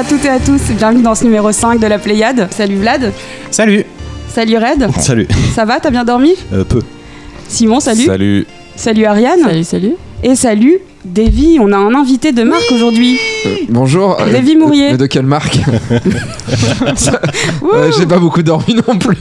À toutes et à tous, bienvenue dans ce numéro 5 de la Pléiade. Salut Vlad. Salut. Salut Red. Salut. Ça va, t'as bien dormi? Euh, peu. Simon, salut. Salut. Salut Ariane. Salut, salut. Et salut Davy, on a un invité de marque aujourd'hui. Euh, bonjour. euh, Davy Mourier. Mais de quelle marque euh, J'ai pas beaucoup dormi non plus.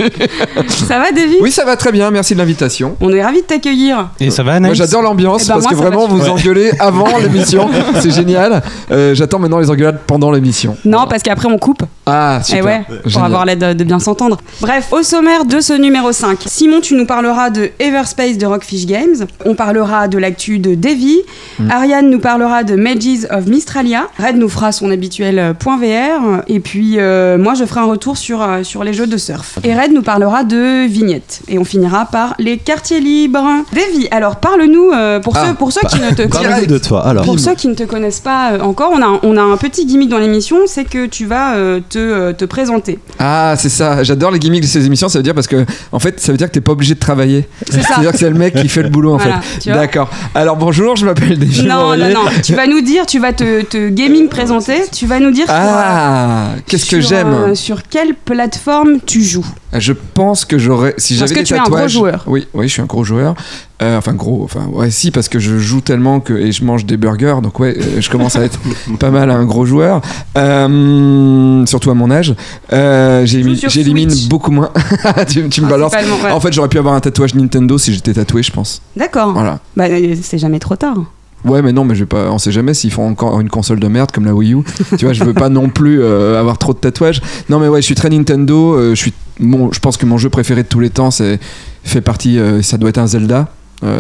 Ça va Davy Oui, ça va très bien, merci de l'invitation. On est ravis de t'accueillir. Et ça va, Moi Anaïs j'adore l'ambiance Eh ben, parce moi, que vraiment vous super. engueulez avant l'émission, c'est génial. Euh, J'attends maintenant les engueulades pendant l'émission. Non, parce qu'après on coupe. Ah Et super. Eh ouais, pour Génial. avoir l'aide de, de bien s'entendre. Bref, au sommaire de ce numéro 5, Simon, tu nous parleras de Everspace de Rockfish Games. On parlera de l'actu de Davy. Mm. Ariane nous parlera de Mages of Mistralia. Red nous fera son habituel point VR. Et puis, euh, moi, je ferai un retour sur, euh, sur les jeux de surf. Et Red nous parlera de vignettes. Et on finira par les quartiers libres. Davy, alors parle-nous, euh, pour, Ah, ceux, pour ceux qui ne te Parle-nous de toi, alors. pour ceux qui ne te connaissent pas encore, on a, un- on a un petit gimmick dans l'émission, c'est que tu vas te, te présenter. Ah c'est ça, j'adore les gimmicks de ces émissions, ça veut dire parce que en fait ça veut dire que t'es pas obligé de travailler. C'est ça. C'est-à-dire que c'est le mec qui fait le boulot en Voilà, fait. D'accord. Alors bonjour, je m'appelle Davy Non, non, non. Tu vas nous dire, tu vas te, te gaming présenter, tu vas nous dire sur, Ah, qu'est-ce que sur, j'aime euh, sur quelle plateforme tu joues Je pense que j'aurais. Si Parce j'avais que des tu es un gros tatouages. joueur. Oui, oui, je suis un gros joueur. Euh, enfin gros, enfin ouais, si parce que je joue tellement que et je mange des burgers, donc ouais, euh, je commence à être pas mal un gros joueur. Euh, surtout à mon âge, Euh, j'élimine sur j'élimine Switch beaucoup moins. tu, tu me balances. Principalement, ouais. En fait, j'aurais pu avoir un tatouage Nintendo si j'étais tatoué, je pense. D'accord. Voilà. Bah, euh, c'est jamais trop tard. Ouais, mais non, mais je vais pas. On sait jamais s'ils font encore une console de merde comme la Wii U. tu vois, je veux pas non plus euh, avoir trop de tatouages. Non, mais ouais, je suis très Nintendo. euh, je suis. Mon, je pense que mon jeu préféré de tous les temps, c'est fait partie. euh, ça doit être un Zelda.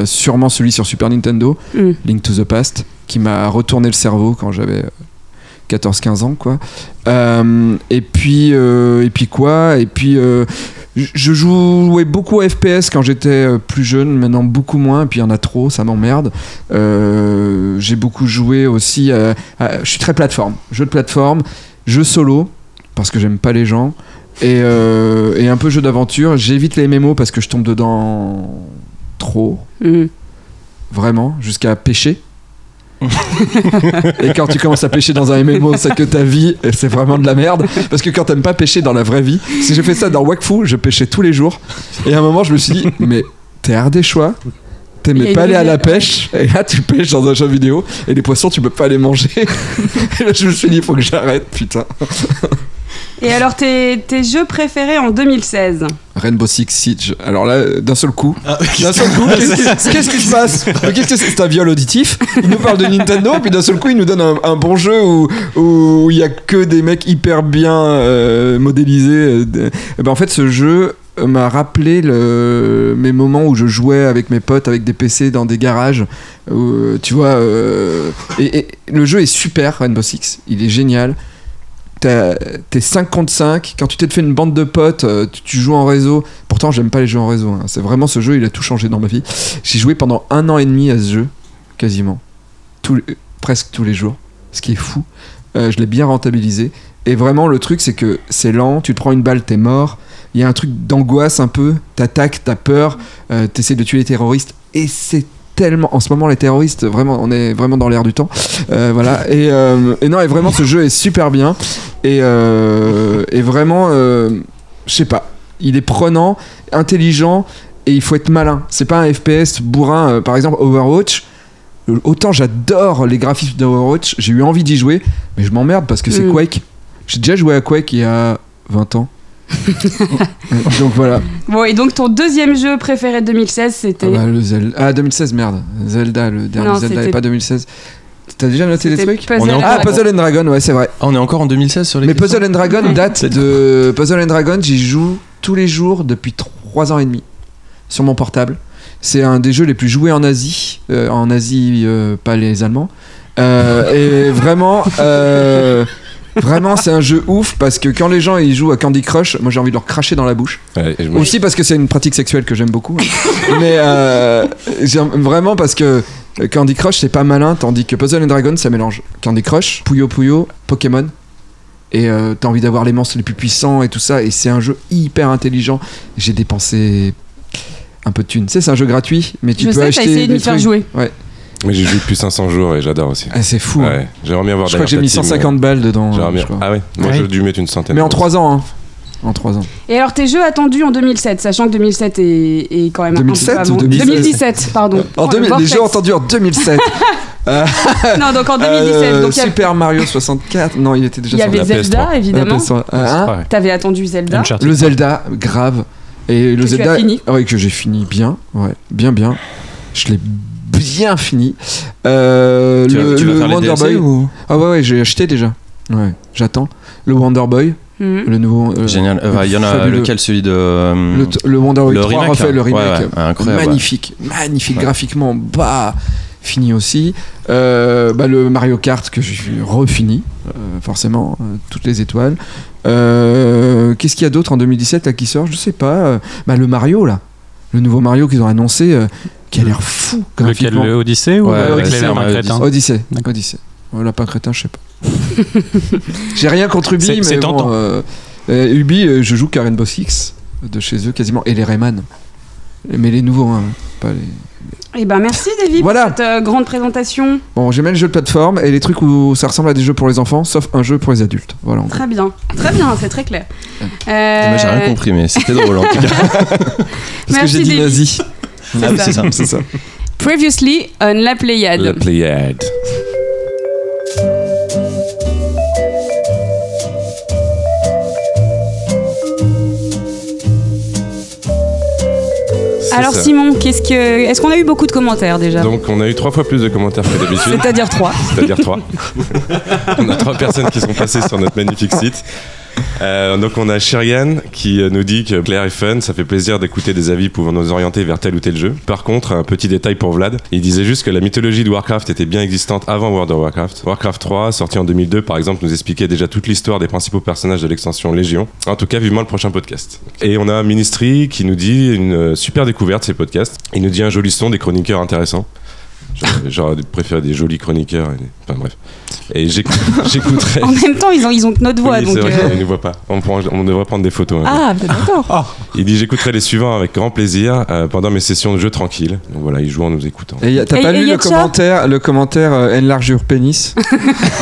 Sûrement celui sur Super Nintendo, Hmm. Link to the Past, qui m'a retourné le cerveau quand j'avais euh, 14-15 ans, quoi. Et puis, et puis quoi? Et puis. Euh, je- jouais beaucoup à FPS quand j'étais euh, plus jeune, maintenant beaucoup moins, et puis il y en a trop, ça m'emmerde. Euh, j'ai beaucoup joué aussi. à- à- je suis très plateforme, jeu de plateforme, jeu solo, parce que j'aime pas les gens, et, euh, et un peu jeu d'aventure. J'évite les MMO parce que je tombe dedans trop, Mhm. vraiment, jusqu'à pêcher. et quand tu commences à pêcher dans un MMO, c'est que ta vie, c'est vraiment de la merde. Parce que quand t'aimes pas pêcher dans la vraie vie, si j'ai fait ça dans Wakfu, je pêchais tous les jours. Et à un moment, je me suis dit, mais t'es ardéchois Il y T'aimais pas aller à la pêche, et là tu pêches dans un jeu vidéo, et les poissons tu peux pas les manger. et là je me suis dit, il faut que j'arrête, putain. Et alors, tes, tes jeux préférés en 2016 Rainbow Six Siege. Alors là, d'un seul coup, Ah, d'un seul coup, qu'est-ce qui, se passe Qu'est-ce que c'est C'est un viol auditif. Il nous parle de Nintendo, puis d'un seul coup, il nous donne un, un bon jeu où où il y a que des mecs hyper bien euh, modélisés. de- Eh ben, en fait, ce jeu m'a rappelé le, mes moments où je jouais avec mes potes avec des PC dans des garages. où, tu vois, euh, et, et le jeu est super, Rainbow Six. Il est génial. T'es 5 contre 5. Quand tu t'es fait une bande de potes, euh, tu, joues en réseau. Pourtant, j'aime pas les jeux en réseau. hein. C'est vraiment ce jeu, il a tout changé dans ma vie. J'ai joué pendant un an et demi à ce jeu, quasiment. Presque tous les jours. Ce qui est fou. Euh, je l'ai bien rentabilisé. Et vraiment, le truc, c'est que c'est lent. Tu te prends une balle, t'es mort. Il y a un truc d'angoisse un peu. T'attaques, t'as peur. Euh, T'essaies de tuer les terroristes. Et c'est tellement. En ce moment, les terroristes, vraiment, on est vraiment dans l'air du temps. Euh, voilà. Et, euh, et non, et vraiment, ce jeu est super bien. Et, euh, et vraiment, je sais pas. Il est prenant, intelligent. Et il faut être malin. C'est pas un FPS bourrin. Par exemple, Overwatch. Autant j'adore les graphismes d'Overwatch, j'ai eu envie d'y jouer, mais je m'emmerde parce que c'est Mm. Quake. J'ai déjà joué à Quake il y a 20 ans. Donc voilà. Bon, et donc ton deuxième jeu préféré de 2016, c'était. Ah, bah, le Zelda. Ah, 2016, merde. Zelda, le dernier Non, Zelda, c'était- et pas 2016. T'as déjà noté des c'était trucs Puzzle On est and Ah. Puzzle and Dragon, ouais, c'est vrai. Ah, on est encore en 2016 sur les Mais questions Puzzle and Dragon date de. Puzzle and Dragon, j'y joue tous les jours depuis 3 ans et demi sur mon portable. C'est un des jeux les plus joués en Asie. euh, en Asie, euh, pas les Allemands. Euh, et vraiment. euh, Vraiment, c'est un jeu ouf parce que quand les gens ils jouent à Candy Crush, moi j'ai envie de leur cracher dans la bouche. Ouais, et je me- Aussi parce que c'est une pratique sexuelle que j'aime beaucoup. hein. Mais euh, j'aime vraiment parce que Candy Crush c'est pas malin, tandis que Puzzle and Dragon ça mélange Candy Crush, Puyo Puyo, Pokémon. Et euh, t'as envie d'avoir les monstres les plus puissants et tout ça. Et c'est un jeu hyper intelligent. J'ai dépensé un peu de thunes. Tu sais, c'est un jeu gratuit, mais tu Je peux sais, t'as acheter essayé de des me faire trucs. jouer. Ouais. Mais j'ai joué depuis 500 jours et j'adore aussi. Ah, c'est fou. hein. Ouais, j'aimerais bien voir Je crois que j'ai mis ta team, 150 balles dedans. euh, j'aimerais bien- je crois. Ah ouais, moi Ouais. j'ai dû mettre une centaine. Mais en je pense. 3 ans. Hein. En 3 ans. Et alors tes jeux attendus en 2007, sachant que 2007 est, est quand même 2007 un peu ou avant. 2016? 2017, pardon. En Oh, le 2000, les jeux entendus en 2007. Non, donc en 2017. Euh, donc il y a- Super Mario 64. Non, il était déjà il y sur avait la Zelda, PS3. évidemment. PS3. Hein Ouais. T'avais attendu Zelda. Uncharted. Le Zelda, grave. Et le Que tu Zelda, as fini. ouais, que j'ai fini bien, ouais, bien, bien. Je l'ai bien fini. Euh, Tu, le vas, tu vas le faire les Wonder DLC Boy. ou Ah ouais, ouais, j'ai acheté déjà. Ouais, j'attends. Le Wonder Boy, Mhm. le nouveau. euh, Génial. Euh, Il y en a fabuleux. lequel Celui de. euh, Le, t- le Wonder Boy le 3 remake, refait là. le remake. Ouais, ouais, incroyable, magnifique, magnifique Ouais. graphiquement, bah fini aussi. Euh, bah, le Mario Kart que j'ai refini, euh, forcément, euh, toutes les étoiles. Euh, Qu'est-ce qu'il y a d'autre en 2017 là qui sort? Je sais pas. Euh, bah, le Mario là, le nouveau Mario qu'ils ont annoncé, euh, qui a l'air fou Lequel le Odyssey ou Ouais, avec Odyssey, les crétins Odyssey. D'accord. Odyssey. Oh, lapin crétin, je sais pas. J'ai rien contre Ubi, C'est- mais c'est bon, tentant. euh, euh, Ubi, euh, je joue qu'à Rainbow Six de chez eux quasiment et les Rayman. Mais les nouveaux, hein, pas les. Eh ben merci David Voilà. pour cette euh, grande présentation. Bon, j'aime les jeux de plateforme et les trucs où ça ressemble à des jeux pour les enfants, sauf un jeu pour les adultes. Voilà. Très bien, très bien, c'est très clair. Euh, Moi j'ai rien compris, mais c'était drôle en tout cas. Parce que j'ai dit David. nazi. Ah, ça. c'est ça. C'est ça. Previously on La Pléiade. La Pléiade. C'est Alors ça. Simon, qu'est-ce que, est-ce qu'on a eu beaucoup de commentaires déjà? Donc on a eu trois fois plus de commentaires que d'habitude, C'est-à-dire trois. c'est-à-dire trois. on a trois personnes qui sont passées sur notre magnifique site. Euh, donc on a Shirian qui euh, nous dit que Claire est fun, ça fait plaisir d'écouter des avis pouvant nous orienter vers tel ou tel jeu. Par contre, un petit détail pour Vlad, il disait juste que la mythologie de Warcraft était bien existante avant World of Warcraft. Warcraft 3, sorti en 2002 par exemple, nous expliquait déjà toute l'histoire des principaux personnages de l'extension Légion. En tout cas, vivement le prochain podcast. Et on a Ministry qui nous dit une euh, super découverte ces podcasts. Il nous dit un joli son, des chroniqueurs intéressants. J'aurais préféré des jolis chroniqueurs. et des- Enfin bref. Et j'écoute- j'écouterai. En même temps, ils ont, ils ont que notre voix, Oui, donc. vrai euh, qu'ils ne voient pas. On, prend- on devrait prendre des photos. hein. Ah, peut-être d'accord. Il dit j'écouterai les suivants avec grand plaisir euh, pendant mes sessions de jeu tranquilles. Donc voilà, il joue en nous écoutant. Et t'as pas et lu le commentaire, le commentaire euh, enlarge your pénis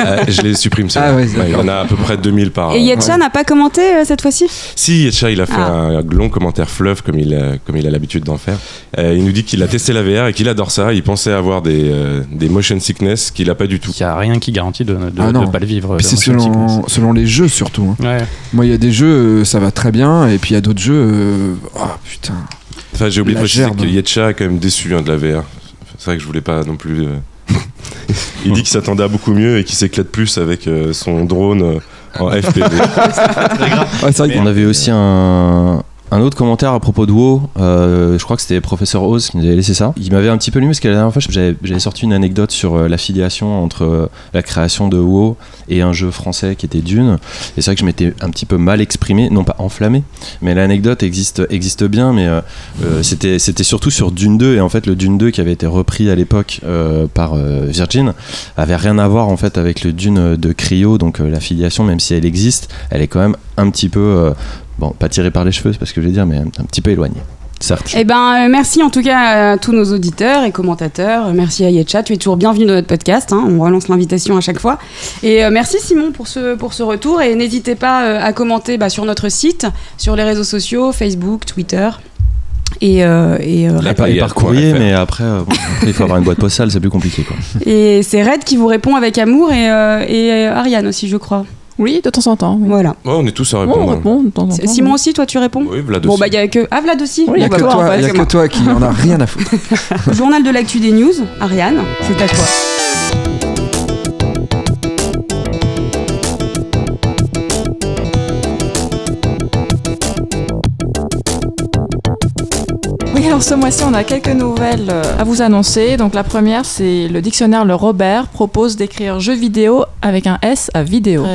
Euh, je les supprime. Ah ouais, Ouais, il y en a à peu près 2000 par. Et Yetcha n'a pas commenté euh, cette fois-ci? Si, Yetcha, il a fait Ah. un long commentaire fleuve comme il, a- comme il a l'habitude d'en faire. Euh, il nous dit qu'il a testé la VR et qu'il adore ça. Il pensait avoir des, euh, des motion sickness qu'il a pas du tout. Il n'y a rien qui garantit de ne Ah pas le vivre. Le c'est selon, selon les jeux surtout. hein. Ouais. Moi, il y a des jeux, euh, ça va très bien, et puis il y a d'autres jeux. euh, Oh putain. Enfin, j'ai oublié de préciser gerbe. que Yetcha est quand même déçu hein, de la VR. C'est vrai que je voulais pas non plus. euh, il dit qu'il s'attendait à beaucoup mieux et qu'il s'éclate plus avec euh, son drone euh, en FPV. Ouais, c'est vrai que- On avait aussi un, un autre commentaire à propos de WoW. euh, je crois que c'était Professeur Oz qui nous avait laissé ça. Il m'avait un petit peu lu parce que la dernière fois, j'avais sorti une anecdote sur euh, l'affiliation entre euh, la création de WoW et un jeu français qui était Dune. Et c'est vrai que je m'étais un petit peu mal exprimé, non pas enflammé, mais l'anecdote existe, bien. Mais c'était surtout sur Dune 2. Et en fait, le Dune 2 qui avait été repris à l'époque par Virgin avait rien à voir en fait avec le Dune de Cryo. Donc l'affiliation, même si elle existe, elle est quand même un petit peu. Bon, pas tiré par les cheveux, c'est pas ce que je vais dire, mais un, petit peu éloigné. Certes. Eh ben, euh, merci en tout cas à tous nos auditeurs et commentateurs. Merci à Yetcha, tu es toujours bienvenu dans notre podcast. hein. On relance l'invitation à chaque fois. Et euh, merci Simon pour ce, pour ce retour. Et n'hésitez pas euh, à commenter bah, sur notre site, sur les réseaux sociaux, Facebook, Twitter. Et, euh, et, euh, Et par, par courrier, mais après, euh, bon, il faut avoir une boîte postale, c'est plus compliqué. Quoi. et c'est Red qui vous répond avec amour et, et Ariane aussi, je crois. Oui, de temps en temps. Oui. Voilà. Ouais, on est tous à répondre. on répond de temps en temps. Simon aussi, toi tu réponds Oui, Vlad Bon, aussi. bah, il y a que. Ah, Vlad aussi Oui, Il y a Bon, que bah, toi, toi, y a que toi qui en a rien à foutre. Journal de l'actu des news, Ariane, c'est à toi. Alors ce mois-ci, on a quelques nouvelles euh, à vous annoncer. Donc la première, c'est le dictionnaire Le Robert propose d'écrire jeu vidéo avec un S à vidéo.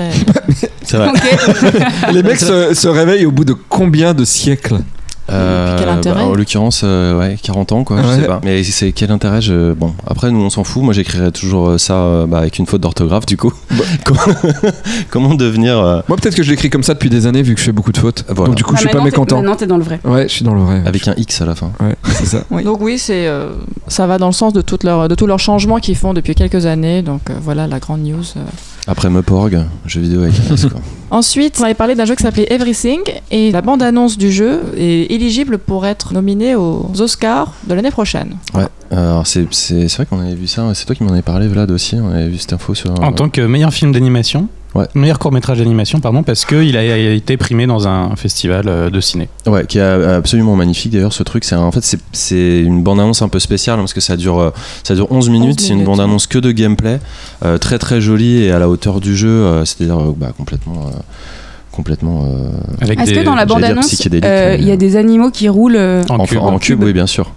C'est vrai. Ok. Les mecs se, se réveillent au bout de combien de siècles? Euh, quel intérêt bah, En l'occurrence, euh, ouais, 40 ans, quoi, Ouais. je sais pas. Mais c'est quel intérêt je... Bon, après, nous, on s'en fout. Moi, j'écrirais toujours euh, ça euh, bah, avec une faute d'orthographe, du coup. Bah. Comment- Comment devenir. euh, Moi, peut-être que je l'écris comme ça depuis des années, vu que je fais beaucoup de fautes. Voilà. Donc, du coup, Ah, je suis pas mécontent. Maintenant, t'es dans le vrai. Ouais, je suis dans le vrai. avec un X à la fin Ouais, c'est ça. Oui. Donc oui, c'est euh, ça va dans le sens de, toutes leurs- de tous leurs changements qu'ils font depuis quelques années. Donc euh, voilà la grande news. Après Meporg, jeu vidéo avec. Ensuite, on avait parlé d'un jeu qui s'appelait Everything et la bande-annonce du jeu est éligible pour être nominé aux Oscars de l'année prochaine. Ouais. Alors, c'est c'est- c'est vrai qu'on avait vu ça. C'est toi qui m'en avais parlé, Vlad, aussi. On avait vu cette info sur. En tant que meilleur film d'animation Ouais. Meilleur court-métrage d'animation, pardon, parce qu'il a été primé dans un festival euh, de ciné. Ouais, qui est absolument magnifique d'ailleurs ce truc. C'est en fait c'est- une bande annonce un peu spéciale hein, parce que ça dure euh, ça dure 11 minutes. C'est une bande annonce que de gameplay, euh, très très jolie et à la hauteur du jeu. euh, C'est-à-dire euh, bah, complètement euh, complètement euh, Avec Est-ce des, que dans la bande-annonce, euh, il y a des animaux qui roulent euh, en en, cube. en cube, oui bien sûr.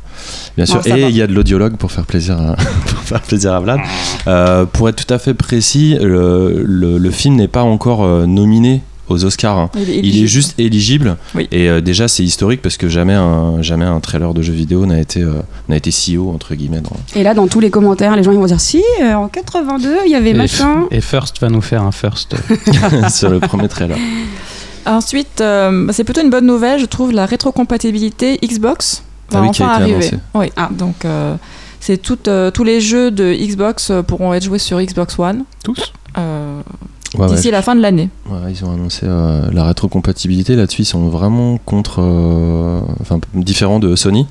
Bien sûr, et il y a de l'audiologue pour faire plaisir à, pour faire plaisir à Vlad. Euh, pour être tout à fait précis, le, le- le film n'est pas encore euh, nominé aux Oscars. hein. Il est, Il est éligible. juste éligible Oui. et euh, déjà c'est historique parce que jamais un, jamais un trailer de jeu vidéo n'a été, euh, n'a été si haut entre guillemets. Dans... Et là, dans tous les commentaires, les gens ils vont dire si, euh, en 82, il y avait Et, machin. et First va nous faire un First. sur le premier trailer. Ensuite, euh, c'est plutôt une bonne nouvelle, je trouve, la rétrocompatibilité Xbox va Ah oui, qui a enfin arriver. Oui. Ah. Donc, euh, c'est tout, euh, tous les jeux de Xbox pourront être joués sur Xbox One Tous euh, Ouais, ouais, d'ici la fin de l'année. Ouais, ils ont annoncé euh, la rétrocompatibilité là-dessus. Ils sont vraiment contre, euh, enfin différents de Sony,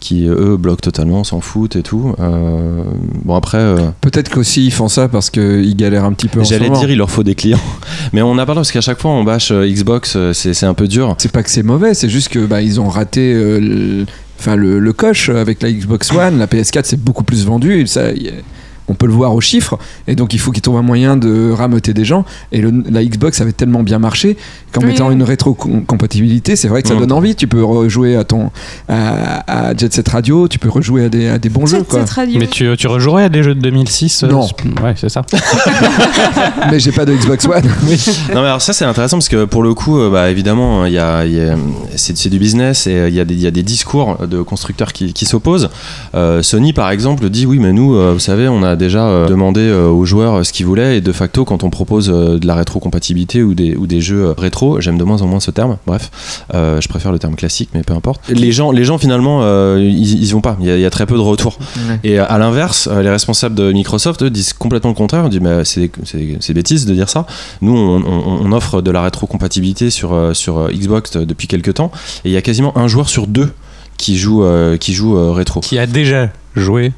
qui eux bloquent totalement, s'en foutent et tout. Euh, bon après, euh, Peut-être qu'aussi ils font ça parce qu'ils galèrent un petit peu j'allais dire il leur faut des clients, mais on a parlé parce qu'à chaque fois on bâche euh, Xbox, c'est un peu dur. C'est pas que c'est mauvais, c'est juste que bah, ils ont raté euh, le, enfin, le, le coche avec la Xbox One. La PS4 c'est beaucoup plus vendu. et Ça, y est- on peut le voir aux chiffres. Et donc il faut qu'ils trouvent un moyen de rameuter des gens. Et le- la Xbox avait tellement bien marché qu'en Oui. mettant une rétrocompatibilité, c'est vrai que ça Mm. donne envie. Tu peux rejouer à ton à, à Jet Set Radio, tu peux rejouer à des, à des bons jeux. Cette- Quoi. Mais tu, tu rejouerais à des jeux de 2006 euh, Non. c'est- Ouais, c'est ça. Mais j'ai pas de Xbox One. Oui. Non mais alors ça c'est intéressant parce que pour le coup, euh, bah, évidemment, il y a, y a- c'est du business et euh, il y, a des- il y a des discours de constructeurs qui, qui s'opposent. Euh, Sony par exemple dit oui mais nous, vous savez, on a déjà euh, demandé euh, aux joueurs euh, ce qu'ils voulaient et de facto quand on propose euh, de la rétrocompatibilité ou des, ou des jeux euh, rétro, j'aime de moins en moins ce terme. Bref, euh, je préfère le terme classique mais peu importe. Les gens, les gens finalement, euh, ils, ils y vont pas. Il y, a, il y a très peu de retours. Et à l'inverse, euh, les responsables de Microsoft eux, disent complètement le contraire. Ils disent bah, c'est bêtise de dire ça. Nous, on, on- on offre de la rétrocompatibilité sur, euh, sur Xbox depuis quelques temps. Et il y a quasiment un joueur sur deux qui joue, euh, qui joue euh, rétro. Qui a déjà joué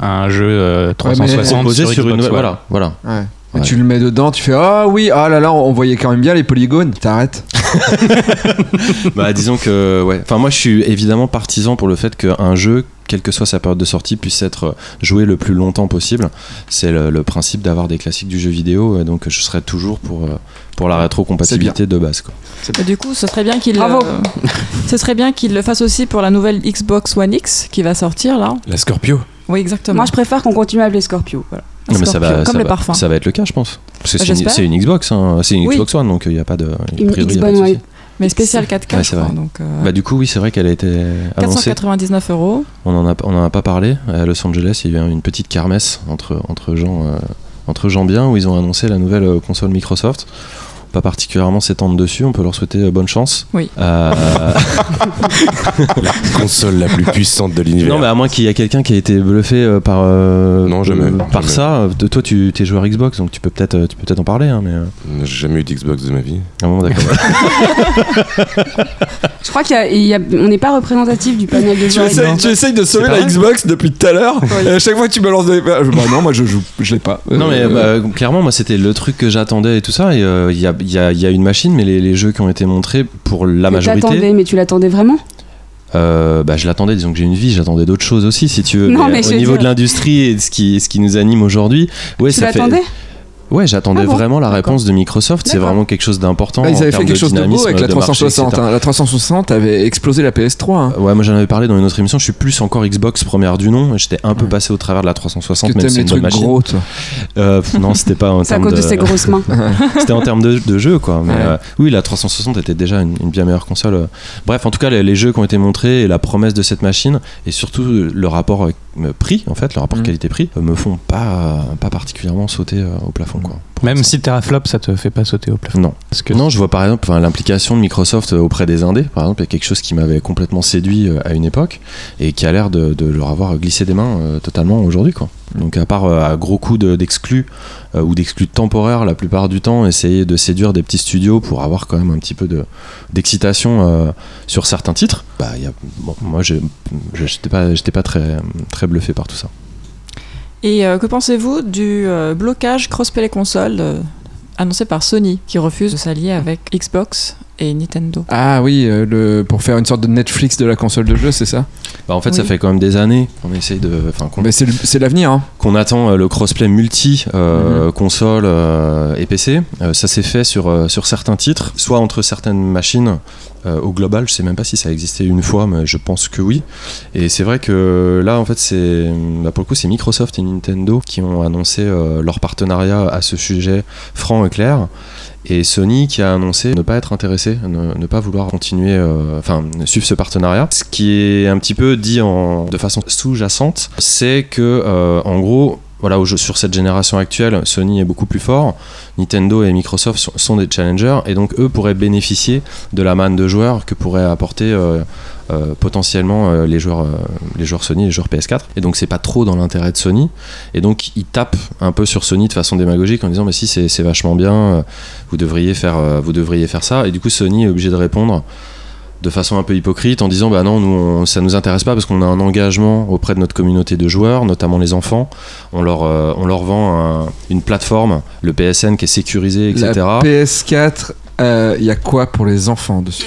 un jeu euh, 360 Proposé sur, sur une Xbox. Voilà, voilà. Ouais. Ouais. tu le mets dedans, tu fais ah oui, ah là là, on voyait quand même bien les polygones. T'arrêtes. bah, disons que, ouais. Enfin, moi, je suis évidemment partisan pour le fait qu'un jeu, quelle que soit sa période de sortie, puisse être joué le plus longtemps possible. C'est le, le principe d'avoir des classiques du jeu vidéo. et Donc, je serais toujours pour, euh, pour la rétrocompatibilité de base. Quoi. Du coup, ce serait bien qu'il euh, ce serait bien qu'il le fasse aussi pour la nouvelle Xbox One X qui va sortir là. La Scorpio. Oui, exactement. Moi, je préfère qu'on continue à appeler Scorpio. Voilà. Non, mais ça va, comme ça les va- parfums. Ça va être le cas, je pense. Parce que c'est une, J'espère. c'est une Xbox, hein. c'est une Oui. Xbox One, donc il n'y a pas de. Une priori, il y a pas de Xbox. One. Mais spécial 4K, Ouais, je crois. Donc, euh, Bah, du coup, oui, c'est vrai qu'elle a été annoncée. 499 euros. On en a, on en a pas parlé. À Los Angeles, il y a eu une petite kermesse entre, entre, gens, euh, entre gens bien où ils ont annoncé la nouvelle euh, console Microsoft. Pas particulièrement s'étendre dessus, on peut leur souhaiter euh, bonne chance. Oui. Euh, Console la plus puissante de l'univers. non, mais à moins qu'il y ait quelqu'un qui a été bluffé euh, par, euh, Non, jamais, euh, par jamais. ça. Euh, Toi, tu es joueur Xbox, donc tu peux peut-être tu peux peut-être en parler. Hein, mais, J'ai jamais eu d'Xbox de ma vie. ah bon, d'accord. Je crois qu'on n'est pas représentatif du panel de joueurs. tu essayes de sauver la Xbox depuis tout à l'heure. Et à chaque fois que tu balances des. Bah non, moi je joue, je l'ai pas. Non mais Euh, bah, clairement moi c'était le truc que j'attendais et tout ça et euh, il y, a, il y a- il y a une machine mais les, les jeux qui ont été montrés pour la Mais majorité mais tu l'attendais vraiment? Euh, bah, je l'attendais disons que j'ai une vie j'attendais d'autres choses aussi si tu veux Non, Mais, mais je au niveau dire- de l'industrie et de ce qui, ce qui nous anime aujourd'hui ouais Tu ça fait l'attendais? Ouais, j'attendais Ah bon vraiment la réponse de Microsoft. C'est vraiment quelque chose d'important. Ah, ils en avaient termes fait quelque chose de beau dynamisme, avec la de marché, 360. etc. hein. La 360 avait explosé la PS3. hein. Ouais, moi j'en avais parlé dans une autre émission. Je suis plus encore Xbox première du nom. J'étais un peu Ouais. passé au travers de la 360, que même si les une trucs machine. gros, toi. Euh, pff, non, c'était pas en C'est à termes cause de ses grosses mains. C'était en termes de, de jeu, quoi. Mais Ouais. euh, oui, la 360 était déjà une, une bien meilleure console. euh. Bref, en tout cas, les, les jeux qui ont été montrés et la promesse de cette machine, et surtout le rapport euh, prix, en fait, le rapport Mhm. qualité-prix, euh, me font pas, pas particulièrement sauter euh, au plafond, quoi. Même si Teraflop, ça te fait pas sauter au plafond. Non. Parce que Non, je vois par exemple enfin, l'implication de Microsoft euh, auprès des indés, par exemple, il y a quelque chose qui m'avait complètement séduit euh, à une époque et qui a l'air de, de leur avoir glissé des mains euh, totalement aujourd'hui. Quoi. Donc, à part euh, à gros coups de- d'exclus euh, ou d'exclus temporaires, la plupart du temps, essayer de séduire des petits studios pour avoir quand même un petit peu de- d'excitation euh, sur certains titres, bah, il y a, bon, moi, je j'étais pas, pas très, très bluffé par tout ça. Et euh, que pensez-vous du euh, blocage cross-play console euh, annoncé par Sony, qui refuse de s'allier avec Xbox et Nintendo Ah oui, euh, le, pour faire une sorte de Netflix de la console de jeu, c'est ça? Bah, en fait, ça fait quand même des années qu'on essaye de. Enfin, qu'on Mais c'est l'avenir. Hein. qu'on attend euh, le crossplay multi euh, Mhm. console euh, et PC. Euh, ça s'est fait sur, euh, sur certains titres, soit entre certaines machines au global. Je sais même pas si ça a existé une fois, mais je pense que oui. Et c'est vrai que là, en fait, c'est bah, pour le coup, c'est Microsoft et Nintendo qui ont annoncé euh, leur partenariat à ce sujet franc et clair. Et Sony qui a annoncé ne pas être intéressé, ne, pas vouloir continuer, euh, enfin suivre ce partenariat. Ce qui est un petit peu dit en, de façon sous-jacente, c'est que euh, en gros, voilà, sur cette génération actuelle, Sony est beaucoup plus fort. Nintendo et Microsoft sont, des challengers et donc eux pourraient bénéficier de la manne de joueurs que pourraient apporter euh, euh, potentiellement euh, les joueurs, euh, les joueurs Sony, les joueurs PS4. Et donc c'est pas trop dans l'intérêt de Sony. Et donc ils tapent un peu sur Sony de façon démagogique en disant mais si c'est c'est vachement bien, euh, vous devriez faire, euh, vous devriez faire ça. Et du coup Sony est obligé de répondre de façon un peu hypocrite en disant bah non nous on- ça nous intéresse pas parce qu'on a un engagement auprès de notre communauté de joueurs notamment les enfants on leur euh, on leur vend un- une plateforme le PSN qui est sécurisé etc La PS4, il y a quoi pour les enfants dessus?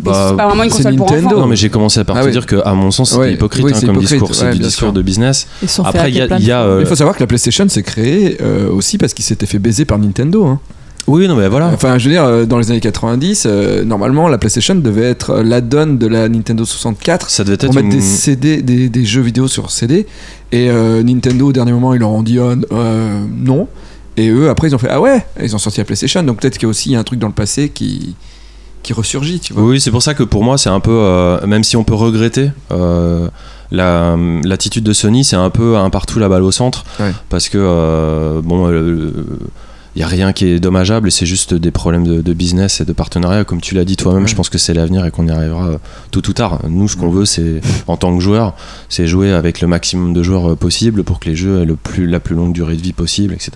Bah, c'est pas vraiment une c'est console pour Nintendo. enfants. non mais j'ai commencé par Ah te oui. dire que à mon sens c'était Ouais, hypocrite oui, hein, c'est comme hypocrite, discours c'est ouais, du bien discours sûr. de business après il y a, a, euh, Il faut savoir que la PlayStation s'est créée euh, aussi parce qu'il s'était fait baiser par Nintendo. hein. oui non mais voilà Enfin, je veux dire, euh, dans les années 90, euh, normalement, la PlayStation devait être l'add-on de la Nintendo 64 ça devait pour être mettre une... des CD, des, des jeux vidéo sur CD. Et euh, Nintendo, au dernier moment, ils leur ont dit oh, euh, non. Et eux, après, ils ont fait ah ouais, ils ont sorti la PlayStation. Donc peut-être qu'il y a aussi un truc dans le passé qui qui ressurgit, tu vois. Oui, c'est pour ça que pour moi, c'est un peu, euh, même si on peut regretter euh, la- l'attitude de Sony, c'est un peu un partout la balle au centre, Ouais. parce que euh, bon, il y a rien qui est dommageable et c'est juste des problèmes de, de business et de partenariat, comme tu l'as dit toi-même. Ouais. Je pense que c'est l'avenir et qu'on y arrivera euh, tôt ou tard. Nous, ce qu'on veut, c'est en tant que joueur, c'est jouer avec le maximum de joueurs euh, possible pour que les jeux aient le plus, la plus longue durée de vie possible, etc.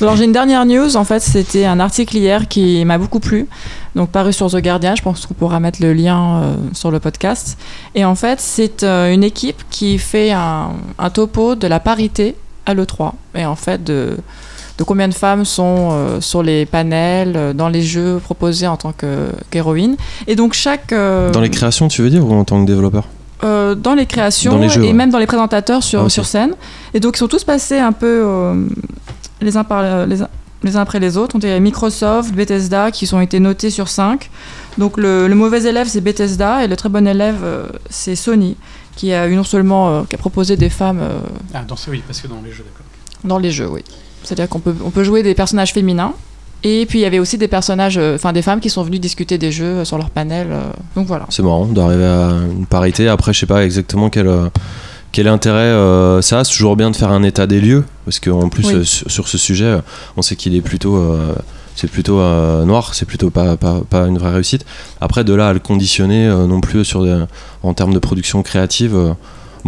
Alors j'ai une dernière news, en fait c'était un article hier qui m'a beaucoup plu, donc paru sur The Guardian, je pense qu'on pourra mettre le lien euh, sur le podcast. Et en fait c'est euh, une équipe qui fait un, un topo de la parité à l'E3, et en fait de, de combien de femmes sont euh, sur les panels, euh, dans les jeux proposés en tant que- qu'héroïnes. et donc chaque... euh, Dans les créations, tu veux dire, ou en tant que développeur? Euh, dans les créations Dans les jeux, et ouais. même dans les présentateurs sur, Ah, sur scène. Et donc ils sont tous passés un peu euh, les, uns par, les, uns- les uns après les autres. On dirait Microsoft, Bethesda qui ont été notés sur 5. Donc le, le mauvais élève c'est Bethesda et le très bon élève euh, c'est Sony qui a eu non seulement euh, qui a proposé des femmes euh, Ah, dans ce, oui, parce que dans les jeux, d'accord. dans les jeux, oui. C'est-à-dire qu'on peut, on peut jouer des personnages féminins. Et puis il y avait aussi des personnages, euh, enfin des femmes qui sont venues discuter des jeux euh, sur leur panel. euh, donc voilà. C'est marrant d'arriver à une parité. Après, je sais pas exactement quel, quel intérêt euh, ça a. C'est toujours bien de faire un état des lieux. Parce qu'en plus, Oui. euh, sur, sur ce sujet, euh, on sait qu'il est plutôt. c'est plutôt noir, c'est plutôt pas, pas, pas une vraie réussite. Après, de là à le conditionner non plus sur des- en termes de production créative,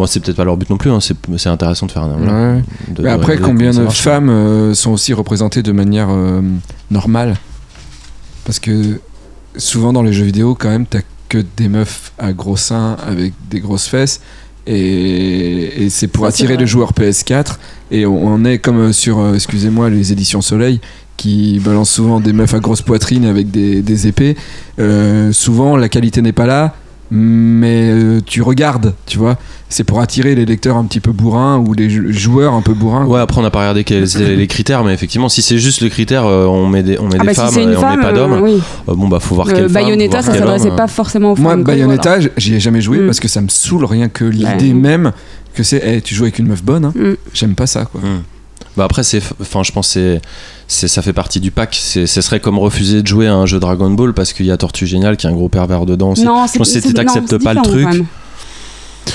moi c'est peut-être pas leur but non plus. hein, c'est intéressant de faire un. voilà, Ouais. de- Mais de après, combien de femmes euh, sont aussi représentées de manière euh, normale? Parce que souvent dans les jeux vidéo, quand même, t'as que des meufs à gros seins avec des grosses fesses. Et, et c'est pour Ça, attirer les joueurs PS4. Et on, on est comme euh, sur, euh, excusez-moi, les éditions Soleil qui balancent souvent des meufs à grosse poitrine avec des, des épées. Euh, souvent, la qualité n'est pas là. Mais euh, tu regardes, tu vois. C'est pour attirer les lecteurs un petit peu bourrins ou les jou- joueurs un peu bourrins. Ouais, après on n'a pas regardé quels étaient les critères, mais effectivement, si c'est juste le critère, euh, on met des, on met Ah des bah si femmes c'est une et on femme, met pas euh, d'hommes. oui. Euh, bon bah faut voir Euh, quelle femme, Bayonetta, voir ça quel s'adressait pas forcément aux Moi, femmes. Bayonetta, j'y ai jamais joué Mm. parce que ça me saoule rien que l'idée Ouais. même que c'est, hey, tu joues avec une meuf bonne, hein. Mm. j'aime pas ça, quoi. Bah après c'est, enfin je pense que c'est, c'est, ça fait partie du pack. C'est, ce serait comme refuser de jouer à un jeu Dragon Ball parce qu'il y a Tortue Géniale qui est un gros pervers dedans. Non, je pense que c'est- c'est- t'acceptes c'est pas le truc.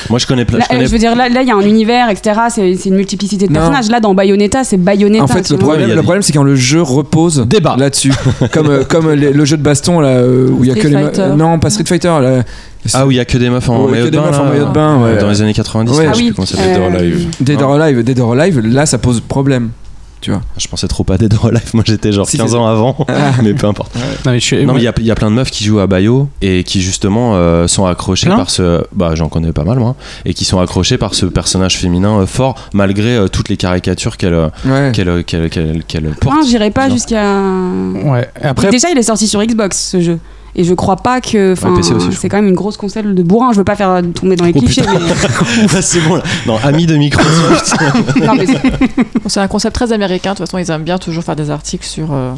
Moi je connais plein. Je connais je veux dire, là, là, il y a un univers, etc. C'est une multiplicité de Non. personnages. Là, dans Bayonetta, c'est Bayonetta. En fait, le problème, le problème, c'est quand le jeu repose là-dessus, comme euh, comme les- le jeu de baston là euh, où il y a Street que les non pas Street Fighter là. Ah oui, il y a que des meufs en maillot de des bain. meufs en là. maillot de bain, ouais. Dans les années 90. Ouais. je Ah sais oui. plus comment ça s'appelle. Dead or Alive. Dead or Alive, Dead or Alive, là ça pose problème. Tu vois. Je pensais trop à Dead or Alive. Moi j'étais genre Si, 15 c'est- ans avant, Ah. mais peu importe. Non, mais je suis- Non, moi- mais il y a- il y, a plein de meufs qui jouent à Bayo et qui justement euh, sont accrochées Plein par ce. Bah, j'en connais pas mal, moi. Et qui sont accrochées par ce personnage féminin euh, fort, malgré euh, toutes les caricatures qu'elle Ouais. qu'elle porte. Non, j'irai pas jusqu'à. Ouais. Après, Déjà, il est sorti sur Xbox ce jeu. Et je crois pas que. enfin, Ouais, c'est quand même une grosse console de bourrin. Je veux pas faire tomber dans les Oh, clichés, mais. C'est bon là. Non, ami de Microsoft. c'est- un concept très américain. De toute façon, ils aiment bien toujours faire des articles sur, euh,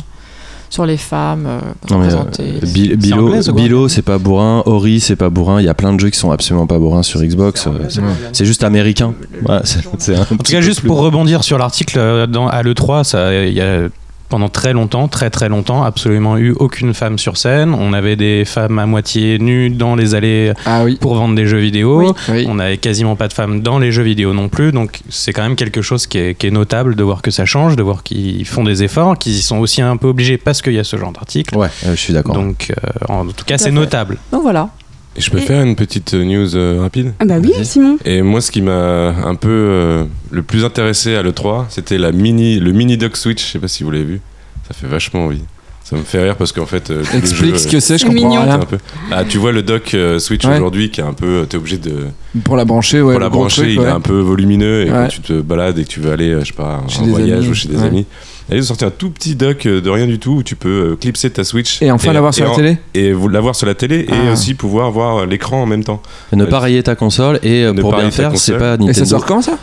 sur les femmes euh, non, mais, euh, Bilo, Bilo, c'est pas bourrin. Ori, c'est pas bourrin. Il y a plein de jeux qui sont absolument pas bourrins sur Xbox. euh, c'est- C'est juste américain. Ouais, En tout cas, juste pour rebondir sur l'article euh, dans- à l'E3, ça, il y a pendant très longtemps, très très longtemps, absolument eu aucune femme sur scène. On avait des femmes à moitié nues dans les allées Ah oui. pour vendre des jeux vidéo. Oui. Oui. On n'avait quasiment pas de femmes dans les jeux vidéo non plus, donc c'est quand même quelque chose qui est, qui est notable de voir que ça change, de voir qu'ils font des efforts, qu'ils y sont aussi un peu obligés parce qu'il y a ce genre d'article. Ouais, euh, je suis d'accord. Donc, euh, en tout cas, c'est notable. Donc voilà. Et je peux Et- faire une petite euh, news euh, rapide Ah bah oui, Vas-y. Simon. Et moi, ce qui m'a un peu euh, le plus intéressé à l'E3, c'était la mini, le mini dock Switch. Je sais pas si vous l'avez vu. Ça fait vachement envie. Ça me fait rire parce qu'en fait. euh, Explique jeux, ce que c'est, je comprends mignon. rien. un peu. Ah, tu vois le dock euh, Switch Ouais. aujourd'hui qui est un peu. T'es obligé de. Pour la brancher, ouais. pour la brancher, truc, il ouais. est un peu volumineux et Ouais. quand tu te balades et que tu veux aller, je sais pas, Chez en des voyage amis, ou chez des ouais. amis. Et ils ont sorti un tout petit dock euh, de rien du tout où tu peux euh, clipser ta Switch. Et enfin l'avoir sur la en- télé Et l'avoir sur la télé et Ah. aussi pouvoir voir l'écran en même temps. Ne pas rayer ta console et euh, Ne pour pas bien faire, c'est pas Et Nintendo. ça sort quand ça?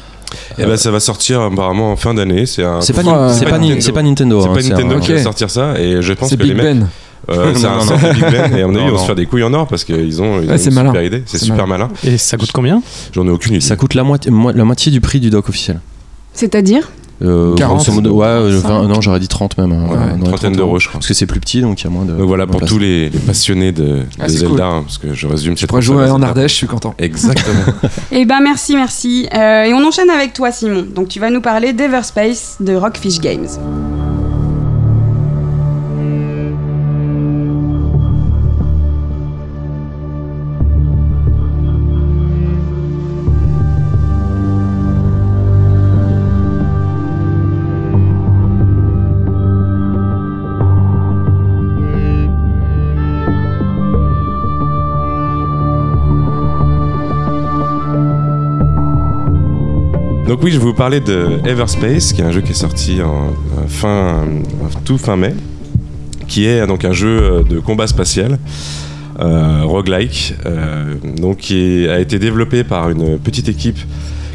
Et ben ça va sortir apparemment en fin d'année. C'est un. C'est pas, euh, pas, Ni- Nintendo. c'est pas Nintendo. C'est hein, pas Nintendo un- qui va sortir ça et je pense que les Big mecs. Ben. Euh, c'est un non, c'est un Big Ben et à mon avis on va se faire des couilles en or parce qu'ils ont, ils Ouais, une malin. super idée. C'est super malin. Et ça coûte combien? J'en ai aucune idée. Ça coûte la moitié, mo- la moitié du prix du dock officiel. C'est-à-dire? Euh, 40. grosso modo, ouais, euh, 20 non, j'aurais dit 30 même. hein, Ouais, une 30 trentaine d'euros, je crois. Parce que c'est plus petit, donc il y a moins de. Donc voilà pour place. tous les, les passionnés de, Ah, de Zelda, cool. hein, parce que je résume Je pourrais jouer en. Ardèche, je suis content. Exactement. Eh ben merci, merci. Euh, et on enchaîne avec toi, Simon. Donc tu vas nous parler d'Everspace de Rockfish Games. Donc oui, je vais vous parler de Everspace, qui est un jeu qui est sorti en fin, tout fin mai, qui est donc un jeu euh, de combat spatial, euh, roguelike, euh, donc qui a été développé par une petite équipe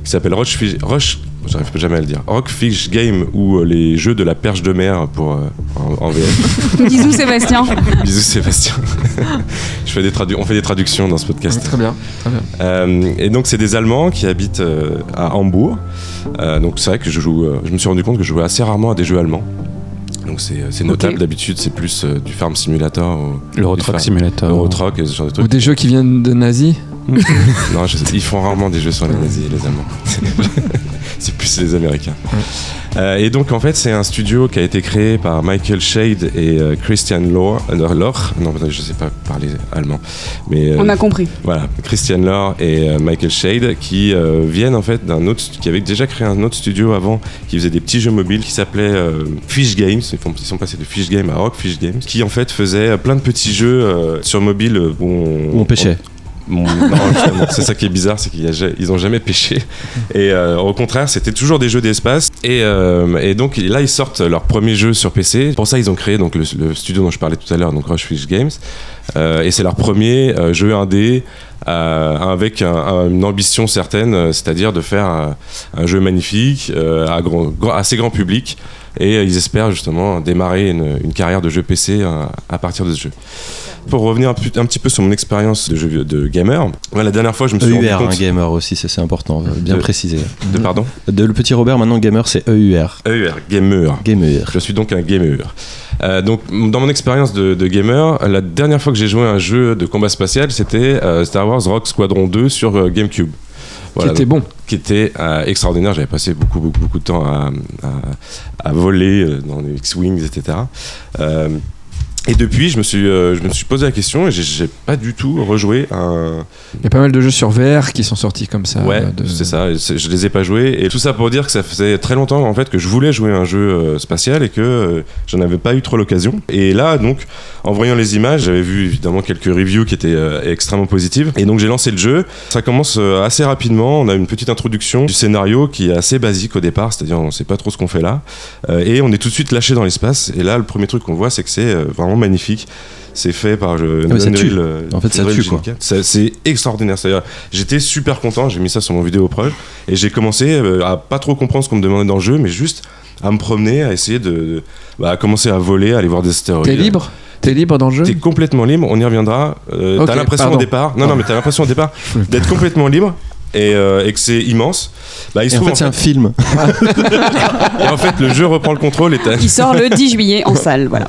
qui s'appelle Rochefish, Roche, j'arrive jamais à le dire, Rockfish Game ou euh, les jeux de la perche de mer pour euh, en, en VF. Bisous, Sébastien. Bisous Sébastien. Je fais des tradu- on fait des traductions dans ce podcast. Très bien. Euh, et donc c'est des Allemands qui habitent euh, à Hambourg. Euh, donc c'est vrai que je joue. euh, je me suis rendu compte que je jouais assez rarement à des jeux allemands. Donc c'est notable. D'habitude c'est plus euh, du Farm Simulator, ou Truck Farm- Simulator. Euro Truck et ce genre de Ou des jeux qui viennent de nazis. Non, je sais- ils font rarement des jeux sur les nazis, les Allemands. C'est plus les Américains. Euh, et donc en fait c'est un studio qui a été créé par Michael Shade et euh, Christian Lohr. euh, Lohr. Non, je sais pas parler allemand. Mais euh, On a compris. Voilà, Christian Lore et euh, Michael Shade qui euh, viennent en fait d'un autre, qui avait déjà créé un autre studio avant, qui faisait des petits jeux mobiles qui s'appelait euh, Fish Games. Ils, font- ils sont passés de Fish Game à Rock Fish Games, qui en fait faisait plein de petits jeux euh, sur mobile où on, Où on pêchait. c'est ça qui est bizarre, c'est qu'ils ont jamais pêché. Et euh, au contraire, c'était toujours des jeux d'espace. Et, euh, et donc là, ils sortent leur premier jeu sur PC. Pour ça, ils ont créé donc le, le studio dont je parlais tout à l'heure, donc Rushfish Games. Euh, et c'est leur premier jeu indé avec un- un- une ambition certaine, c'est-à-dire de faire un, un jeu magnifique, à grand, grand- assez grand public. Et euh, ils espèrent justement démarrer une, une carrière de jeu PC euh, à partir de ce jeu. Pour revenir un, un petit peu sur mon expérience de, jeu, de gamer, la dernière fois je me suis rendu EUR, un compte... gamer aussi, c'est important, bien De- préciser. de, pardon? De le petit Robert, maintenant gamer, c'est EUR. EUR, gamer. Gamer. Je suis donc un gamer. Euh, donc, dans mon expérience de, de gamer, la dernière fois que j'ai joué à un jeu de combat spatial, c'était euh, Star Wars Rock Squadron 2 sur euh, GameCube. Voilà, Qui était bon. qui était euh, extraordinaire. J'avais passé beaucoup, beaucoup, beaucoup de temps à, à- à voler euh, dans les X-Wings, etc. Et depuis, je me suis, euh, je me suis posé la question et j'ai- pas du tout rejoué un, Il y a pas mal de jeux sur VR qui sont sortis comme ça. ouais, de- c'est ça. Je les ai pas joués. Et tout ça pour dire que ça faisait très longtemps en fait que je voulais jouer un jeu euh, spatial et que euh, j'en avais pas eu trop l'occasion. Et là, donc, en voyant les images, j'avais vu évidemment quelques reviews qui étaient euh, extrêmement positives. Et donc j'ai lancé le jeu. Ça commence assez rapidement. On a une petite introduction du scénario qui est assez basique au départ, c'est-à-dire on sait pas trop ce qu'on fait là. Et on est tout de suite lâché dans l'espace. Et là, le premier truc qu'on voit, c'est que c'est euh, vraiment magnifique. C'est fait par euh, mais ça tue. euh, En fait, ça tue, quoi. 4. Ça- C'est extraordinaire. C'est-à-dire, J'étais super content, j'ai mis ça sur mon vidéo proche et j'ai commencé euh, à pas trop comprendre ce qu'on me demandait dans le jeu, mais juste à me promener, à essayer de, de- bah, à commencer à voler, à aller voir des astéroïdes. T'es libre? T'es libre dans le jeu? T'es complètement libre, on y reviendra. Euh, t'as l'impression au départ, non non, mais t'as l'impression au départ d'être complètement libre. Et, euh, et que c'est immense. Bah, il se Et en trouve fait, c'est un film. et en fait, le jeu reprend le contrôle et t'as- Il sort le 10 juillet en salle, voilà.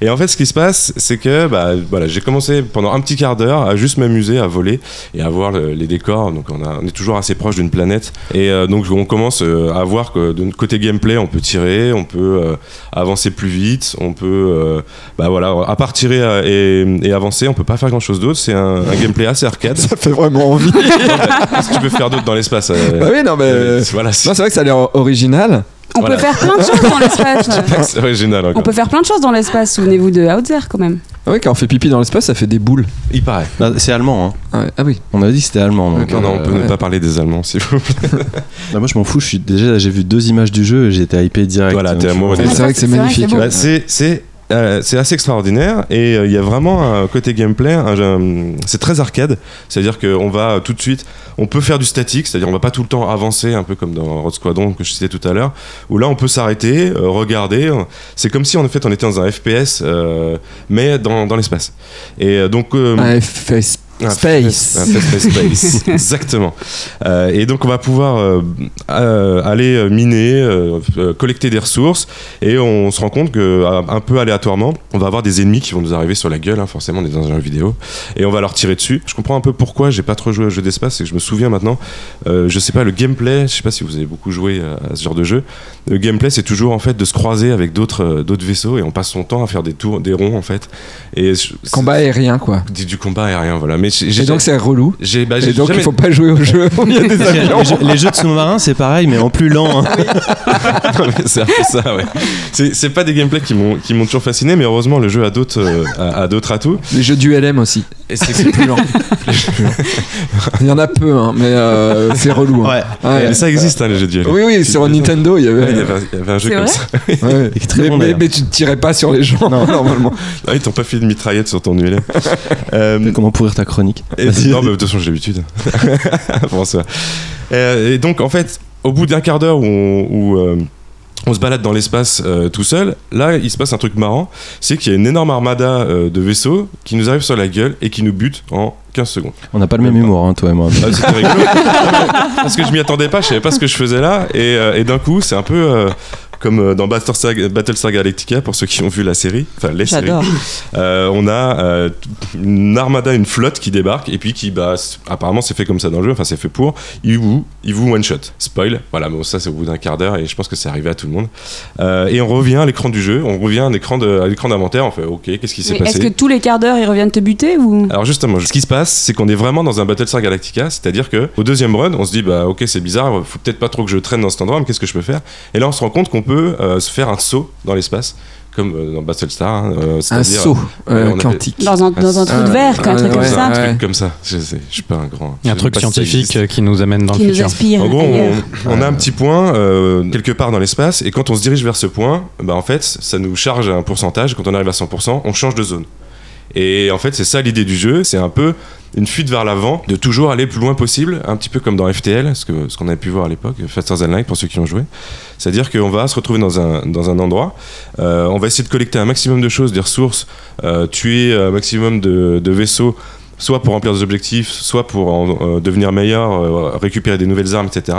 Et en fait, ce qui se passe, c'est que bah, voilà, j'ai commencé pendant un petit quart d'heure à juste m'amuser, à voler et à voir le- les décors. Donc, on, a- on est toujours assez proche d'une planète. Et euh, donc, on commence euh, à voir que de notre côté gameplay, on peut tirer, on peut euh, avancer plus vite, on peut, euh, bah voilà, à part tirer et, et avancer, on peut pas faire grand chose d'autre. C'est un, un gameplay assez arcade. Ça fait vraiment envie. Qu'est-ce que tu peux faire d'autre dans l'espace euh, bah oui, non, mais. euh, Voilà, c'est Non, c'est vrai que ça a l'air original. On Voilà. peut faire plein de choses dans l'espace. c'est original On encore. peut faire plein de choses dans l'espace. Souvenez-vous de Outzer quand même. Ah oui, quand on fait pipi dans l'espace, ça fait des boules. Il paraît. Bah, c'est allemand. hein. Ah, ouais. Ah oui. On avait dit que c'était allemand. donc, Non, non, on euh, peut ouais. ne pas parler des Allemands, s'il vous plaît. bah, moi, je m'en fous. Je suis déjà, j'ai vu deux images du jeu et j'étais hypé direct. Voilà, Donc, t'es je- amoureux C'est vrai que c'est C'est vrai que magnifique. beau. Bah, c'est c'est euh, c'est assez extraordinaire et euh, il y a vraiment un côté gameplay, un- c'est très arcade, c'est-à-dire qu'on va tout de suite, on peut faire du statique, c'est-à-dire on va pas tout le temps avancer, un peu comme dans Road Squadron que je citais tout à l'heure, où là on peut s'arrêter, euh, regarder, c'est comme si en fait on était dans un FPS, euh, mais dans, dans l'espace. Et euh, donc... euh, Un FPS un Space. Un FPS space, exactement. Euh, et donc on va pouvoir euh, euh, aller miner, collecter des ressources, et on se rend compte que un peu aléatoirement, on va avoir des ennemis qui vont nous arriver sur la gueule. hein, forcément, on est dans un jeu vidéo, et on va leur tirer dessus. Je comprends un peu pourquoi j'ai pas trop joué au jeu d'espace, et je me souviens maintenant. je sais pas le gameplay. Je sais pas si vous avez beaucoup joué à, ce genre de jeu. Le gameplay, c'est toujours en fait de se croiser avec d'autres d'autres vaisseaux, et on passe son temps à faire des tours, des ronds en fait. Et je- Combat aérien, quoi. du, du combat aérien, voilà. Mais Et donc c'est relou. j'ai bah, Et donc jamais- il faut pas jouer au jeu où il y a des Parce que avions. les, jeux, les jeux de sous-marins, c'est pareil, mais en plus lent. hein. C'est un peu ça, ouais. C'est pas des gameplays qui m'ont qui m'ont toujours fasciné, mais heureusement le jeu a d'autres euh, a, a d'autres atouts. Les jeux du LM aussi. Et c'est C'est plus lent. Il y en a peu, hein, mais euh, c'est relou. hein. Ouais. mais ça existe hein, les jeux de. Oui, oui, sur Nintendo, il y Ouais, avait. il y avait, un- il y avait un jeu comme ça. Mais, bon, mais, tu ne tirais pas sur les gens normalement. Ah, ils t'ont pas fait de mitraillette sur ton ULM. Euh, Comment pourrir ta chronique Et non, mais de toute façon, j'ai l'habitude. François. Euh, et donc, en fait, au bout d'un quart d'heure où, on, où, euh, on se balade dans l'espace euh, tout seul, là, il se passe un truc marrant c'est qu'il y a une énorme armada euh, de vaisseaux qui nous arrive sur la gueule et qui nous bute en 15 secondes. On n'a pas le même humour, hein, toi et moi. Ah, C'était rigolo. Parce que je m'y attendais pas, je savais pas ce que je faisais là. Et, euh, et d'un coup, c'est un peu euh, comme euh, dans Battlestar, Galactica, pour ceux qui ont vu la série, enfin les séries. Euh, on a euh, une armada, une flotte qui débarque et puis qui, bah, apparemment, c'est fait comme ça dans le jeu. Enfin, c'est fait pour. Ils vous, ils vous one shot. Spoil. Voilà, bon, ça c'est au bout d'un quart d'heure et je pense que c'est arrivé à tout le monde. Euh, et on revient à l'écran du jeu. On revient à l'écran d'inventaire. On fait, ok, qu'est-ce qui s'est passé? Est-ce que tous les quarts d'heure ils reviennent te buter ou? Alors justement, ce qui se passe, c'est qu'on est vraiment dans un Battlestar Galactica, c'est-à-dire que au deuxième run, on se dit bah ok c'est bizarre, faut peut-être pas trop que je traîne dans cet endroit, mais qu'est-ce que je peux faire? Et là on se rend compte qu'on peut euh, se faire un saut dans l'espace, comme euh, dans Battlestar, hein, euh, Un c'est-à-dire saut euh, quantique. dans un, dans un trou de Ah, verre, un truc ouais, comme ça, un ouais. truc comme ça. Je sais, je suis pas un grand. Il y a un truc scientifique qui nous amène dans qui le nous futur. aspire. En gros, on, on a un petit point euh, quelque part dans l'espace, et quand on se dirige vers ce point, bah en fait, ça nous charge un pourcentage. Quand on arrive à 100%, on change de zone. Et en fait, c'est ça l'idée du jeu. C'est un peu une fuite vers l'avant, de toujours aller le plus loin possible, un petit peu comme dans FTL, ce qu'on avait pu voir à l'époque, Faster Than Light pour ceux qui ont joué. C'est-à-dire qu'on va se retrouver dans un, endroit, euh, on va essayer de collecter un maximum de choses, des ressources, euh, tuer un maximum de vaisseaux soit pour remplir des objectifs, soit pour en, euh, devenir meilleur, euh, récupérer des nouvelles armes, etc.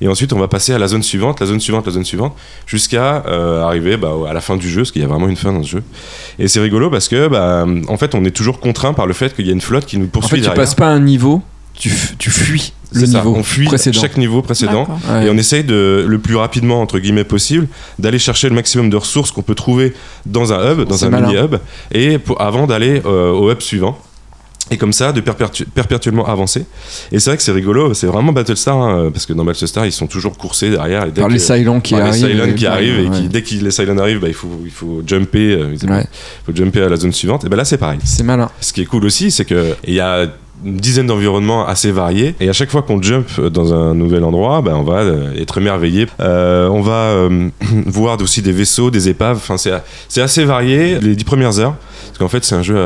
Et ensuite, on va passer à la zone suivante, la zone suivante, la zone suivante, jusqu'à euh, arriver bah, à la fin du jeu, parce qu'il y a vraiment une fin dans ce jeu. Et c'est rigolo parce que, bah, en fait, on est toujours contraint par le fait qu'il y a une flotte qui nous En poursuit fait, tu derrière. passes pas un niveau, tu, fuis le C'est ça, niveau on fuit précédent. chaque niveau précédent. Ouais. Et on essaye de, le plus rapidement, entre guillemets, possible, d'aller chercher le maximum de ressources qu'on peut trouver dans un hub, dans un malin. mini-hub, et pour, avant d'aller euh, au hub suivant. Et comme ça, de perpétu- perpétuellement avancer. Et c'est vrai que c'est rigolo, c'est vraiment Battlestar, hein, parce que dans Battlestar, ils sont toujours coursés derrière. Et dès Par que- les Cylons qui arrivent. Qui arrivent, et ouais. qui, dès que les Cylons arrivent, bah, il, faut, il faut jumper, euh, il Ouais. faut jumper à la zone suivante. Et ben là, c'est pareil. C'est malin. Ce qui est cool aussi, c'est que il y a une dizaine d'environnements assez variés et à chaque fois qu'on jump dans un nouvel endroit, ben, on va euh, être émerveillé. Euh, on va euh, voir aussi des vaisseaux, des épaves. Enfin, c'est assez varié les dix premières heures. Parce qu'en fait, c'est un jeu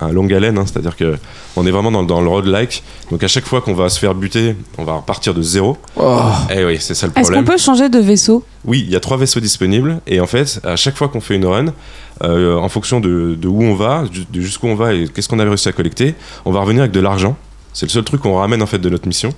à longue haleine, hein. c'est-à-dire que on est vraiment dans, dans le road-like. Donc à chaque fois qu'on va se faire buter, on va repartir de zéro. Oh. Et oui, c'est ça le Est-ce qu'on problème. peut changer de vaisseau? Oui, il y a trois vaisseaux disponibles et en fait, à chaque fois qu'on fait une run, euh, en fonction de, de où on va, de jusqu'où on va et qu'est-ce qu'on avait réussi à collecter, on va revenir avec de l'argent. C'est le seul truc qu'on ramène en fait de notre mission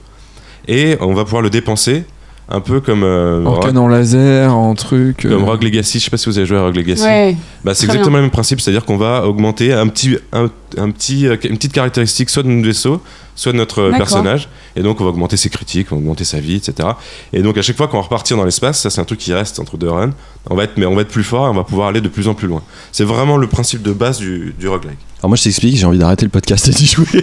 et on va pouvoir le dépenser un peu comme euh, En Rogue- canon laser, en truc. euh, comme Rogue Legacy. Je sais pas si vous avez joué à Rogue Legacy. Ouais. Bah, c'est exactement le même principe, c'est-à-dire qu'on va augmenter un petit, un, un petit, euh, une petite caractéristique soit de notre vaisseau, soit de notre euh, personnage, et donc on va augmenter ses critiques, on va augmenter sa vie, etc. Et donc à chaque fois qu'on va repartir dans l'espace, ça c'est un truc qui reste entre deux runs, on va être, mais on va être plus fort et on va pouvoir aller de plus en plus loin. C'est vraiment le principe de base du, du roguelike. Alors moi je t'explique, j'ai envie d'arrêter le podcast et d'y jouer.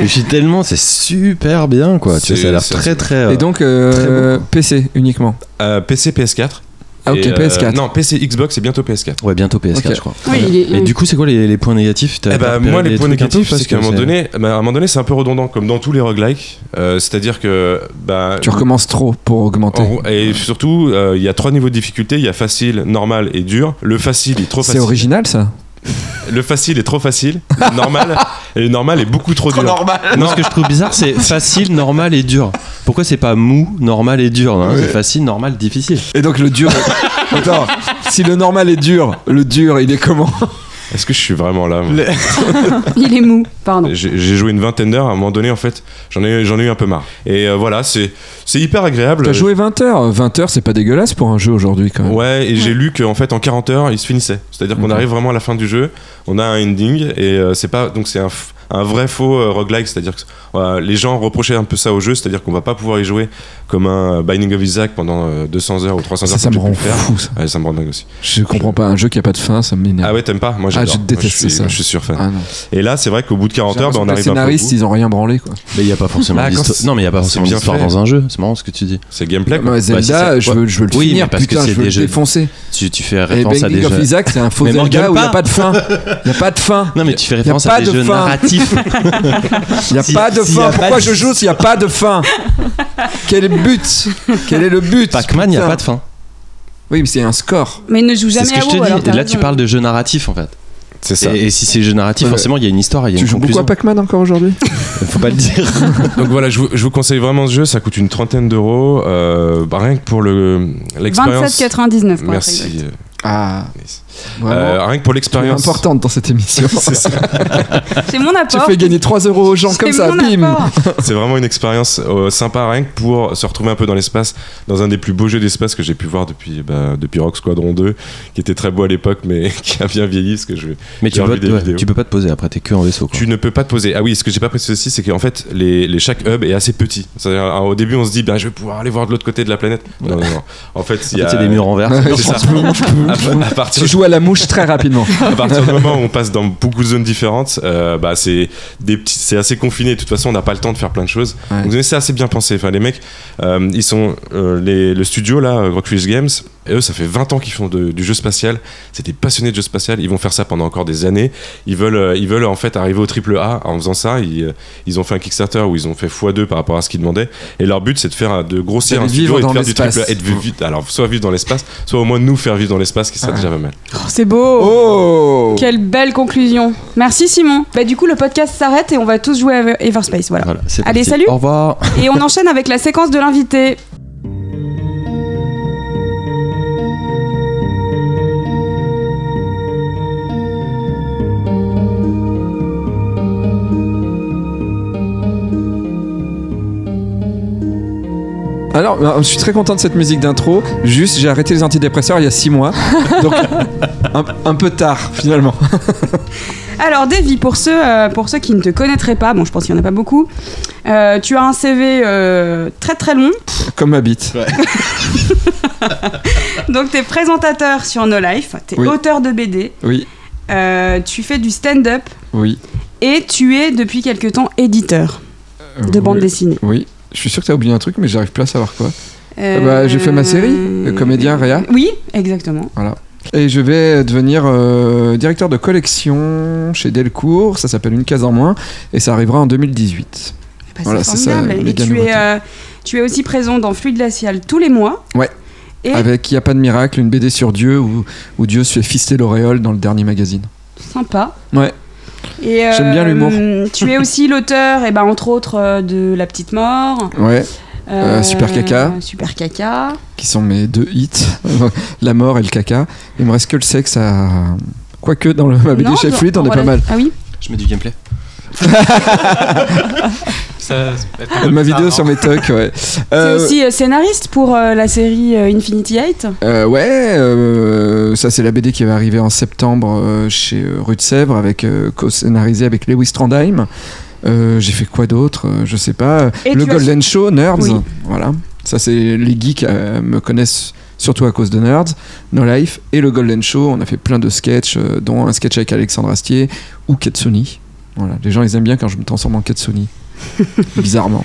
je suis tellement, c'est super bien quoi. Tu C'est- sais, ça a l'air très très. Et donc, euh, PC uniquement. Euh, PC, PS4. Ah, ok, et, euh, PS4. non, PC, Xbox et bientôt PS4. Ouais, bientôt PS4 Ok. je crois. Oui, Et du coup, c'est quoi les, les points négatifs? Eh ben, repéré moi, les points négatifs, parce c'est qu'à un moment c'est- donné, bah, à un moment donné, c'est un peu redondant, comme dans tous les roguelikes. Euh, C'est-à-dire que, bah, Tu recommences trop pour augmenter. En- et surtout, euh, il y a trois niveaux de difficulté. Il y a facile, normal et dur. Le facile est trop C'est facile. original ça? Le facile est trop facile. Le normal, et le normal est beaucoup trop, dur. normal. Non, ce que je trouve bizarre, c'est facile, normal et dur. Pourquoi c'est pas mou, normal et dur hein? C'est facile, normal, difficile. Et donc le dur. Attends, si le normal est dur, le dur il est comment? Est-ce que je suis vraiment là moi il est mou, pardon. J'ai joué une vingtaine d'heures. À un moment donné, en fait, j'en ai, j'en ai eu un peu marre. Et euh, voilà, c'est, c'est hyper agréable. T'as joué 20 heures 20 heures c'est pas dégueulasse pour un jeu aujourd'hui quand même. Ouais, et j'ai lu qu'en fait en 40 heures il se finissait. C'est-à-dire qu'on arrive vraiment à la fin du jeu, on a un ending et euh, c'est pas donc c'est un, f- un vrai faux euh, roguelike, c'est-à-dire que voilà, les gens reprochaient un peu ça au jeu, c'est-à-dire qu'on va pas pouvoir y jouer comme un euh, Binding of Isaac pendant euh, 200 heures ou 300 Ça, heures. ça me rend fou ça. Ouais, ça me rend dingue aussi. Je comprends pas, un jeu qui a pas de fin, ça m'énerve. Ah ouais, t'aimes pas? Moi Ah, j'adore. je Moi, déteste suis, ça. moi, je suis sur fan. Ah. Et là, c'est vrai qu'au bout de 40 J'ai heures, bah, on arrive les un peu au scénaristes ils ont rien branlé quoi. Mais il y a pas forcément Bah, Non, mais il y a pas forcément bien d'histoire fait. dans un jeu. C'est marrant ce que tu dis. C'est le gameplay. quoi. Bah, si, Zelda, je, veux, je veux le Oui, finir, mais parce que je veux des le jeux- défoncer. Tu, tu fais référence à des Binding of jeux. Isaac, c'est un faux Zelda où il n'y a pas. de fin. Il n'y a pas de fin. Non, mais tu fais Y référence à des de jeux fin. Il n'y a Si- pas de fin. Pourquoi de- je joue s'il n'y a pas de fin Quel est le but Quel est le but Pac-Man, il n'y a pas de fin. Oui, mais c'est un score. Mais il ne joue C'est jamais ce que à je te dis. t'as Là, tu parles de jeux narratifs en fait. C'est ça. Et, et si c'est jeu narratif, Ouais. forcément, il y a une histoire, il y a Tu une joues beaucoup conclusion. à Pac-Man encore aujourd'hui Faut pas le dire. Donc voilà, je vous, je vous conseille vraiment ce jeu. Ça coûte une trentaine d'euros. euh, bah, rien que pour le l'expérience. 27,99 pour être Merci. euh, Ah, Nice. Euh, rien que pour Tu l'expérience. importante dans cette émission. C'est ça. C'est mon tu apport. fais gagner 3 euros aux gens C'est comme ça, mon bim apport. C'est vraiment une expérience euh, sympa, rien que pour se retrouver un peu dans l'espace, dans un des plus beaux jeux d'espace que j'ai pu voir depuis, bah, depuis Rock Squadron 2, qui était très beau à l'époque, mais qui a bien vieilli. Parce que je, Mais tu peux, ouais, tu peux pas te poser après, t'es que en vaisseau. Quoi. tu ne peux pas te poser. Ah oui, ce que j'ai pas précisé aussi, c'est qu'en fait, les, les, chaque hub est assez petit. C'est-à-dire, euh, au début, on se dit, ben, je vais pouvoir aller voir de l'autre côté de la planète. Non, non, non. En fait, il y En a c'est des murs en verre. C'est À, partir Tu joues à la mouche très rapidement. à partir du moment où on passe dans beaucoup de zones différentes, euh, bah c'est des petits, c'est assez confiné. De toute façon, on n'a pas le temps de faire plein de choses. Ouais. Donc c'est assez bien pensé. Enfin, les mecs, euh, ils sont euh, les, le studio là, Rockfish Games. Et eux, ça fait 20 ans qu'ils font de- du jeu spatial. C'était passionnés de jeu spatial. Ils vont faire ça pendant encore des années. Ils veulent, euh, ils veulent en fait arriver au triple A en faisant ça. Ils, euh, ils ont fait un Kickstarter où ils ont fait x2 par rapport à ce qu'ils demandaient. Et leur but, c'est de faire un- de grossir un studio vivre et de faire du triple A. Et de vivre- alors, soit vivre dans l'espace, soit au moins nous faire vivre dans l'espace, qui serait Ah. déjà pas mal. Oh, c'est beau Oh Quelle belle conclusion. Merci Simon. Bah, du coup, le podcast s'arrête et on va tous jouer à Everspace. Voilà. Voilà, Allez, parti. salut. Au revoir. Et on enchaîne avec la séquence de l'invité. Alors, euh, je suis très content de cette musique d'intro. Juste, j'ai arrêté les antidépresseurs il y a 6 mois. Donc, un, un peu tard, finalement. Alors, Davy, pour ceux, euh, pour ceux qui ne te connaîtraient pas, bon, je pense qu'il n'y en a pas beaucoup, euh, tu as un CV euh, très très long. Comme ma bite. Donc, tu es présentateur sur No Life, tu es Oui. auteur de BD, Oui, euh, tu fais du stand-up oui. et tu es depuis quelque temps éditeur Euh, de bande oui. dessinée. Oui. Je suis sûr que t'as oublié un truc, mais j'arrive plus à savoir quoi. Euh, bah, j'ai fait ma série, le comédien Réa. Oui, exactement. Et je vais devenir euh, directeur de collection chez Delcourt. Ça s'appelle Une case en moins. Et ça arrivera en 2018. Bah, Voilà, c'est ça. Et tu es, euh, tu es aussi présent dans Fluide Glacial tous les mois. Ouais. Et Avec Il n'y a pas de miracle, une BD sur Dieu où, où Dieu se fait fister l'auréole dans le dernier magazine. sympa. Ouais. Et, J'aime bien l'humour. Tu es aussi l'auteur, et ben, entre autres, euh, de La Petite Mort. Ouais, Euh, Super Caca. Super Caca. qui sont mes deux hits la mort et le caca. Il me reste que le sexe à. Quoique dans le ma BD dans- Fluide, on est pas mal. Ah oui Je mets du gameplay. Ça, Ma vidéo sur mes tocs, ouais. Tu es Euh, aussi euh, scénariste pour euh, la série euh, Infinity 8. Euh, ouais, euh, ça c'est la BD qui va arriver en septembre euh, chez euh, Rue de Sèvres, avec euh, co-scénarisé avec Lewis Trondheim. Euh, J'ai fait quoi d'autre Euh, Je sais pas. Et le as- Golden Show, Nerds. Oui. Voilà. Ça c'est les geeks euh, me connaissent surtout à cause de Nerds, No Life et le Golden Show. On a fait plein de sketchs, euh, dont un sketch avec Alexandre Astier ou Katsuni. Voilà, les gens ils aiment bien quand je me transforme en Katsuni. Bizarrement.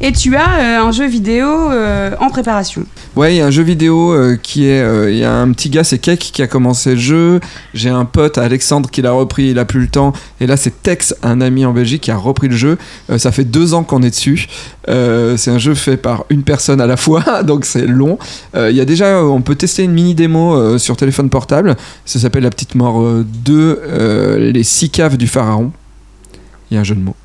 Et tu as euh, un jeu vidéo euh, en préparation. Ouais, il y a un jeu vidéo euh, qui est. Il y a un petit gars, c'est Keck, qui a commencé le jeu. J'ai un pote, Alexandre, qui l'a repris, il a plus le temps. Et là, c'est Tex, un ami en Belgique, qui a repris le jeu. Ça fait deux ans qu'on est dessus. C'est un jeu fait par une personne à la fois, donc c'est long. Il y a déjà. On peut tester une mini démo sur téléphone portable. Ça s'appelle La Petite Mort euh, 2, euh, Les six caves du pharaon. Il y a un jeu de mots.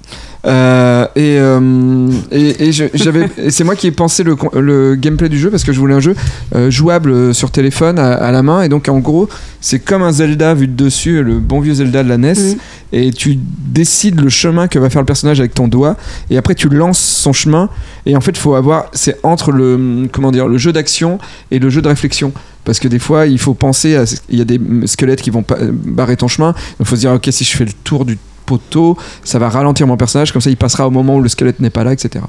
Euh, et, euh, et, et j'avais, c'est moi qui ai pensé le, le gameplay du jeu parce que je voulais un jeu euh, jouable sur téléphone à, à la main. Et donc, en gros, c'est comme un Zelda vu de dessus, le bon vieux Zelda de la NES. Mhm. Et tu décides le chemin que va faire le personnage avec ton doigt. Et après, tu lances son chemin. Et en fait, il faut avoir. C'est entre le, comment dire, le jeu d'action et le jeu de réflexion. Parce que des fois, il faut penser à. Il y a des squelettes qui vont barrer ton chemin. Il faut se dire, ok, si je fais le tour du poteau, ça va ralentir mon personnage. Comme ça, il passera au moment où le squelette n'est pas là, etc.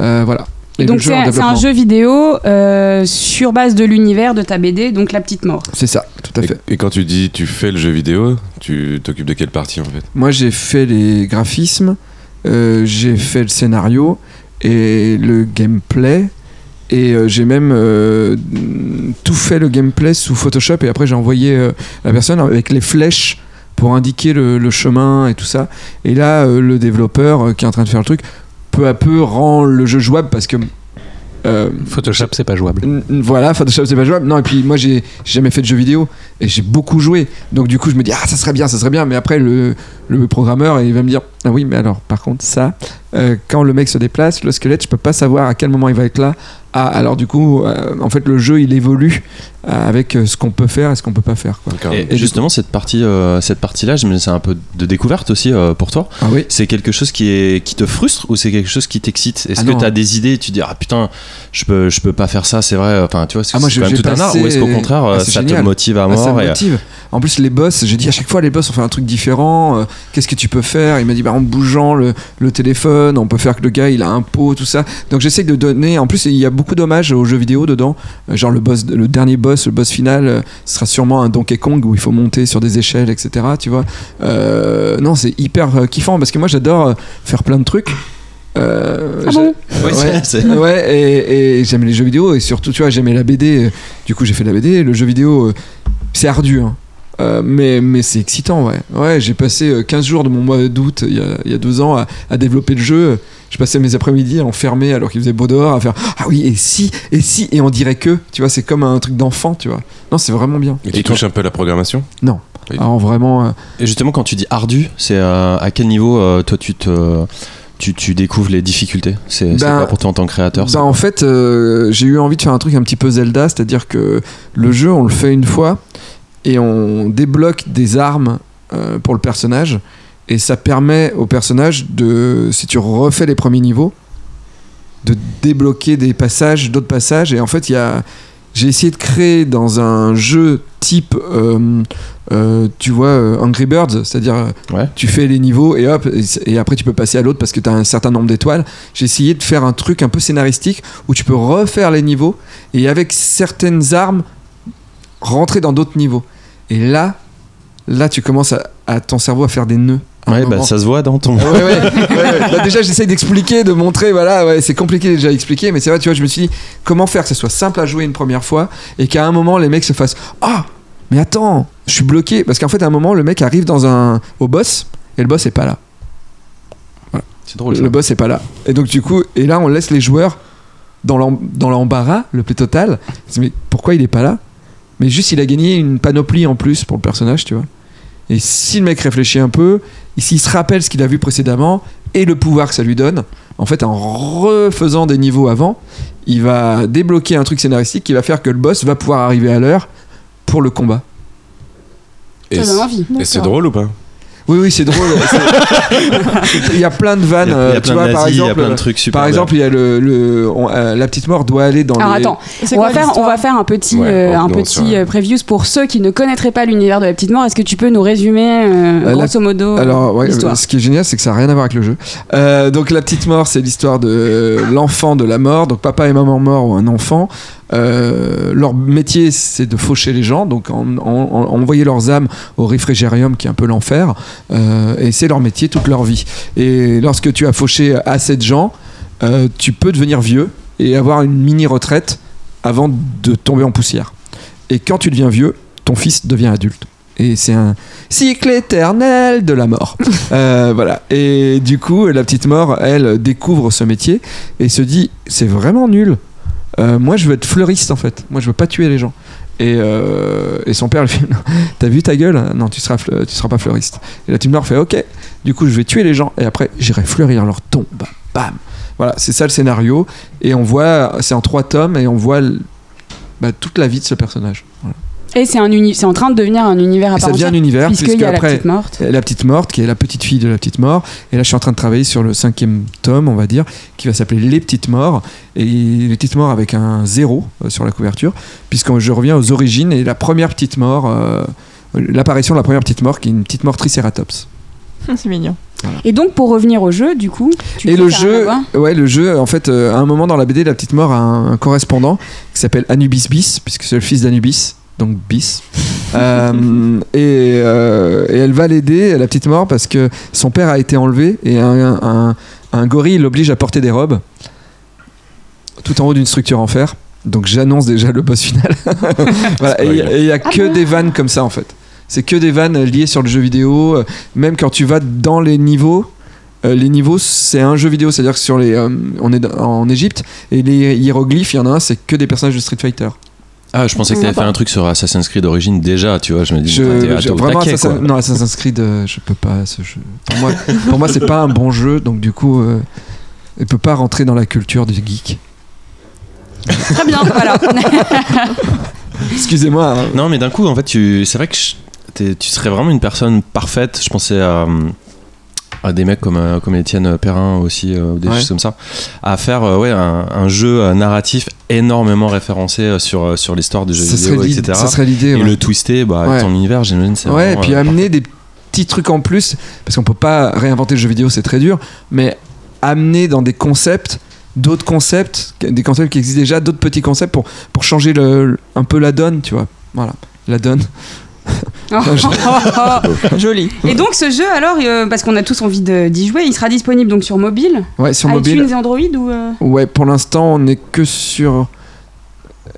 Euh, voilà. Et donc c'est un, jeu vidéo euh, sur base de l'univers de ta BD, donc La Petite Mort. C'est ça, tout à fait. Et, et quand tu dis tu fais le jeu vidéo, tu t'occupes de quelle partie en fait? Moi, j'ai fait les graphismes, euh, j'ai fait le scénario et le gameplay. Et euh, j'ai même euh, tout fait le gameplay sous Photoshop. Et après, j'ai envoyé euh, la personne avec les flèches pour indiquer le, le chemin et tout ça. Et là, euh, le développeur euh, qui est en train de faire le truc, peu à peu, rend le jeu jouable parce que. euh, Photoshop, c'est pas jouable. Voilà, Photoshop c'est pas jouable. Non, et puis moi j'ai jamais fait de jeux vidéo et j'ai beaucoup joué. Donc du coup je me dis ah ça serait bien, ça serait bien. Mais après le, le programmeur il va me dire ah oui mais alors par contre ça quand le mec se déplace le squelette je peux pas savoir à quel moment il va être là. Ah alors du coup euh, en fait le jeu il évolue euh, avec euh, ce qu'on peut faire et ce qu'on peut pas faire quoi. Et, Et justement, cette partie, euh, cette partie-là, je me- c'est un peu de découverte aussi euh, pour toi. Ah oui. C'est quelque chose qui est qui te frustre ou c'est quelque chose qui t'excite? Est-ce Ah que tu as des idées et tu te dis ah putain, je peux je peux pas faire ça, c'est vrai. Enfin, tu vois, c'est Ah, quand même tout un art. Ou est-ce qu'au contraire, Ah, ça génial. te motive à Ah, ça mort me et-. En plus, les boss, j'ai dit à chaque fois, les boss, on fait un truc différent. euh, Qu'est-ce que tu peux faire? Il m'a dit, bah, en bougeant le, le téléphone, on peut faire que le gars, il a un pot, tout ça. Donc, j'essaie de donner. En plus, il y a beaucoup d'hommages aux jeux vidéo dedans. Euh, Genre, le, boss, le dernier boss, le boss final, euh, ce sera sûrement un Donkey Kong où il faut monter sur des échelles, etc. Tu vois Euh, Non, c'est hyper euh, kiffant parce que moi, j'adore euh, faire plein de trucs. Euh, Ah j'a- bon? Oui, Ouais. Ouais, et, et j'aimais les jeux vidéo et surtout, tu vois, j'aimais la BD. Du coup, j'ai fait de la BD. Le jeu vidéo, c'est ardu, hein. Euh, mais, mais c'est excitant, ouais. Ouais, j'ai passé euh, 15 jours de mon mois d'août il y a, il y a deux ans à, à développer le jeu. Je passais mes après-midi enfermé alors qu'il faisait beau dehors à faire Ah oui, et si, et si, et on dirait que, tu vois, c'est comme un truc d'enfant, tu vois. Non, c'est vraiment bien. Et tu touches un peu la programmation? Non. Alors vraiment, euh, Et justement, quand tu dis ardu, c'est euh, à quel niveau euh, toi tu te tu, tu découvres les difficultés? C'est Ben, quoi pour toi en tant que créateur Bah, en fait, euh, j'ai eu envie de faire un truc un petit peu Zelda, c'est-à-dire que le jeu, on le fait une fois et on débloque des armes euh, pour le personnage. Et ça permet au personnage de, si tu refais les premiers niveaux, de débloquer des passages, d'autres passages. Et en fait, il y a, j'ai essayé de créer dans un jeu type, euh, euh, tu vois, euh, Angry Birds, c'est-à-dire Ouais. tu fais les niveaux et hop, et, après tu peux passer à l'autre parce que tu as un certain nombre d'étoiles. J'ai essayé de faire un truc un peu scénaristique où tu peux refaire les niveaux et avec certaines armes rentrer dans d'autres niveaux. Et là, là tu commences à, à ton cerveau à faire des nœuds. Ouais, bah ça se voit dans ton. Ouais, ouais. Bah, déjà, j'essaye d'expliquer, de montrer, voilà, ouais, c'est compliqué déjà à expliquer, mais c'est vrai, tu vois, je me suis dit, comment faire que ce soit simple à jouer une première fois et qu'à un moment, les mecs se fassent Ah, mais attends, je suis bloqué. Parce qu'en fait, à un moment, le mec arrive dans un, au boss et le boss est pas là. C'est drôle. ça. Le boss est pas là. Et donc, du coup, et là, on laisse les joueurs dans l'em- dans l'embarras le plus total. Mais pourquoi il est pas là? Mais juste, il a gagné une panoplie en plus pour le personnage, tu vois. Et si le mec réfléchit un peu, s'il se rappelle ce qu'il a vu précédemment et le pouvoir que ça lui donne, en fait, en refaisant des niveaux avant, il va débloquer un truc scénaristique qui va faire que le boss va pouvoir arriver à l'heure pour le combat. Et Ça donne envie. et c'est drôle ou pas? Oui, oui, c'est drôle. Il y a plein de Il y vannes. a, il y euh, a tu plein vois, de par nazis, il y a exemple, plein de trucs super. par bien. exemple, il y a le, le- on- euh, la petite mort doit aller dans Alors les. attends, on quoi va, faire, on va faire un petit, Ouais, euh, un non, petit euh, previews pour ceux qui ne connaîtraient pas l'univers de la petite mort. Est-ce que tu peux nous résumer euh, Euh, grosso modo euh, Alors, ouais, ce qui est génial, c'est que ça n'a rien à voir avec le jeu. Euh, donc, la petite mort, c'est l'histoire de l'enfant de la mort. Donc, papa et maman morts ou un enfant. Euh, leur métier, c'est de faucher les gens, donc en, en- en- envoyer leurs âmes au réfrigérium, qui est un peu l'enfer. Euh, et c'est leur métier toute leur vie. Et lorsque tu as fauché assez de gens, euh, tu peux devenir vieux et avoir une mini retraite avant de tomber en poussière. Et quand tu deviens vieux, ton fils devient adulte. Et c'est un cycle éternel de la mort. Euh, voilà. Et du coup, la petite mort, elle découvre ce métier et se dit c'est vraiment nul. Euh, moi, je veux être fleuriste en fait. Moi, je veux pas tuer les gens. Et, euh, son père lui fait T'as vu ta gueule? Non, tu seras, tu seras pas fleuriste. Et la petite mort fait Ok, du coup, je vais tuer les gens et après, j'irai fleurir leur tombe. Bam Voilà, c'est ça le scénario. Et on voit, c'est en trois tomes et on voit bah, toute la vie de ce personnage. Voilà. Et c'est un uni- c'est en train de devenir un univers à Et ça part devient un univers, puisqu'il puisque y a après, la petite morte. la petite morte, qui est la petite fille de la petite mort. Et là, je suis en train de travailler sur le cinquième tome, on va dire, qui va s'appeler Les Petites Morts. Et Les Petites Morts avec un zéro euh, sur la couverture, puisque je reviens aux origines et la première petite mort, euh, l'apparition de la première petite mort, qui est une petite mort Triceratops. C'est mignon. Et donc pour revenir au jeu, du coup, tu et le jeu, ouais, le jeu, en fait, euh, à un moment dans la BD, la petite mort a un, un correspondant qui s'appelle Anubis Bis, puisque c'est le fils d'Anubis, donc Bis. Euh, et, euh, et elle va l'aider, la petite mort, parce que son père a été enlevé et un, un, un gorille l'oblige à porter des robes tout en haut d'une structure en fer. Donc j'annonce déjà le boss final. Voilà, et il y a Ah que bon des vannes comme ça en fait. C'est que des vannes liées sur le jeu vidéo. euh, Même quand tu vas dans les niveaux, euh, les niveaux c'est un jeu vidéo. C'est-à-dire que sur les, euh, on est en Égypte et les hiéroglyphes, il y en a un, c'est que des personnages de Street Fighter. Ah, je pensais que t'avais fait un truc sur Assassin's Creed d'origine déjà, tu vois. Je me dis, Je, t'es- je- vraiment, taquet, Assassin- quoi. non, Assassin's Creed, euh, je peux pas. Ce jeu. Pour moi, pour moi, c'est pas un bon jeu, donc du coup, euh, il peut pas rentrer dans la culture du geek. Très bien, voilà. Excusez-moi. hein. Non, mais d'un coup, en fait, tu... c'est vrai que je- tu serais vraiment une personne parfaite. Je pensais à, à des mecs comme, euh, comme Étienne Perrin aussi, euh, ou des Ouais. choses comme ça, à faire euh, ouais, un, un jeu narratif énormément référencé sur, sur l'histoire du jeu Ça vidéo, etc. ça serait l'idée. Et ouais. le twister, bah, avec Ouais. ton univers, j'imagine, c'est Ouais, et puis amener des petits trucs en plus, parce qu'on peut pas réinventer le jeu vidéo, c'est très dur, mais amener dans des concepts, d'autres concepts, des concepts qui existent déjà, d'autres petits concepts pour, pour changer le, un peu la donne, tu vois. Voilà, la donne. Oh, oh, oh. Joli. Et donc ce jeu, alors, euh, parce qu'on a tous envie d'y jouer, il sera disponible donc sur mobile, Ouais, sur iTunes mobile. et Android ou euh, Ouais, pour l'instant, on n'est que sur.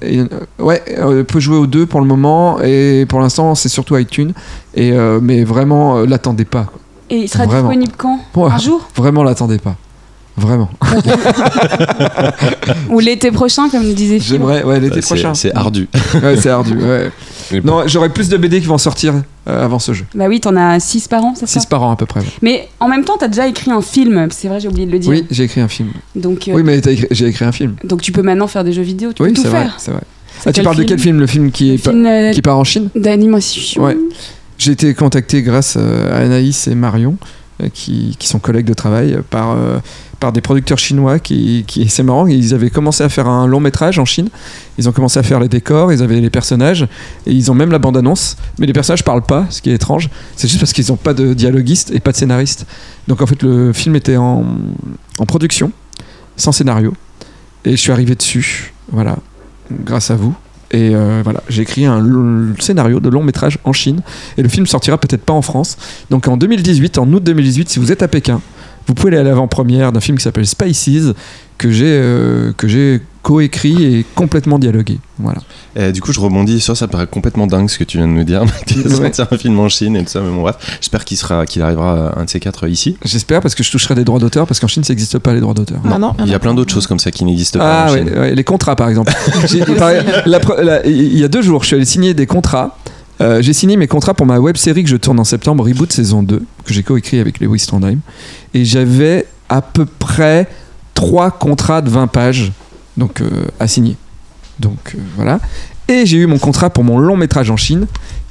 et, euh, ouais, euh, peut jouer aux deux pour le moment, et pour l'instant, c'est surtout iTunes. Et, euh, mais vraiment, l'attendez pas. Et il sera Vraiment. disponible quand? Ouais. Un jour? Vraiment, l'attendez pas. Vraiment. Ou l'été prochain, comme nous disait Phil J'aimerais, ouais, l'été prochain. C'est ardu. Ouais, c'est ardu. Ouais. Non, j'aurais plus de BD qui vont sortir euh, avant ce jeu. Bah oui, t'en as 6 par an, c'est ça? 6 par an à peu près. ouais. Mais en même temps, t'as déjà écrit un film, c'est vrai, j'ai oublié de le dire. Oui, j'ai écrit un film. Donc, euh, Oui, mais écrit- j'ai écrit un film. donc tu peux maintenant faire des jeux vidéo, tu Oui, peux tout c'est vrai, faire. c'est vrai. Ah, tu parles de quel film? Le film qui, Le est pa- euh, qui part en Chine? d'animation. Ouais. J'ai été contacté grâce à Anaïs et Marion, euh, qui, qui sont collègues de travail, par, euh, par des producteurs chinois qui, c'est marrant, ils avaient commencé à faire un long métrage en Chine. Ils ont commencé à faire les décors, ils avaient les personnages, et ils ont même la bande-annonce. Mais les personnages parlent pas, ce qui est étrange. C'est juste parce qu'ils n'ont pas de dialoguiste et pas de scénariste. Donc en fait, le film était en, production, sans scénario. Et je suis arrivé dessus, voilà, grâce à vous. Et euh, voilà, j'ai écrit un scénario de long métrage en Chine. Et le film sortira peut-être pas en France. Donc en 2018, en août 2018, si vous êtes à Pékin, vous pouvez aller à l'avant-première d'un film qui s'appelle Spices, que j'ai euh, que j'ai coécrit et complètement dialogué. Voilà. Et du coup, je rebondis sur ça, ça paraît complètement dingue ce que tu viens de nous dire. Ouais. sortir un film en Chine et tout ça, mais bon, bref. J'espère qu'il sera, qu'il arrivera un de ces quatre ici. J'espère parce que je toucherai des droits d'auteur parce qu'en Chine ça n'existe pas les droits d'auteur. Ah non, Il y a plein d'autres choses comme ça qui n'existent pas Ah en ouais, Chine. ouais, les contrats par exemple. Il y a deux jours, je suis allé signer des contrats. Euh, j'ai signé mes contrats pour ma web série que je tourne en septembre, Reboot saison 2, que j'ai coécrit avec Lewis Trondheim. Et j'avais à peu près trois contrats de 20 pages donc, euh, à signer. Donc euh, voilà. Et j'ai eu mon contrat pour mon long métrage en Chine,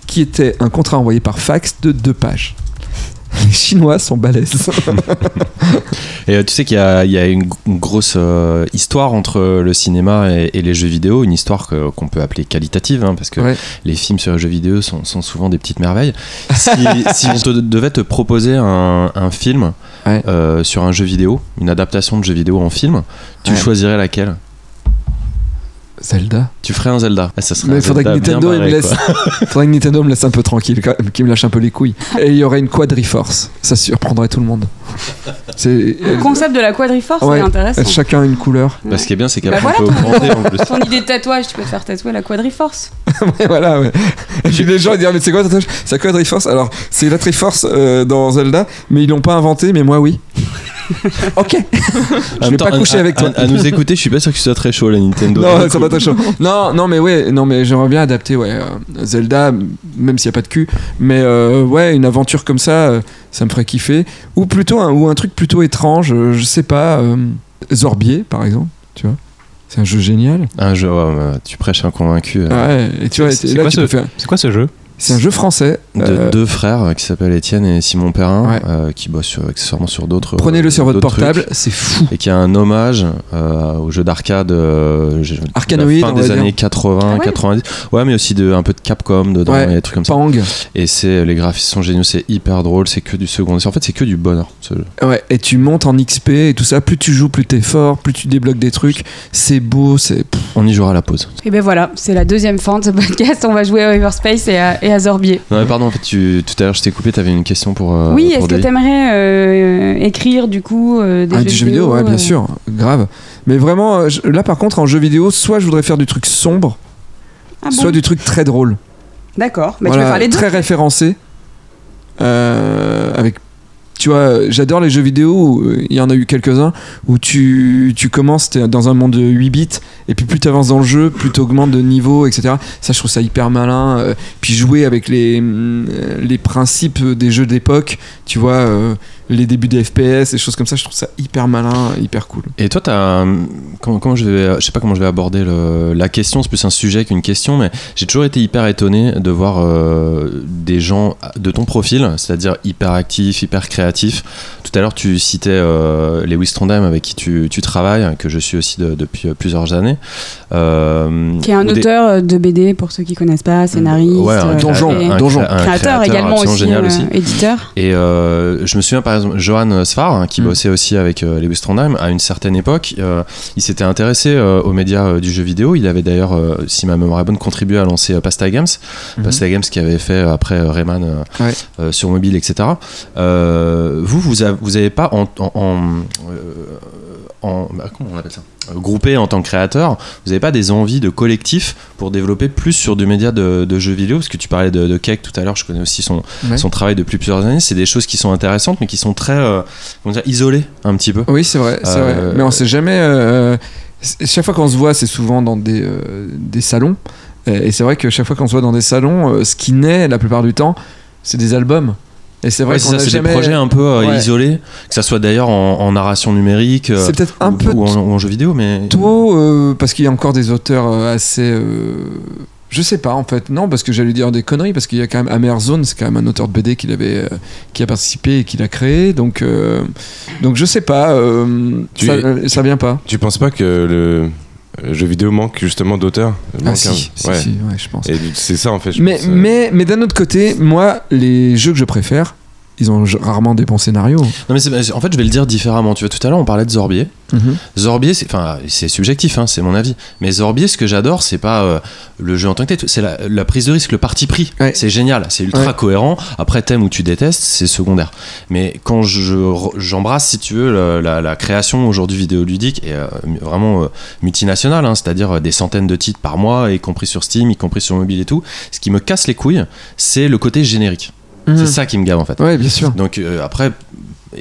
qui était un contrat envoyé par fax de deux pages. Les Chinois sont balèzes. Et euh, tu sais qu'il y a, il y a une, grosse euh, histoire entre le cinéma et, et les jeux vidéo, une histoire qu'on peut appeler qualitative, hein, parce que Ouais. les films sur les jeux vidéo sont, sont souvent des petites merveilles. Si, si on te devait te proposer un, un film Ouais. euh, sur un jeu vidéo, une adaptation de jeu vidéo en film, tu Ouais. choisirais laquelle? Zelda. Tu ferais un Zelda. Ah, ça serait Mais un il faudrait que Zelda Nintendo il me laisse. faudrait que Nintendo me laisse un peu tranquille, quand même, qu'il me lâche un peu les couilles. Et il y aurait une Quadriforce. Ça surprendrait tout le monde. C'est Le concept de la quadriforce, Ouais. c'est intéressant. chacun une couleur. Bah, ce qui est bien, c'est qu'après, Bah on peut augmenter en plus. Ton idée de tatouage, tu peux te faire tatouer la quadriforce. Ouais, voilà, ouais. Et puis les gens ils disent mais c'est quoi ta tatouage? C'est la Quadriforce? Alors c'est la Triforce euh, dans Zelda, mais ils l'ont pas inventé, mais moi oui. ok. Je vais temps, pas coucher à- avec toi. À, à nous écouter, je suis pas sûr que ce soit très chaud, la Nintendo. Non, ça va très chaud. Non, non, mais ouais, non, mais j'aimerais bien adapter, ouais, euh, Zelda, même s'il n'y a pas de cul, mais euh, ouais, une aventure comme ça, euh, ça me ferait kiffer. Ou plutôt un, ou un truc plutôt étrange, je sais pas, Zorbier par exemple, tu vois. C'est un jeu génial. Un jeu, ouais, tu prêches un convaincu. Ouais, et tu vois, C'est- et c'est là, quoi tu ce- peux faire- C'est quoi ce jeu? C'est un jeu français. De euh, deux frères euh, qui s'appellent Étienne et Simon Perrin, Ouais. euh, qui bossent sur- accessoirement sur d'autres. Prenez-le sur votre portable, c'est fou. Et qui a un hommage euh, au jeu d'arcade euh, Arcanoïde, fin on va des dire. années 80, Ah ouais 90. Ouais, mais aussi de, un peu de Capcom dedans Ouais. et des trucs comme ça. Pang. Et c'est les graphismes sont géniaux, c'est hyper drôle, c'est que du second. En fait, c'est que du bonheur. ce jeu. Ouais, et tu montes en XP et tout ça. Plus tu joues, plus t'es fort, plus tu débloques des trucs. C'est beau, c'est. On y jouera à la pause. Et ben voilà, c'est la deuxième fin de ce podcast. On va jouer à Riverspace et à, et à Zorbier. Non, mais pardon, en fait, tu, tout à l'heure, je t'ai coupé, t'avais une question pour. euh, oui, est-ce que David. t'aimerais euh, écrire du coup euh, des Ah, jeux du jeu vidéo, ouais, bien euh, sûr, grave. Mais vraiment, je- là par contre, en jeu vidéo, soit je voudrais faire du truc sombre, Ah bon soit du truc très drôle. D'accord, bah, tu veux faire les deux. très référencé. Euh, avec, tu vois, j'adore les jeux vidéo. euh, Il y en a eu quelques-uns où tu, tu commences t'es dans un monde de 8 bits et puis plus tu avances dans le jeu, plus tu augmentes de niveau, etc. Ça, je trouve ça hyper malin. euh, puis jouer avec les, hum, euh, les principes des jeux d'époque, tu vois, les débuts des FPS, et choses comme ça, je trouve ça hyper malin, hyper cool. Et toi, t'as, euh, comment, comment je vais, je sais pas comment je vais aborder le- la question. C'est plus un sujet qu'une question, mais j'ai toujours été hyper étonné de voir euh, des gens de ton profil, c'est-à-dire hyper actifs, hyper créatifs. Tout à l'heure, tu citais euh, Lewis Trondheim avec qui tu, tu travailles, que je suis aussi de- depuis euh, plusieurs années. Euh, Qui est un auteur de BD, pour ceux qui connaissent pas, scénariste, Ouais, un euh, donjon, et un donjon. cré- un créateur également aussi, génial euh, aussi. éditeur. Et euh, je me souviens par exemple, Johan Sfar, hein, qui Mm. bossait aussi avec euh, Lewis Trondheim, à une certaine époque, euh, il s'était intéressé euh, aux médias euh, du jeu vidéo. Il avait d'ailleurs, si ma mémoire est bonne, contribué à lancer Pasta Games. Mhm. Pasta Games qui avait fait après Rayman Ouais. sur mobile, etc. Vous, vous avez, vous avez pas en, en, en, en- bah, comment on appelle ça? Groupé en tant que créateur, vous n'avez pas des envies de collectif pour développer plus sur du média de, de jeux vidéo? Parce que tu parlais de, de Cake tout à l'heure, je connais aussi son, Ouais. son travail depuis plusieurs années. C'est des choses qui sont intéressantes, mais qui sont très euh, comment dire, isolées un petit peu. Oui, c'est vrai, c'est Euh, vrai. Mais on sait jamais. euh, chaque fois qu'on se voit, c'est souvent dans des, euh, des salons. Et c'est vrai que chaque fois qu'on se voit dans des salons, euh, ce qui naît la plupart du temps, c'est des albums. Et c'est vrai Ouais, qu'on c'est ça, a c'est jamais. des projets un peu euh, Ouais. isolés, que ça soit d'ailleurs en, en narration numérique euh, C'est peut-être un ou, peu ou en, ou en jeu vidéo, mais tôt euh, parce qu'il y a encore des auteurs euh, assez. euh, je sais pas en fait, non, parce que j'allais dire des conneries, parce qu'il y a quand même Amerzone, c'est quand même un auteur de BD qui, avait, euh, qui a participé et qui l'a créé, donc, euh, donc je sais pas, euh, Tu- ça, euh, ça vient pas. Tu penses pas que le euh, jeu vidéo manque justement d'auteurs Ah si, un- si, ouais. si, ouais, je pense. Et c'est ça en fait. je Mais, pense, euh, mais, mais d'un autre côté, moi, les jeux que je préfère, ils ont rarement des bons scénarios. non mais c'est- en fait je vais le dire différemment. Tu vois tout à l'heure on parlait de Zorbier. Zorbier, c'est enfin c'est subjectif, hein, c'est mon avis. Mais Zorbier, ce que j'adore, c'est pas euh, le jeu en tant que tel, c'est la, la prise de risque, le parti pris. Ouais. C'est génial, c'est ultra Ouais. cohérent. Après thème ou tu détestes, c'est secondaire. Mais quand je j'embrasse, si tu veux, la, la- la création aujourd'hui vidéoludique est euh, vraiment euh, multinationale, hein, c'est-à-dire euh, des centaines de titres par mois, y compris sur Steam, y compris sur mobile et tout. Ce qui me casse les couilles, c'est le côté générique. C'est ça qui me gave en fait. Ouais, bien sûr. Donc euh, après,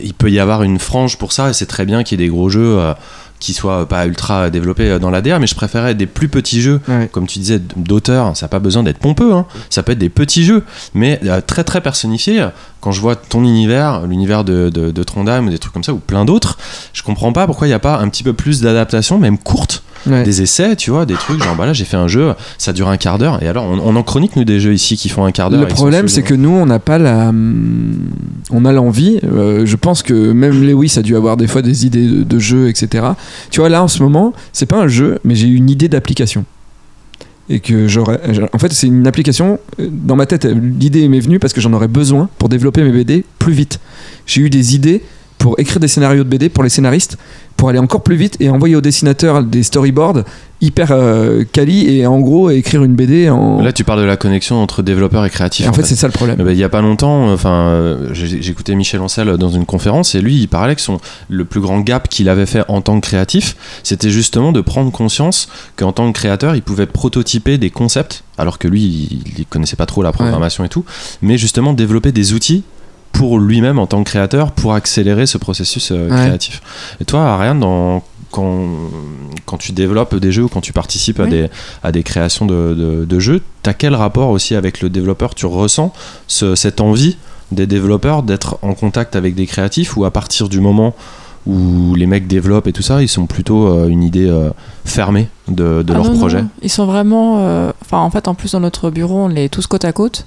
il peut y avoir une frange pour ça, et c'est très bien qu'il y ait des gros jeux euh, qui soient pas ultra développés euh, dans la DA, mais je préférais des plus petits jeux, Ouais. comme tu disais, d'auteurs, ça n'a pas besoin d'être pompeux, hein. ça peut être des petits jeux, mais euh, très très personnifiés. Quand je vois ton univers, l'univers de, de, de Trondheim, ou des trucs comme ça, ou plein d'autres, je comprends pas pourquoi il n'y a pas un petit peu plus d'adaptation, même courte, Ouais. des essais, tu vois, des trucs, genre bah là j'ai fait un jeu, ça dure un quart d'heure, et alors on, on en chronique nous des jeux ici qui font un quart d'heure. Le problème, c'est que nous, on n'a pas la. hum, On a l'envie. euh, je pense que même Lewis a dû avoir des fois des idées de, de jeux, etc. Tu vois, là, en ce moment, c'est pas un jeu, mais j'ai une idée d'application. Et que j'aurais. En fait, c'est une application. euh, Dans ma tête, l'idée m'est venue parce que j'en aurais besoin pour développer mes BD plus vite. J'ai eu des idées pour écrire des scénarios de BD pour les scénaristes, pour aller encore plus vite et envoyer aux dessinateurs des storyboards hyper euh, quali et en gros écrire une BD en. Là tu parles de la connexion entre développeur et créatif. Et en fait, c'est ça le problème. Eh ben, il y a pas longtemps, enfin, euh, j'écoutais Michel Ancel dans une conférence et lui, il parlait que son, le plus grand gap qu'il avait fait en tant que créatif, c'était justement de prendre conscience qu'en tant que créateur, il pouvait prototyper des concepts, alors que lui, il, il connaissait pas trop la programmation et tout, mais justement développer des outils pour lui-même en tant que créateur pour accélérer ce processus euh, Ouais. créatif. Et toi, Ariane, dans, quand, quand tu développes des jeux ou quand tu participes à, des, à des créations de, de, de jeux, tu as quel rapport aussi avec le développeur? Tu ressens ce- cette envie des développeurs d'être en contact avec des créatifs ou à partir du moment où les mecs développent et tout ça, ils sont plutôt euh, une idée euh, fermée de, de Ah leur non, projet? non. Ils sont vraiment. euh, Enfin, en fait, en plus, dans notre bureau, on est tous côte à côte.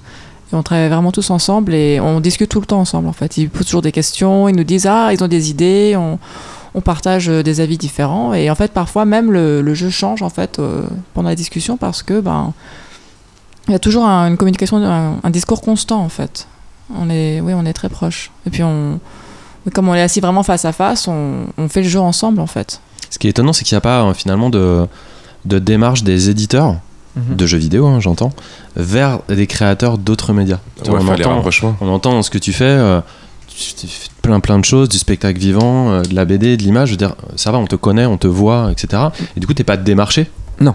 On travaille vraiment tous ensemble et on discute tout le temps ensemble, en fait. Ils posent toujours des questions, ils nous disent Ah, ils ont des idées, on, on partage euh, des avis différents. Et en fait, parfois, même le, le jeu change, en fait, euh, pendant la discussion parce que, ben. Il y a toujours un- une communication, un, un discours constant, en fait. On est, oui, on est très proches. Et puis, on. Comme on est assis vraiment face à face, on, on fait le jeu ensemble, en fait. Ce qui est étonnant, c'est qu'il n'y a pas euh, finalement de, de démarche des éditeurs Mhm. de jeux vidéo, hein, j'entends, vers des créateurs d'autres médias. On entend, on entend dans ce que tu fais. euh, tu tu fais plein plein de choses, du spectacle vivant, euh, de la BD, de l'image, je veux dire, ça va, on te connaît, on te voit, etc. Et du coup, t'es pas démarché? Non.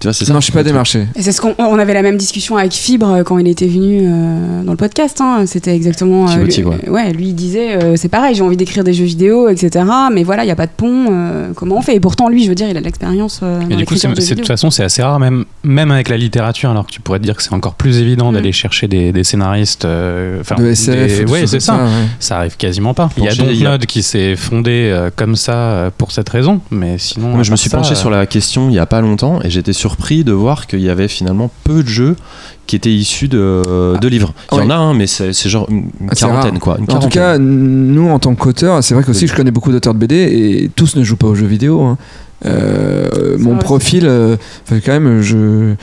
Tu vois, c'est ça Non, je suis pas démarché. Et c'est ce qu'on on avait la même discussion avec Fibre euh, quand il était venu euh, dans le podcast. hein. C'était exactement. euh, lui, ouais, lui il disait euh, c'est pareil, j'ai envie d'écrire des jeux vidéo, etc. Mais voilà, il y a pas de pont. euh, comment on fait? Et pourtant, lui, je veux dire, il a de l'expérience. euh, Et du coup, c'est de toute façon, c'est assez rare, même, même avec la littérature, alors que tu pourrais te dire que c'est encore plus évident Mm. d'aller chercher des, des scénaristes. euh, enfin, De SF. des- ouais, c'est ça. ouais. Ça arrive quasiment pas. Il y a y a- Dontnod qui s'est fondé euh, comme ça euh, pour cette raison, mais sinon. Moi, je me suis penché sur la question il y a pas longtemps et j'étais surpris surpris de voir qu'il y avait finalement peu de jeux qui étaient issus de, de livres. Il y en a un, mais c'est c'est genre une Ah, quarantaine, quoi. Une En tout cas, nous en tant qu'auteurs, c'est vrai qu'aussi je connais beaucoup d'auteurs de BD et tous ne jouent pas aux jeux vidéo. hein. Euh, mon vrai. profil, euh, quand même, je.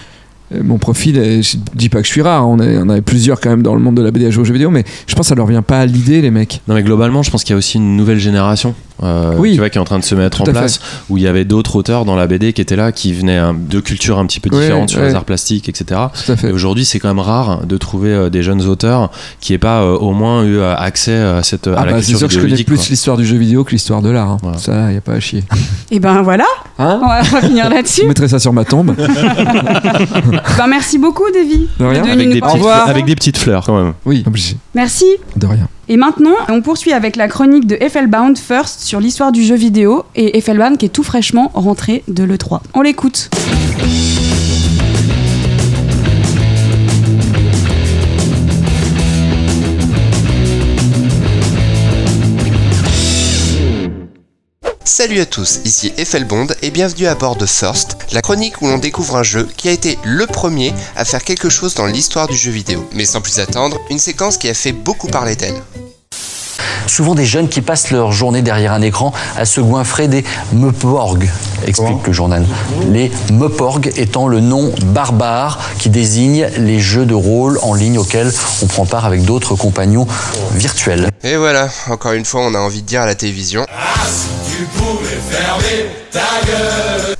Mon profil, je dis pas que je suis rare, on, est, on avait plusieurs quand même dans le monde de la BD à jouer aux jeux vidéo, mais je pense que ça leur vient pas à l'idée, les mecs. Non mais globalement, je pense qu'il y a aussi une nouvelle génération, euh, Oui. tu vois, qui est en train de se mettre Tout en à place, où il y avait d'autres auteurs dans la BD qui étaient là, qui venaient hein, de cultures un petit peu Ouais, différentes sur ouais. les arts plastiques, etc. À Et aujourd'hui, c'est quand même rare de trouver euh, des jeunes auteurs qui n'aient pas euh, au moins eu accès à cette à Ah la bah, culture sûr que je connais plus l'histoire du jeu vidéo que l'histoire de l'art. hein. Voilà. Ça, y a pas à chier. Et ben voilà, Hein on va, on va finir là-dessus. Je mettrai ça sur ma tombe. Ben, merci beaucoup, Davy. De rien. de Avec des, petites, avec des petites fleurs quand même. Oui, obligé. Merci. De rien. Et maintenant, on poursuit avec la chronique de Effelbound First sur l'histoire du jeu vidéo et Effelbound qui est tout fraîchement rentré de l'E3. On l'écoute. Salut à tous, ici Effelbond et bienvenue à bord de First, la chronique où l'on découvre un jeu qui a été le premier à faire quelque chose dans l'histoire du jeu vidéo. Mais sans plus attendre, une séquence qui a fait beaucoup parler d'elle. Souvent des jeunes qui passent leur journée derrière un écran à se goinfrer des meuporgs, explique le journal. Les meuporgs étant le nom barbare qui désigne les jeux de rôle en ligne auxquels on prend part avec d'autres compagnons virtuels. Et voilà, encore une fois on a envie de dire à la télévision.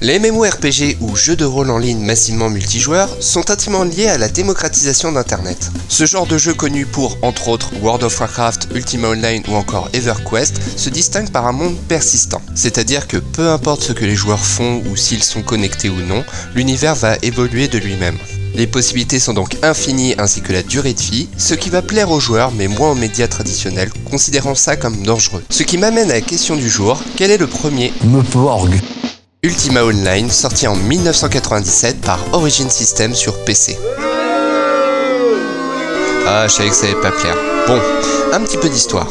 Les MMORPG ou jeux de rôle en ligne massivement multijoueurs sont intimement liés à la démocratisation d'Internet. Ce genre de jeu connu pour, entre autres, World of Warcraft, Ultima Online ou encore EverQuest se distingue par un monde persistant. C'est-à-dire que peu importe ce que les joueurs font ou s'ils sont connectés ou non, l'univers va évoluer de lui-même. Les possibilités sont donc infinies ainsi que la durée de vie, ce qui va plaire aux joueurs mais moins aux médias traditionnels, considérant ça comme dangereux. Ce qui m'amène à la question du jour, quel est le premier Meuporg. Ultima Online, sorti en 1997 par Origin System sur PC. Ah, je savais que ça allait pas plaire. Bon, un petit peu d'histoire.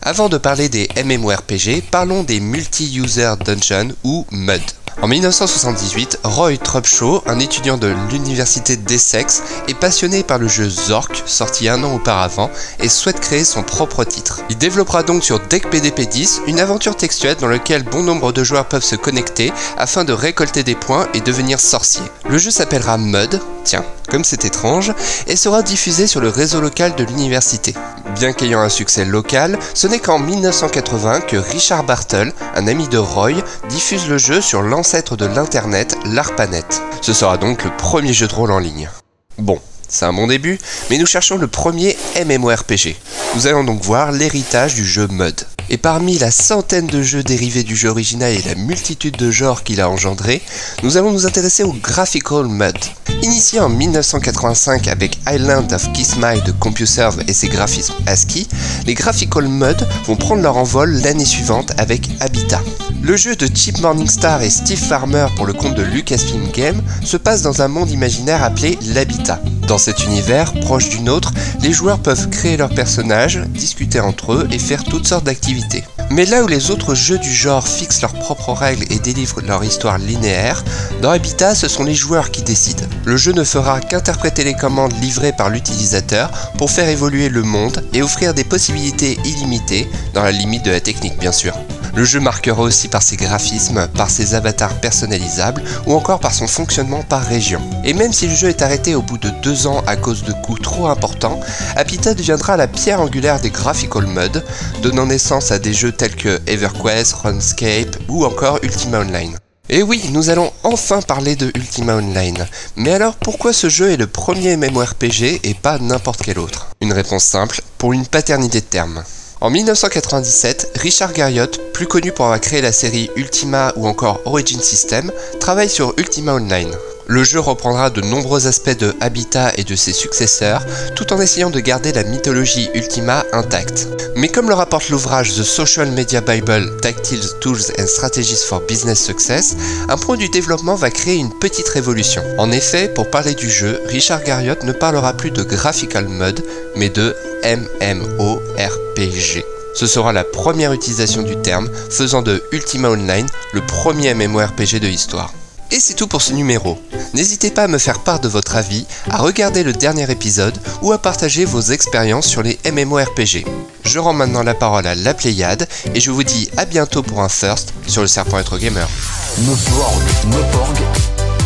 Avant de parler des MMORPG, parlons des Multi-User Dungeon ou MUD. En 1978, Roy Trubshaw, un étudiant de l'université d'Essex, est passionné par le jeu Zork, sorti un an auparavant, et souhaite créer son propre titre. Il développera donc sur DeckPDP-10 une aventure textuelle dans laquelle bon nombre de joueurs peuvent se connecter afin de récolter des points et devenir sorciers. Le jeu s'appellera MUD, tiens, comme c'est étrange, et sera diffusé sur le réseau local de l'université. Bien qu'ayant un succès local, ce n'est qu'en 1980 que Richard Bartle, un ami de Roy, diffuse le jeu sur de l'internet, l'ARPANET. Ce sera donc le premier jeu de rôle en ligne. Bon, c'est un bon début, mais nous cherchons le premier MMORPG. Nous allons donc voir l'héritage du jeu MUD. Et parmi la centaine de jeux dérivés du jeu original et la multitude de genres qu'il a engendré, nous allons nous intéresser au Graphical MUD. Initié en 1985 avec Island of Kismai de CompuServe et ses graphismes ASCII, les Graphical MUD vont prendre leur envol l'année suivante avec Habitat. Le jeu de Chip Morningstar et Steve Farmer pour le compte de Lucasfilm Game se passe dans un monde imaginaire appelé l'Habitat. Dans cet univers, proche du nôtre, les joueurs peuvent créer leurs personnages, discuter entre eux et faire toutes sortes d'activités. Mais là où les autres jeux du genre fixent leurs propres règles et délivrent leur histoire linéaire, dans Habitat, ce sont les joueurs qui décident. Le jeu ne fera qu'interpréter les commandes livrées par l'utilisateur pour faire évoluer le monde et offrir des possibilités illimitées, dans la limite de la technique bien sûr. Le jeu marquera aussi par ses graphismes, par ses avatars personnalisables ou encore par son fonctionnement par région. Et même si le jeu est arrêté au bout de deux ans à cause de coûts trop importants, Habitat deviendra la pierre angulaire des graphical mud, donnant naissance à des jeux tels que EverQuest, RuneScape ou encore Ultima Online. Et oui, nous allons enfin parler de Ultima Online. Mais alors pourquoi ce jeu est le premier MMORPG et pas n'importe quel autre? Une réponse simple, pour une paternité de termes. En 1997, Richard Garriott, plus connu pour avoir créé la série Ultima ou encore Origin System, travaille sur Ultima Online. Le jeu reprendra de nombreux aspects de Habitat et de ses successeurs, tout en essayant de garder la mythologie Ultima intacte. Mais comme le rapporte l'ouvrage The Social Media Bible Tactiles Tools and Strategies for Business Success, un point du développement va créer une petite révolution. En effet, pour parler du jeu, Richard Garriott ne parlera plus de Graphical Mode, mais de MMORPG. Ce sera la première utilisation du terme, faisant de Ultima Online le premier MMORPG de l'histoire. Et c'est tout pour ce numéro. N'hésitez pas à me faire part de votre avis, à regarder le dernier épisode ou à partager vos expériences sur les MMORPG. Je rends maintenant la parole à la Pléiade et je vous dis à bientôt pour un First sur le Serpent Retro Gamer.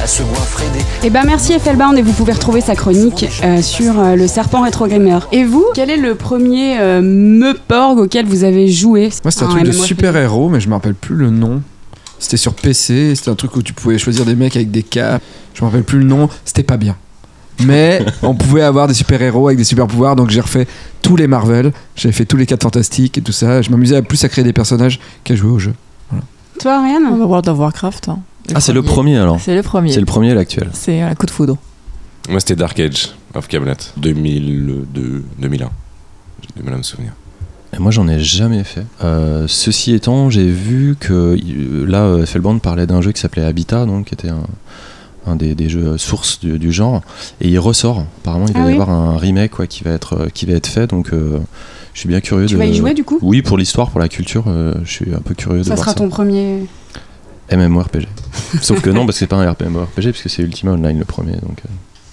À se des Eh ben merci Effelbound et vous pouvez retrouver sa chronique euh, sur euh, le serpent rétro gamer. Et vous, quel est le premier euh, Meporg auquel vous avez joué? Moi, c'était un truc de MMORPG. super-héros, mais je me rappelle plus le nom. C'était sur PC, c'était un truc où tu pouvais choisir des mecs avec des capes. Je me rappelle plus le nom, c'était pas bien. Mais on pouvait avoir des super-héros avec des super-pouvoirs, donc j'ai refait tous les Marvel, j'avais fait tous les 4 fantastiques et tout ça. Je m'amusais à plus à créer des personnages qu'à jouer au jeu. Toi, Ariane World of Warcraft. hein. Ah, c'est le premier alors. C'est le premier. C'est le premier, l'actuel. C'est un coup de foudre. Moi, c'était Dark Age of Camelot, 2002, 2001. J'ai du mal à me souvenir. Et moi, j'en ai jamais fait. Euh, ceci étant, j'ai vu que euh, là, euh, Felband parlait d'un jeu qui s'appelait Habitat, donc qui était un, un des, des jeux sources du, du genre, et il ressort. Apparemment, il va Ah y avoir un remake ouais, qui va être qui va être fait, donc euh, je suis bien curieux Tu de. vas y jouer du coup? Oui, pour l'histoire, pour la culture, euh, je suis un peu curieux de Ça voir sera ça. ton premier. MMORPG. Sauf que non, parce que c'est pas un MMORPG, parce que c'est Ultima Online le premier, donc.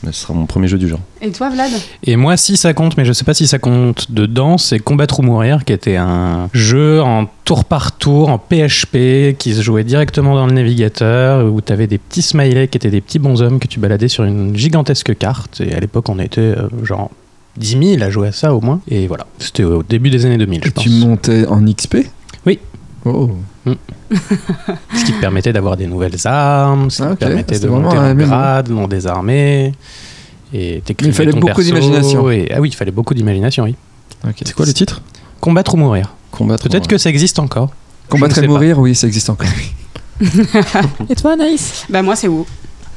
Mais ce sera mon premier jeu du genre. Et toi, Vlad? Et moi, si ça compte, mais je sais pas si ça compte dedans, c'est Combattre ou Mourir, qui était un jeu en tour par tour, en PHP, qui se jouait directement dans le navigateur, où tu avais des petits smileys qui étaient des petits bonshommes que tu baladais sur une gigantesque carte. Et à l'époque, on était euh, genre 10 000 à jouer à ça au moins. Et voilà, c'était au début des années 2000, je Et pense. tu montais en XP Oh. Ce qui te permettait d'avoir des nouvelles armes, ce qui Ah, te permettait de monter un grade, non des armées. Et il fallait ton beaucoup d'imagination. et- Ah oui, il fallait beaucoup d'imagination, oui. C'est quoi le titre? Combattre ou mourir. Combattre. Peut-être que ça existe encore. Combattre et pas. mourir, oui, ça existe encore. Et toi, Anaïs? Bah moi, c'est WoW.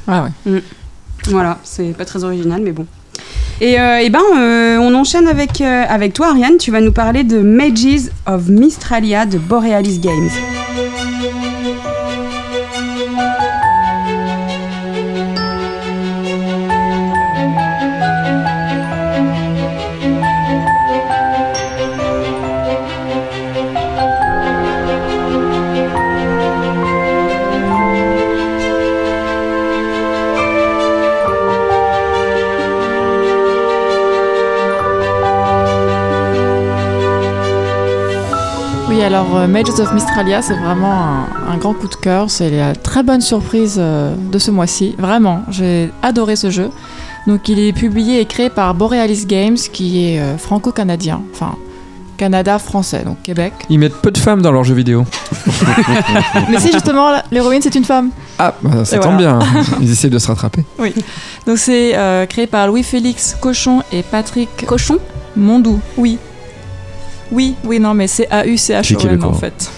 Ah ouais. Voilà, c'est pas très original, mais bon. Et, euh, eh ben, euh, on enchaîne avec, euh, avec toi, Ariane. Tu vas nous parler de Mages of Mistralia de Borealis Games. Oui, alors euh, Mages of Mistralia, c'est vraiment un, un grand coup de cœur. C'est la très bonne surprise euh, de ce mois-ci. Vraiment, j'ai adoré ce jeu. Donc, il est publié et créé par Borealis Games, qui est euh, franco-canadien. Enfin, Canada-français, donc Québec. Ils mettent peu de femmes dans leurs jeux vidéo. Mais si, justement, l'héroïne, c'est une femme. Ah, bah, ça Et tombe voilà. bien. Ils essaient de se rattraper. Donc, c'est euh, créé par Louis-Félix Cochon et Patrick Cochon? Mondou, oui. Oui, oui, non, mais c'est le en fait.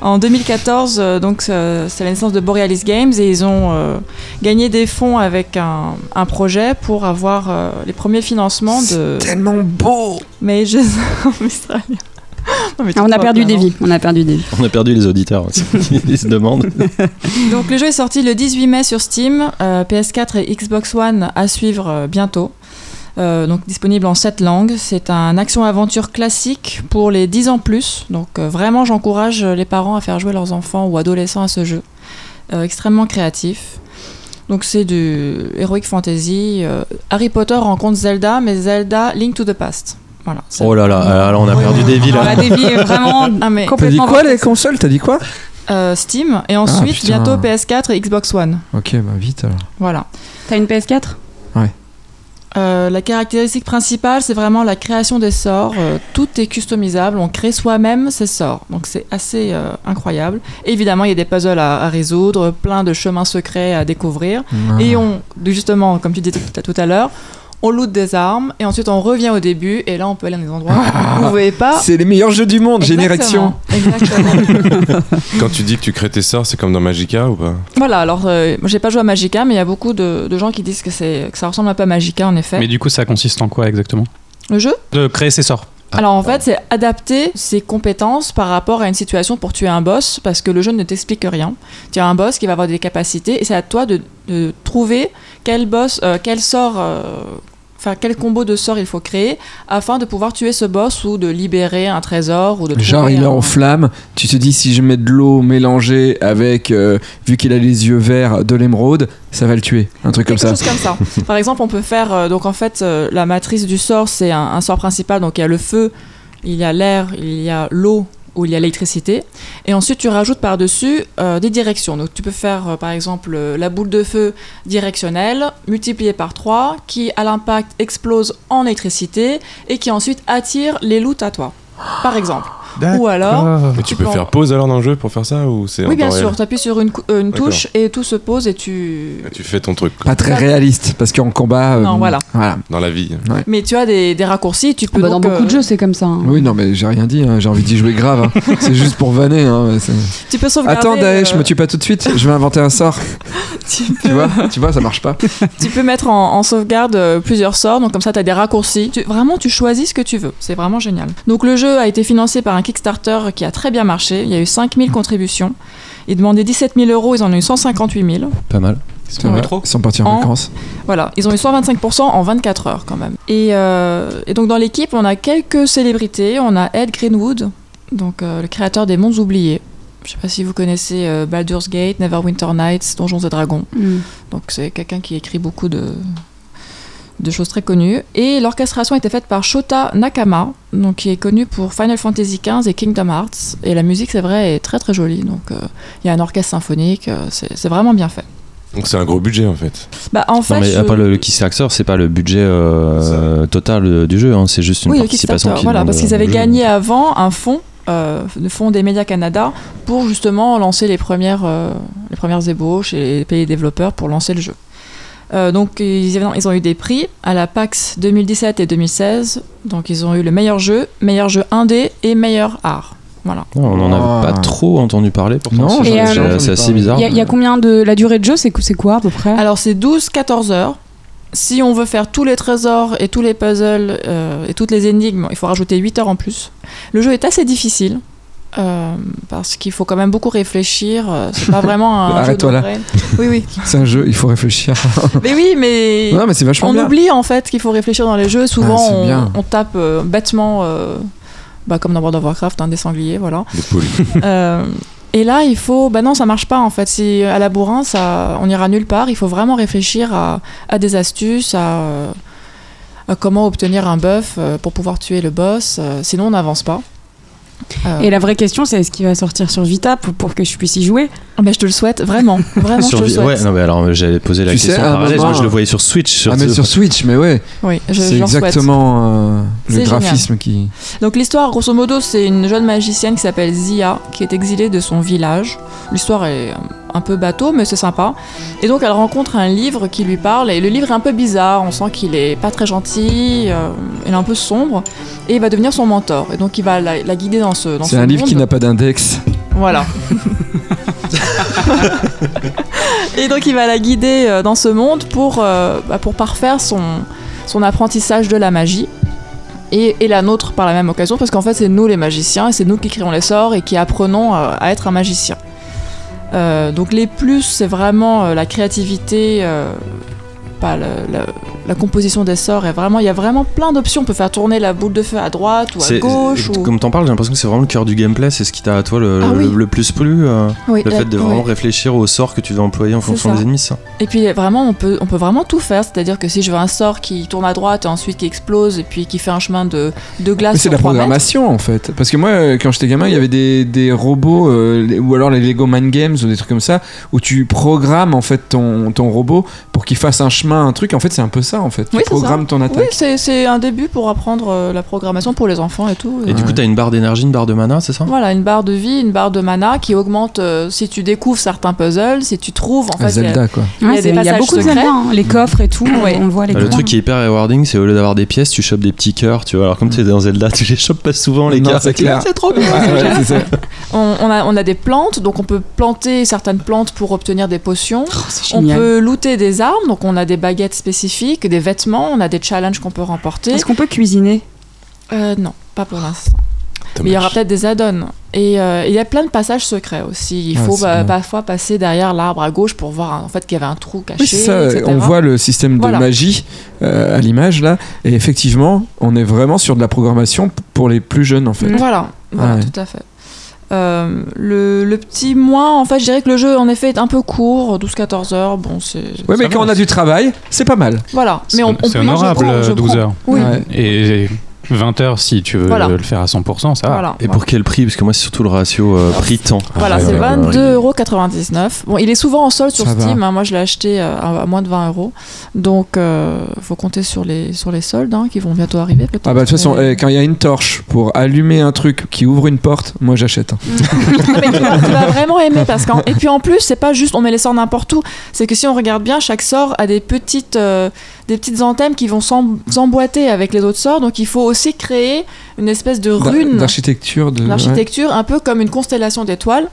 En 2014, euh, donc euh, c'est la naissance de Borealis Games et ils ont euh, gagné des fonds avec un, un projet pour avoir euh, les premiers financements de Tellement beau of Mistralia. Non, mais Ah, on a perdu des vies. On a perdu des vies. On a perdu les auditeurs. Ils se demandent. Donc le jeu est sorti le 18 mai sur Steam, euh, PS4 et Xbox One à suivre euh, bientôt. Euh, donc disponible en 7 langues. C'est un action-aventure classique pour les 10 ans plus. Donc euh, vraiment j'encourage les parents à faire jouer leurs enfants ou adolescents à ce jeu. Euh, extrêmement créatif. Donc c'est du Heroic Fantasy. Euh, Harry Potter rencontre Zelda, mais Zelda Link to the Past. Voilà. Oh là là, alors on a perdu des villes. On a dévié vraiment Ah, mais T'as dit complètement. quoi les consoles T'as dit quoi euh, Steam et ensuite putain. bientôt PS4 et Xbox One. Ok, bah vite alors. Voilà. T'as une PS4 Euh, la caractéristique principale, c'est vraiment la création des sorts. Euh, tout est customisable, on crée soi-même ses sorts. Donc c'est assez euh, incroyable. évidemment, il y a des puzzles à, à résoudre, plein de chemins secrets à découvrir. Et on, justement, comme tu disais tout à, tout à l'heure, on loot des armes et ensuite on revient au début et là on peut aller dans des endroits où vous ne pouvez pas. C'est les meilleurs jeux du monde, Génération. Exactement. Exactement. Quand tu dis que tu crées tes sorts, c'est comme dans Magica ou pas? Voilà, alors euh, j'ai pas joué à Magica, mais il y a beaucoup de, de gens qui disent que, c'est- que ça ressemble un peu à Magica en effet. Mais du coup, ça consiste en quoi exactement? Le jeu? De créer ses sorts. Alors en fait, c'est adapter ses compétences par rapport à une situation pour tuer un boss, parce que le jeu ne t'explique rien. Tu as un boss qui va avoir des capacités, et c'est à toi de, de trouver quel boss, euh, quel sort euh, enfin quel combo de sorts il faut créer afin de pouvoir tuer ce boss ou de libérer un trésor ou de Genre, il est un- en flamme. Tu te dis, si je mets de l'eau mélangée avec, euh, vu qu'il a les yeux verts, de l'émeraude, ça va le tuer. Un truc comme ça. chose comme ça. Par exemple, on peut faire. euh, donc, en fait, euh, la matrice du sort, c'est un, un sort principal. Donc, il y a le feu, il y a l'air, il y a l'eau ou il y a l'électricité. Et ensuite, tu rajoutes par-dessus euh, des directions. Donc, tu peux faire, euh, par exemple, euh, la boule de feu directionnelle multipliée par 3 qui, à l'impact, explose en électricité et qui ensuite attire les loots à toi. Par exemple. Ou alors. Mais tu Tu peux faire pause alors dans le jeu pour faire ça ou c'est Oui, bien sûr. Tu appuies sur une, euh, une touche et tout se pose et tu. Et Tu fais ton truc quoi. Pas très réaliste, parce qu'en combat. euh, Non, voilà. voilà. dans la vie. Mais tu as des, des raccourcis. Tu peux Bah, dans beaucoup de euh, jeux, c'est comme ça. hein. Oui, non, mais j'ai rien dit, hein, j'ai envie d'y jouer grave. hein. c'est juste pour vanner. hein, Tu peux sauvegarder. Attends, Daesh, euh, me tue pas tout de suite, je vais inventer un sort. tu, Tu vois, tu vois, ça marche pas. tu peux mettre en, en sauvegarde plusieurs sorts, donc comme ça tu as des raccourcis. Tu- vraiment, tu choisis ce que tu veux. C'est vraiment génial. Donc le jeu a été financé par un Kickstarter qui a très bien marché. Il y a eu 5000 contributions. Ils demandaient 17 000 euros, ils en ont eu 158 000. Pas mal. Ils sont partis en, En- vacances. Voilà, ils ont eu 125% en 24 heures quand même. Et, euh, et donc dans l'équipe, on a quelques célébrités. On a Ed Greenwood, donc euh, le créateur des Mondes Oubliés. Je sais pas si vous connaissez euh, Baldur's Gate, Neverwinter Nights, Donjons et Dragons. Mm. Donc c'est quelqu'un qui écrit beaucoup de, de choses très connues. Et l'orchestration a été faite par Shota Nakama, donc qui est connu pour Final Fantasy XV et Kingdom Hearts. Et la musique, c'est vrai, est très très jolie. Donc euh, il y a un orchestre symphonique, euh, c'est vraiment bien fait. Donc c'est un gros budget en fait. Bah, en fait, non, mais je- part le, le Kickstarter, c'est pas le budget euh, total du jeu, hein, c'est juste une oui, participation. Voilà, parce qu'ils avaient jeu. gagné avant un fonds, euh, le fonds des médias Canada, pour justement lancer les premières, euh, les premières ébauches et payer les développeurs pour lancer le jeu. Euh, donc ils, ont eu des prix à la PAX 2017 et 2016. Donc ils ont eu le meilleur jeu, meilleur jeu indé et meilleur art. Voilà. Non, on en Ah. avait pas trop entendu parler pourtant. Non, c'est- assez bizarre. Il y, a- y a combien de. La durée de jeu, c'est c'est quoi à peu près? Alors c'est 12-14 heures. Si on veut faire tous les trésors et tous les puzzles euh, et toutes les énigmes, il faut rajouter 8 heures en plus. Le jeu est assez difficile. Euh, parce qu'il faut quand même beaucoup réfléchir. euh, C'est pas vraiment un. jeu Arrête-toi là. Oui, oui. C'est un jeu, il faut réfléchir. Mais oui, mais. non, mais c'est vachement on bien. oublie en fait qu'il faut réfléchir dans les jeux. Souvent, Ah, c'est on, tape euh, bêtement, euh, bah, comme dans World of Warcraft, hein, des sangliers, voilà. Des poules. Et là, il faut. Bah non, ça marche pas en fait. Si à la bourrin, ça, on ira nulle part. Il faut vraiment réfléchir à, à des astuces, à, à comment obtenir un buff pour pouvoir tuer le boss. sinon, on n'avance pas. Euh, Et la vraie question, c'est est-ce qu'il va sortir sur Vita pour, pour que je puisse y jouer? Mais je te le souhaite vraiment, vraiment, je Sur te le souhaite. ouais, non, mais alors euh, j'avais posé la Tu sais, question parallèle. moment, Moi, je le voyais sur Switch. Ah, mais sur Switch, mais ouais. Oui, je, C'est je exactement euh, le génial. graphisme qui. Donc l'histoire, grosso modo, c'est une jeune magicienne qui s'appelle Zia, qui est exilée de son village. L'histoire est un peu bateau, mais c'est sympa. Et donc elle rencontre un livre qui lui parle, et le livre est un peu bizarre, on sent qu'il est pas très gentil, euh, il est un peu sombre, et il va devenir son mentor. Et donc il va la, la guider dans ce dans C'est ce un livre qui n'a pas d'index. Voilà. et donc il va la guider euh, dans ce monde pour, euh, bah, pour parfaire son, son apprentissage de la magie. Et, et la nôtre par la même occasion, parce qu'en fait c'est nous les magiciens, et c'est nous qui créons les sorts et qui apprenons euh, à être un magicien. Euh, donc les plus, c'est vraiment la créativité, euh, pas le- le- la composition des sorts, et vraiment, il y a vraiment plein d'options. On peut faire tourner la boule de feu à droite ou à gauche. Ou... Comme t'en parles, j'ai l'impression que c'est vraiment le cœur du gameplay. C'est ce qui t'a, à toi, le, Ah le- oui. le plus plu. euh, Oui, le fait de vraiment oui. réfléchir au sort que tu vas employer en fonction ça. des ennemis, ça. Et puis vraiment, on peut, on peut vraiment tout faire. C'est-à-dire que si je veux un sort qui tourne à droite et ensuite qui explose et puis qui fait un chemin de, de glace c'est la 3 mètres. programmation en fait. Parce que moi, quand j'étais gamin, il y avait des, des robots euh, les- ou alors les Lego Mind Games ou des trucs comme ça où tu programmes en fait ton, ton robot pour qu'il fasse un chemin, un truc. En fait, c'est un peu ça en fait. Tu Oui, programmes ton attaque. Oui, c'est c'est un début pour apprendre euh, la programmation pour les enfants et tout. Et du coup, t'as une barre d'énergie, une barre de mana, c'est ça? Voilà, une barre de vie, une barre de mana qui augmente euh, si tu découvres certains puzzles, si tu trouves en À fait. il y a- Zelda quoi. Il y a Ouais, Il y a beaucoup de secrets. Zelda, hein, les coffres et tout, Ouais. on le voit les Bah, Le truc qui est hyper rewarding, c'est au lieu d'avoir des pièces, tu chopes des petits cœurs, tu vois. Alors comme tu es dans Zelda, tu les chopes pas souvent les cœurs. c'est clair. C'est trop bien. On, a, on a des plantes, donc on peut planter certaines plantes pour obtenir des potions. Oh, On peut looter des armes, donc on a des baguettes spécifiques, des vêtements, on a des challenges qu'on peut remporter. Est-ce qu'on peut cuisiner? Euh, non, pas pour l'instant. Mais il y aura peut-être des add-ons. Et euh, il y a plein de passages secrets aussi. Il Ouais, faut bah, parfois passer derrière l'arbre à gauche pour voir en fait qu'il y avait un trou caché. Oui, c'est ça. etc. On voit le système de Voilà. magie euh, à l'image là, et effectivement, on est vraiment sur de la programmation pour les plus jeunes en fait. Voilà, voilà Ouais. tout à fait. Euh, le, le petit moins, en fait, je dirais que le jeu en effet est un peu court, 12-14 heures. Bon, c'est. Ouais, mais quand on a du travail, c'est pas mal. Voilà. C'est Mais on, on c'est honorable, prends- je 12 prends. heures. Oui, Ouais. Et 20 heures si tu veux Voilà. le faire à 100%, ça va. voilà. Et pour quel prix? Parce que moi, c'est surtout le ratio euh, prix-temps. Voilà, Ah, c'est ouais, ouais. 22,99€. Bon, il est souvent en solde sur Ça. Steam. hein. Moi, je l'ai acheté euh, à, à moins de 20 euros. Donc, euh, faut compter sur les, sur les soldes hein, qui vont bientôt arriver. peut-être. Ah bah de toute façon, Mais- eh, quand il y a une torche pour allumer un truc qui ouvre une porte, moi j'achète. hein. Ah, mais tu, vas, tu vas vraiment aimer parce et puis en plus c'est pas juste on met les sorts n'importe où c'est que si on regarde bien chaque sort a des petites euh, des petites antennes qui vont s'em- s'emboîter avec les autres sorts donc il faut aussi créer une espèce de rune D'architecture. De... d'architecture un peu comme une constellation d'étoiles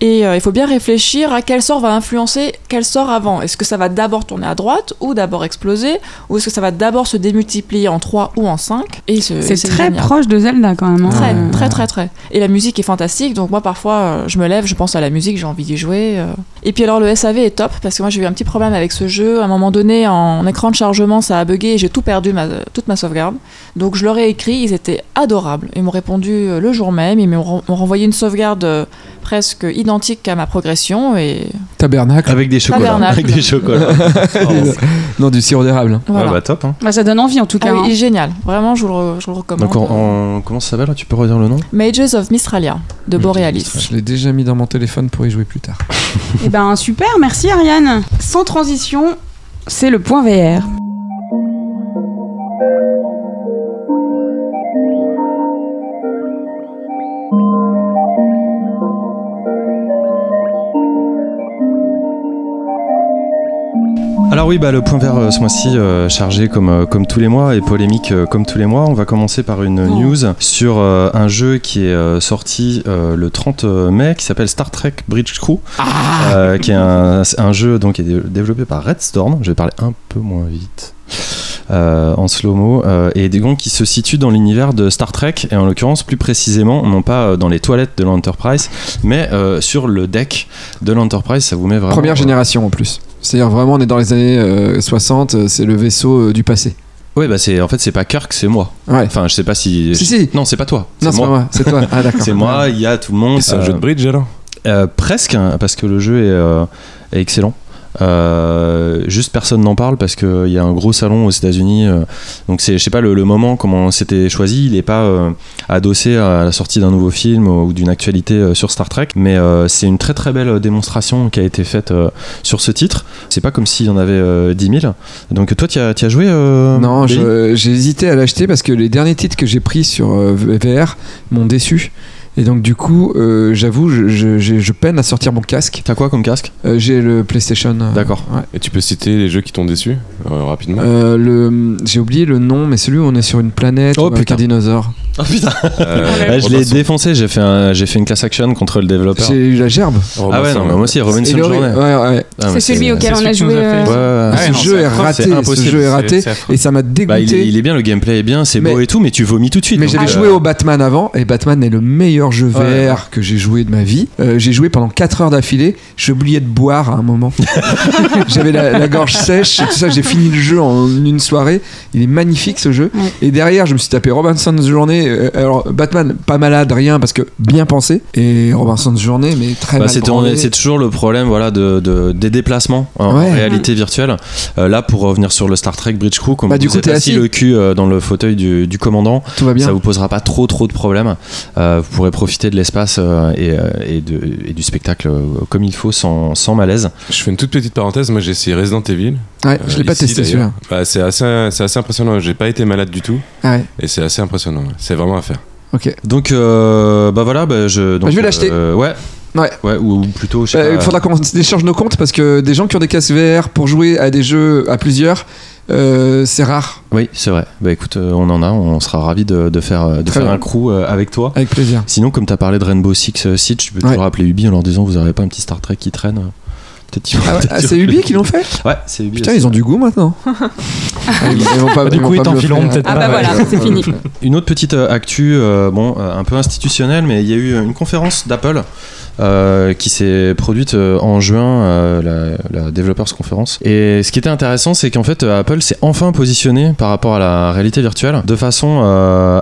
et euh, il faut bien réfléchir à quel sort va influencer quel sort avant. Est-ce que ça va d'abord tourner à droite ou d'abord exploser Ou est-ce que ça va d'abord se démultiplier en 3 ou en 5 Et ce- C'est très génial. proche de Zelda quand même. hein. Très, Euh, très, très, très. Et la musique est fantastique. Donc, moi, parfois, euh, je me lève, je pense à la musique, j'ai envie d'y jouer. euh. Et puis, alors, le SAV est top parce que moi, j'ai eu un petit problème avec ce jeu. À un moment donné, en écran de chargement, ça a bugué et j'ai tout perdu, ma- toute ma sauvegarde. Donc, je leur ai écrit, ils étaient adorables. Ils m'ont répondu le jour même. Ils m'ont ren- m'ont renvoyé une sauvegarde presque identique à ma progression. Et Tabernacle. Avec des chocolats. Tabernacle. Avec des chocolats. non, du sirop d'érable. hein. voilà. Ah bah top. Hein. bah, ça donne envie en tout Ah cas. oui, hein. il est génial. Vraiment, je vous le, je vous le recommande. Donc, en, en- comment ça s'appelle Tu peux redire le nom? Mages of Mistralia de Borealis. Je l'ai déjà mis dans mon téléphone pour y jouer plus tard. Eh ben super, merci Ariane. Sans transition, c'est le point VR. Alors oui, bah, le point vert euh, ce mois-ci euh, chargé comme, euh, comme tous les mois et polémique comme tous les mois. On va commencer par une news sur un jeu qui est sorti le 30 mai qui s'appelle Star Trek Bridge Crew, euh, qui est un, un jeu donc, qui est dé- développé par Red Storm. Je vais parler un peu moins vite. Euh, en slow-mo euh, et donc qui se situe dans l'univers de Star Trek et en l'occurrence plus précisément non pas euh, dans les toilettes de l'Enterprise mais euh, sur le deck de l'Enterprise ça vous met vraiment Première génération en plus. C'est-à-dire vraiment, on est dans les années euh, 60, euh, c'est le vaisseau euh, du passé. Ouais, bah c'est en fait c'est pas Kirk, c'est moi. Ouais. Enfin, je sais pas si. Si, si. Non, c'est pas toi. Non, c'est pas moi, c'est toi. Ah, d'accord. C'est moi. Il y a tout le monde. C'est un Euh, jeu de bridge alors? euh, presque, hein, parce que le jeu est, euh, est excellent. Euh, juste personne n'en parle parce qu'il y a un gros salon aux États-Unis. euh, donc c'est, je sais pas le, le moment comment c'était choisi. Il n'est pas euh, adossé à la sortie d'un nouveau film ou d'une actualité sur Star Trek, mais c'est une très très belle démonstration qui a été faite sur ce titre. C'est pas comme s'il y en avait euh, 10 000. Donc toi, tu as, as joué Non, j'ai hésité à l'acheter parce que les derniers titres que j'ai pris sur VR m'ont déçu. Et donc du coup, euh, j'avoue, je, je- je- je peine à sortir mon casque. T'as quoi comme casque? Euh, j'ai le PlayStation. euh, D'accord. ouais. Et tu peux citer les jeux qui t'ont déçu euh, rapidement? Euh, le, j'ai oublié le nom, mais celui où on est sur une planète Oh, avec putain. un dinosaure. Oh putain Euh, Ouais, je l'ai défoncé, j'ai fait, un, j'ai fait une class action contre le développeur. J'ai eu la gerbe. Ah ouais, non, mais moi aussi, Robinson le- Journée. ouais, ouais. Ah, C'est celui auquel on a joué. euh, ouais. ce jeu est raté. c'est Ce jeu est raté. Et ça m'a dégoûté. Bah, il, est, il est bien, le gameplay est bien, c'est beau et tout, mais tu vomis tout de suite. Mais j'avais joué au Batman avant, et Batman est le meilleur jeu VR Ouais. que j'ai joué de ma vie. Euh, j'ai joué pendant 4 heures d'affilée, j'ai oublié de boire à un moment. j'avais la, la gorge sèche, et tout ça, j'ai fini le jeu en une soirée. Il est magnifique ce jeu. Ouais. Et derrière, je me suis tapé Robinson's Journée. Euh, alors, Batman, pas malade, rien, parce que bien pensé. Et Robinson's Journée, mais très bah, mal c'est, toujours le problème voilà, de, de- des déplacements en, en Ouais. réalité virtuelle. Euh, là, pour revenir sur le Star Trek Bridge Crew, comme Bah, vous du coup, êtes t'es assis assis. le cul euh, dans le fauteuil du, du commandant, Tout va bien. ça vous posera pas trop trop de problèmes. Euh, vous pourrez profiter de l'espace euh, et, euh, et, du spectacle euh, comme il faut, sans, sans malaise. Je fais une toute petite parenthèse. Moi, j'ai essayé Resident Evil. Ouais, je l'ai Euh, pas ici, testé celui-là. Bah, c'est assez, c'est assez impressionnant. J'ai pas été malade du tout. Ah ouais, Et c'est assez impressionnant. C'est vraiment à faire. ok. Donc, euh, bah voilà, bah, je, donc, Bah, je vais l'acheter. euh, ouais. Ouais. Ouais, ou, ou plutôt, je sais Euh, Il faudra qu'on échange nos comptes parce que des gens qui ont des casques VR pour jouer à des jeux à plusieurs, euh, c'est rare. Oui, c'est vrai. Bah écoute, euh, on en a, on sera ravis de, de faire, euh, de faire bien. un crew euh, avec toi. Avec plaisir. Sinon, comme tu as parlé de Rainbow Six euh, Siege, tu peux Ouais. toujours appeler Ubi en leur disant Vous n'aurez pas un petit Star Trek qui traîne Ah ouais, ah, c'est Ubi qui l'ont fait Ouais, c'est Ubi. Putain, ils ont du goût maintenant. Ah, ils, ils vont pas, du ils coup, ils t'en fileront peut-être Ah pas. bah ouais. voilà, c'est fini. Une autre petite euh, actu, euh, bon, euh, un peu institutionnelle, mais il y a eu une conférence d'Apple euh, qui s'est produite euh, en juin, euh, la, la Developers Conference. Et ce qui était intéressant, c'est qu'en fait, Apple s'est enfin positionné par rapport à la réalité virtuelle de façon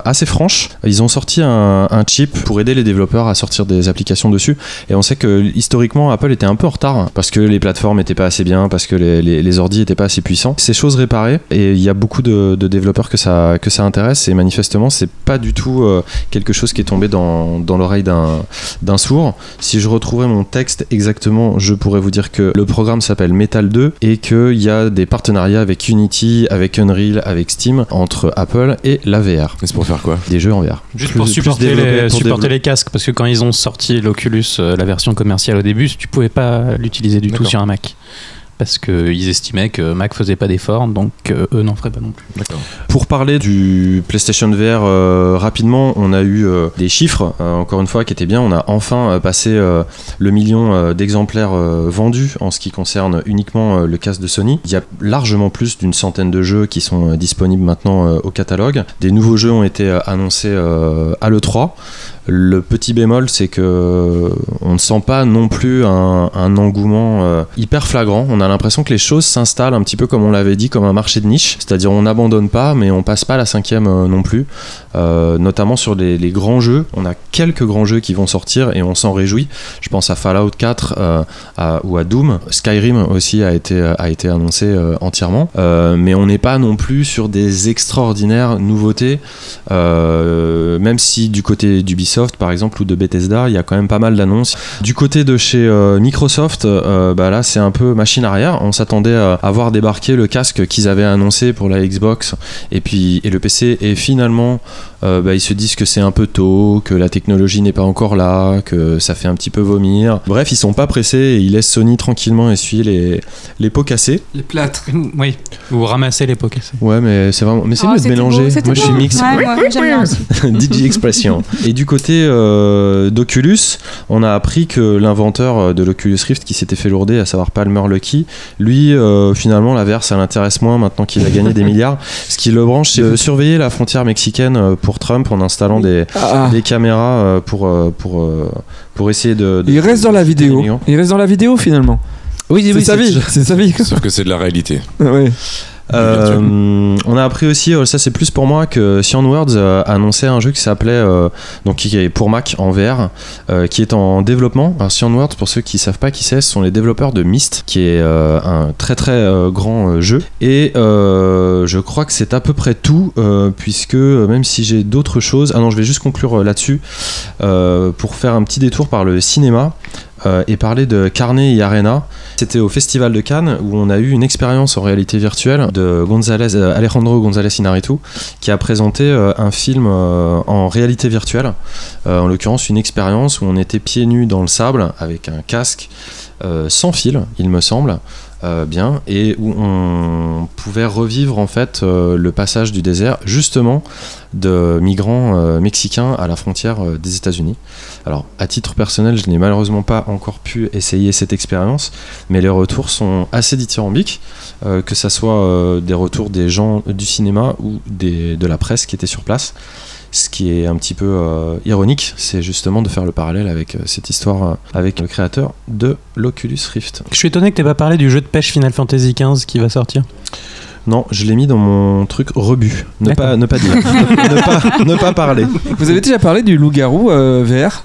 assez franche. Ils ont sorti un, un chip pour aider les développeurs à sortir des applications dessus. Et on sait que historiquement, Apple était un peu en retard parce que les plateformes n'étaient pas assez bien, parce que les, les, les ordi n'étaient pas assez puissants. Ces choses réparées, et il y a beaucoup de, développeurs que ça, que ça intéresse, et manifestement, c'est pas du tout quelque chose qui est tombé dans, dans l'oreille d'un sourd. Si je retrouvais mon texte exactement, je pourrais vous dire que le programme s'appelle Metal 2 et qu'il y a des partenariats avec Unity, avec Unreal, avec Steam, entre Apple et la VR. Mais c'est pour faire quoi? Des jeux en VR. Juste Plus- pour supporter, les, pour supporter développer. les casques, parce que quand ils ont sorti l'Oculus, euh, la version commerciale au début, tu pouvais pas l'utiliser du tout sur un Mac. Parce qu'ils estimaient que Mac faisait pas d'efforts, donc euh, eux n'en feraient pas non plus. Pour parler du PlayStation VR euh, rapidement, on a eu euh, des chiffres, euh, encore une fois, qui étaient bien. On a enfin euh, passé euh, le million euh, d'exemplaires euh, vendus en ce qui concerne uniquement euh, le casque de Sony. Il y a largement plus d'une centaine de jeux qui sont euh, disponibles maintenant euh, au catalogue. Des nouveaux jeux ont été euh, annoncés euh, à l'E3. Le petit bémol, c'est que on ne sent pas non plus un, engouement euh, hyper flagrant. On a l'impression que les choses s'installent un petit peu comme on l'avait dit, comme un marché de niche. C'est-à-dire on n'abandonne pas, mais on passe pas la cinquième euh, non plus. Euh, notamment sur les, grands jeux. On a quelques grands jeux qui vont sortir et on s'en réjouit. Je pense à Fallout 4 euh, à- ou à Doom. Skyrim aussi a été, annoncé euh, entièrement. Euh, mais on n'est pas non plus sur des extraordinaires nouveautés. Euh, même si du côté d'Ubisoft par exemple ou de Bethesda, il y a quand même pas mal d'annonces. Du côté de chez euh, Microsoft, euh, bah là c'est un peu machine arrière. On s'attendait à, voir débarquer le casque qu'ils avaient annoncé pour la Xbox et puis et le PC et finalement euh, bah, ils se disent que c'est un peu tôt, que la technologie n'est pas encore là, que ça fait un petit peu vomir. Bref, ils sont pas pressés et ils laissent Sony tranquillement essuyer les, les pots cassés. Les plâtres. Oui, ou ramasser les pots cassés. Ouais, mais c'est vraiment, mais c'est Oh, mieux de mélanger. beau, Moi, je suis mix. Ouais, moi. DJ Expression. Et du côté euh, d'Oculus, on a appris que l'inventeur euh, de l'Oculus Rift qui s'était fait lourder, à savoir Palmer Luckey, lui, euh, finalement, la VR, ça l'intéresse moins maintenant qu'il a gagné des milliards. Ce qui le branche, c'est surveiller la frontière mexicaine euh, pour Trump en installant des, Ah, des caméras euh, pour, euh, pour, euh, pour essayer de. de- il reste dans la vidéo. Il reste dans la vidéo finalement. Oui, C'est sa vie. C'est sa vie. Sauf que c'est de la réalité. Ouais. Euh, on a appris aussi, euh, ça c'est plus pour moi, que Words a annoncé un jeu qui s'appelait, euh, donc qui est pour Mac en VR, euh, qui est en développement. Alors Words, pour ceux qui savent pas qui c'est, ce sont les développeurs de Myst, qui est euh, un très très euh, grand euh, jeu. Et euh, je crois que c'est à peu près tout, euh, puisque euh, même si j'ai d'autres choses, ah non, je vais juste conclure euh, là-dessus euh, pour faire un petit détour par le cinéma. Euh, et parler de Carnet et Arena. C'était au Festival de Cannes où on a eu une expérience en réalité virtuelle de euh, Alejandro González Inarritu qui a présenté euh, un film en réalité virtuelle, en l'occurrence une expérience où on était pieds nus dans le sable avec un casque sans fil, il me semble. Euh, et où on pouvait revivre en fait euh, le passage du désert justement de migrants euh, mexicains à la frontière des États-Unis. Alors à titre personnel, je n'ai malheureusement pas encore pu essayer cette expérience, mais les retours sont assez dithyrambiques, que ça soit des retours des gens du cinéma ou de la presse qui étaient sur place. Ce qui est un petit peu euh, ironique, c'est justement de faire le parallèle avec euh, cette histoire euh, avec le créateur de l'Oculus Rift. Je suis étonné que t'aies pas parlé du jeu de pêche Final Fantasy XV qui va sortir. Non, je l'ai mis dans mon truc rebut. Ne pas, ne pas dire. ne, ne pas, ne pas parler. Vous avez déjà parlé du loup-garou euh, VR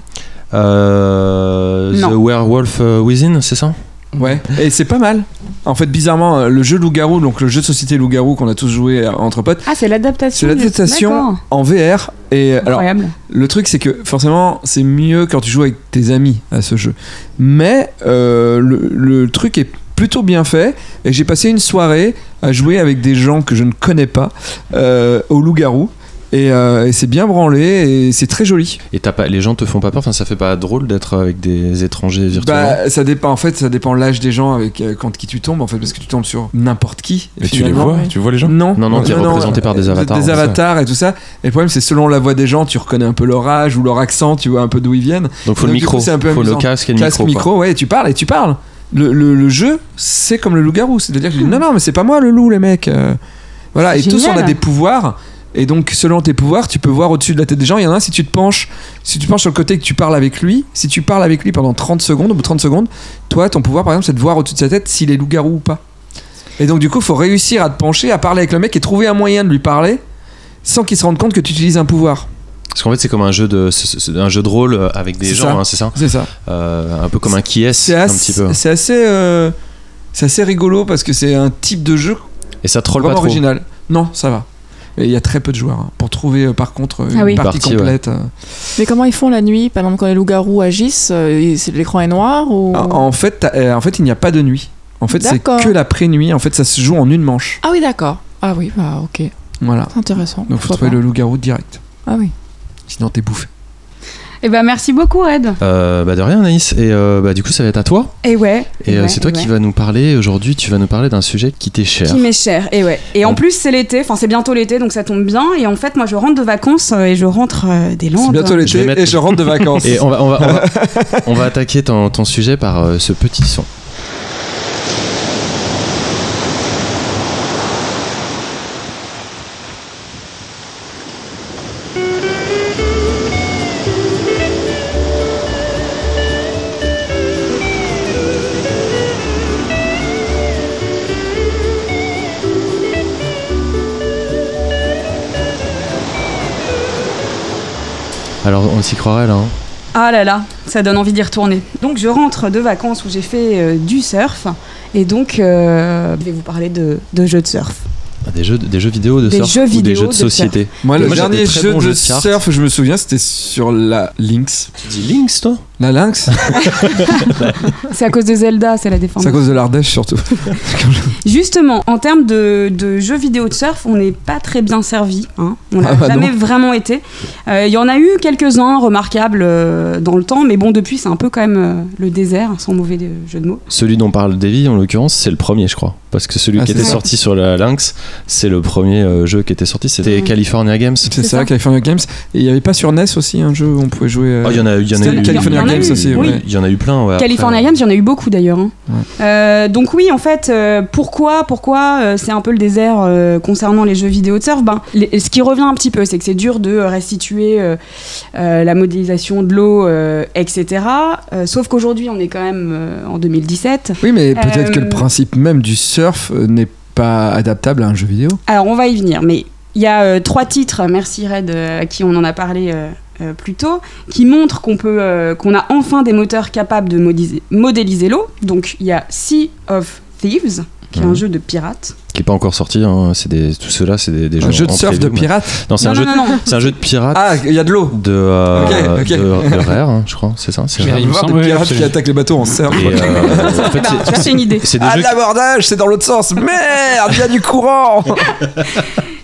Euh. The Werewolf Within, c'est ça? Ouais. Et c'est pas mal. En fait, bizarrement, euh, le jeu loup-garou, donc le jeu de société loup-garou qu'on a tous joué euh, entre potes, Ah, c'est l'adaptation. c'est l'adaptation en VR. Et euh, alors, Incroyable. Le truc, c'est que forcément, c'est mieux quand tu joues avec tes amis à ce jeu. Mais euh, le, le truc est plutôt bien fait. Et j'ai passé une soirée à jouer avec des gens que je ne connais pas euh, au loup-garou. Et, euh, et c'est bien branlé et c'est très joli. Et pas, les gens te font pas peur, enfin ça fait pas drôle d'être avec des étrangers virtuellement? Bah, ça dépend en fait, ça dépend l'âge des gens avec euh, contre qui tu tombes en fait, parce que tu tombes sur n'importe qui. Et tu les vois Tu vois les gens? Non, Non, non, t'es représenté par des avatars, Des avatars et tout ça. Et le problème, c'est selon la voix des gens, tu reconnais un peu leur âge ou leur accent, tu vois un peu d'où ils viennent. Donc faut le donc, micro, coup, un peu faut le casque et le Casque micro. micro, ouais, et tu parles et tu parles. le, le- le jeu, c'est comme le loup-garou. C'est-à-dire que je dis, non, non, mais c'est pas moi le loup, les mecs. Euh, voilà, et tous on a des pouvoirs. Et donc, selon tes pouvoirs, tu peux voir au-dessus de la tête des gens. Il y en a un, si tu te penches, si tu te penches sur le côté et que tu parles avec lui, si tu parles avec lui pendant 30 secondes, au bout de 30 secondes, toi, ton pouvoir, par exemple, c'est de voir au-dessus de sa tête s'il est loup-garou ou pas. Et donc, du coup, il faut réussir à te pencher, à parler avec le mec et trouver un moyen de lui parler sans qu'il se rende compte que tu utilises un pouvoir. Parce qu'en fait, c'est comme un jeu de, un jeu de rôle euh, avec des gens, hein, c'est ça? C'est ça. Euh, Un peu comme un qui est, un assez, petit peu. c'est assez, euh, c'est assez rigolo parce que c'est un type de jeu Et ça troll pas trop. original. Non, ça va. Et il y a très peu de joueurs hein, pour trouver euh, par contre une Ah oui. partie complète. euh. Mais comment ils font la nuit? Par exemple, quand les loups-garous agissent, euh, l'écran est noir ou... En, en fait, euh, en fait, il n'y a pas de nuit. En fait, c'est D'accord. que l'après-nuit. En fait, ça se joue en une manche. Ah oui, d'accord. Ah oui, bah ok. Voilà. C'est intéressant. Donc, faut trouver pas. le loup-garou direct. Ah oui. Sinon, t'es bouffé. Eh ben merci beaucoup Red. Euh, bah de rien, Anaïs. Et euh, bah, du coup, ça va être à toi. Et ouais. Et euh, ouais, c'est toi et qui ouais. vas nous parler aujourd'hui. Tu vas nous parler d'un sujet qui t'est cher. Qui m'est cher, et ouais. Et en plus, c'est l'été, enfin, c'est bientôt l'été, donc ça tombe bien. Et en fait, moi, je rentre de vacances euh, et je rentre euh, des C'est Landes. bientôt l'été mettre- et je rentre de vacances. Et on va, on va, on va, on va attaquer ton, ton sujet par euh, ce petit son. On s'y croirait là. hein. Ah là là, ça donne envie d'y retourner. Donc, je rentre de vacances où j'ai fait euh, du surf. Et donc, euh, je vais vous parler de, de jeux de surf. Ah, Des jeux, des jeux vidéo de Des surf jeux ou des vidéo jeux de de société? Moi, le Moi, dernier jeu de jeux de cartes. surf, je me souviens, c'était sur la Lynx. Tu dis Lynx, toi? La Lynx C'est à cause de Zelda, c'est la C'est défense. à cause de l'Ardèche surtout. Justement, en termes de, de jeux vidéo de surf, on n'est pas très bien servi. Hein. On l'a Ah bah jamais non. vraiment été. Euh, Il y en a eu quelques-uns remarquables euh, dans le temps, mais bon, depuis, c'est un peu quand même euh, le désert, sans mauvais jeu de mots. Celui dont parle Davy, en l'occurrence, c'est le premier, je crois. Parce que celui Ah, qui c'est était ça. sorti sur la Lynx, c'est le premier euh, jeu qui était sorti. C'était Ouais. California Games. C'est C'est ça, ça. California Games. Et il n'y avait pas sur NES aussi un jeu où on pouvait jouer. euh, Oh, il y en a, il y en a eu. California Games eu, aussi. oui. ouais. Il y en a eu plein. ouais, après. California Games, il y en a eu beaucoup d'ailleurs. hein. Ouais. Euh, donc oui, en fait, euh, pourquoi, pourquoi euh, c'est un peu le désert euh, concernant les jeux vidéo de surf? Ben, les- Ce qui revient un petit peu, c'est que c'est dur de restituer euh, euh, la modélisation de l'eau, euh, etc. Euh, sauf qu'aujourd'hui, on est quand même euh, en 2017. Oui, mais peut-être Euh, que le principe même du surf n'est pas adaptable à un jeu vidéo. Alors on va y venir, mais il y a euh, trois titres, merci Red, euh, à qui on en a parlé euh, euh, plus tôt, qui montrent qu'on peut, euh, qu'on a enfin des moteurs capables de modéliser, modéliser l'eau. Donc il y a Sea of Thieves, qui est un jeu de pirates. Qui est pas encore sorti. hein. C'est des, tout cela, c'est des, des Un jeux. jeu de surf de preview, mais- pirate. Non, c'est Non, un, non, jeu de- non, non. c'est un jeu de pirate. Ah, il y a de l'eau. De, euh, de, de Rare, hein, je crois, c'est ça. C'est Rare. il voir semble, des pirates absolument. qui attaquent les bateaux en surf. Et, euh, en fait, Bah, c'est- ça, c'est une idée. c'est des Ah, jeux. l'abordage, c'est dans l'autre sens. Merde, il y a du courant.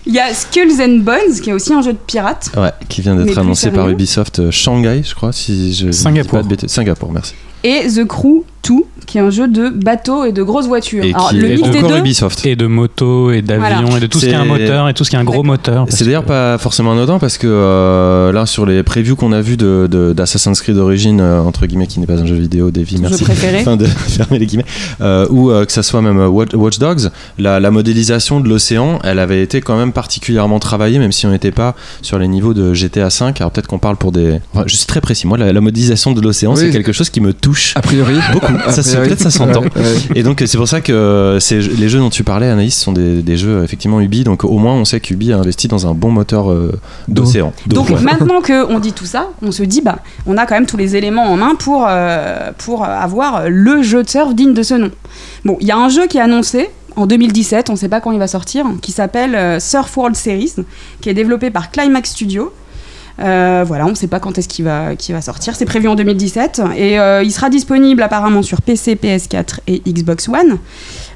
Il y a Skulls and Bones, qui est aussi un jeu de pirates. Ouais, qui vient d'être annoncé par. Ubisoft euh, Shanghai, je crois, si je. je dis Singapour. pas de bêtises. Singapour, merci. Et The Crew 2, qui est un jeu de bateaux et de grosses voitures. Et Alors, qui le est mythe des encore deux, Ubisoft. Et de moto, et d'avion, Voilà. et de tout ce qui est un C'est- moteur, et tout ce qui est un gros moteur. parce C'est d'ailleurs que- pas forcément anodin parce que euh, là sur les previews qu'on a vu de, de- d'Assassin's Creed Origins euh, entre guillemets qui n'est pas un jeu vidéo Davy merci préféré. Fin de fermer les guillemets euh, ou euh, que ça soit même euh, Watch, Watch Dogs la, la modélisation de l'océan elle avait été quand même particulièrement travaillée même si on n'était pas sur les niveaux de GTA 5 alors peut-être qu'on parle pour des enfin, je suis très précis moi la, la modélisation de l'océan Oui. c'est quelque chose qui me touche A priori. beaucoup A ça priori. peut-être ça s'entend Ouais, ouais. et donc c'est pour ça que euh, les jeux dont tu parlais Anaïs sont des, des jeux effectivement Ubi donc au moins on sait qu'Ubi a investi dans un bon moteur euh, d'océan D'eau, Donc ouais. maintenant qu'on dit tout ça, on se dit bah on a quand même tous les éléments en main pour, euh, pour avoir le jeu de surf digne de ce nom. Bon, il y a un jeu qui est annoncé en 2017, on ne sait pas quand il va sortir, qui s'appelle euh, Surf World Series, qui est développé par Climax Studio. Euh, voilà, on ne sait pas quand est-ce qu'il va, sortir. C'est prévu en 2017 et euh, il sera disponible apparemment sur PC, PS4 et Xbox One.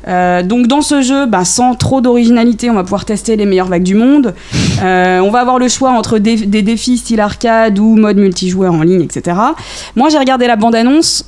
Euh, donc dans ce jeu, bah, sans trop d'originalité, on va pouvoir tester les meilleures vagues du monde. On va avoir le choix entre des, des défis style arcade ou mode multijoueur en ligne, etc. Moi j'ai regardé la bande-annonce.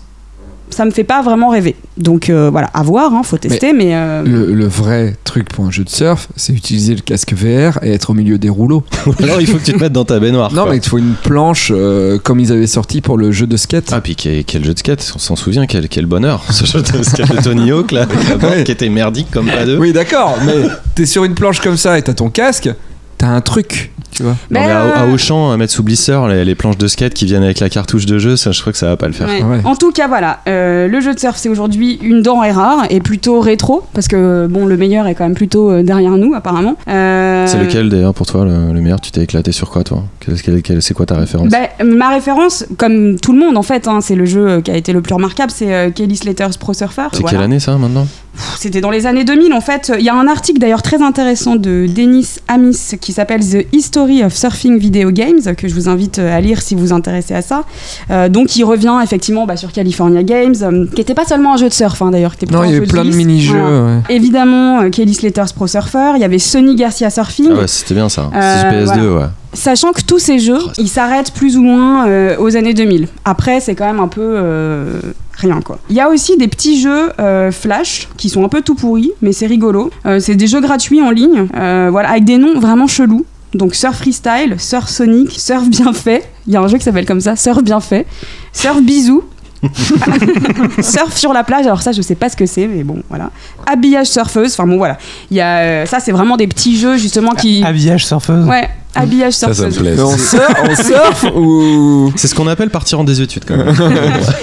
Ça me fait pas vraiment rêver. Donc euh, voilà, à voir, hein, faut tester, mais, euh, Le, le vrai truc pour un jeu de surf, c'est utiliser le casque VR et être au milieu des rouleaux. Alors il faut que tu te mettes dans ta baignoire. Non, quoi. mais il te faut une planche euh, comme ils avaient sorti pour le jeu de skate. Ah, puis quel, quel jeu de skate, on s'en souvient, quel, quel bonheur. Ce jeu de skate de Tony Hawk, là, Ouais. qui était merdique comme pas deux. Oui, d'accord, mais t'es sur une planche comme ça et t'as ton casque, t'as un truc, tu vois. Non, Mais, mais à, à euh, Auchan, à mettre sous Blister, les, les planches de skate qui viennent avec la cartouche de jeu, ça, je crois que ça va pas le faire. Ouais. Ouais. En tout cas, voilà, euh, le jeu de surf, c'est aujourd'hui une denrée rare et plutôt rétro, parce que bon, le meilleur est quand même plutôt euh, derrière nous, apparemment. Euh, C'est lequel d'ailleurs pour toi le, le meilleur? Tu t'es éclaté sur quoi toi? C'est quoi ta référence? Bah, ma référence, comme tout le monde en fait, hein, c'est le jeu euh, qui a été le plus remarquable, c'est euh, Kelly Slater's Pro Surfer. C'est Voilà. quelle année ça maintenant? C'était dans les années 2000 en fait. Il y a un article d'ailleurs très intéressant de Dennis Amis qui s'appelle The History of Surfing Video Games que je vous invite euh, à lire si vous vous intéressez à ça. Euh, donc il revient effectivement bah, sur California Games, euh, qui n'était pas seulement un jeu de surf hein, d'ailleurs, qui était Non, il y un avait plein de mini-jeux. Voilà. ouais. Évidemment, euh, Kelly Slater's Pro Surfer, il y avait Sonny Garcia Surfing. Ah ouais, c'était bien ça. Euh, C'est sur PS2, ouais. Sachant que tous ces jeux, ils s'arrêtent plus ou moins euh, aux années 2000. Après, c'est quand même un peu euh, rien quoi. Il y a aussi des petits jeux euh, Flash qui sont un peu tout pourris, mais c'est rigolo. Euh, c'est des jeux gratuits en ligne, euh, voilà, avec des noms vraiment chelous. Donc Surf Freestyle, Surf Sonic, Surf Bien Fait. Il y a un jeu qui s'appelle comme ça, Surf Bien Fait. Surf Bisou. surf sur la plage, alors ça je sais pas ce que c'est, mais bon voilà. Habillage surfeuse, enfin bon voilà. Il y a, ça c'est vraiment des petits jeux justement qui. Habillage surfeuse. Ouais, habillage Ça, ça me plaît. On surf, on surf ou. C'est ce qu'on appelle partir en désuétude quand même.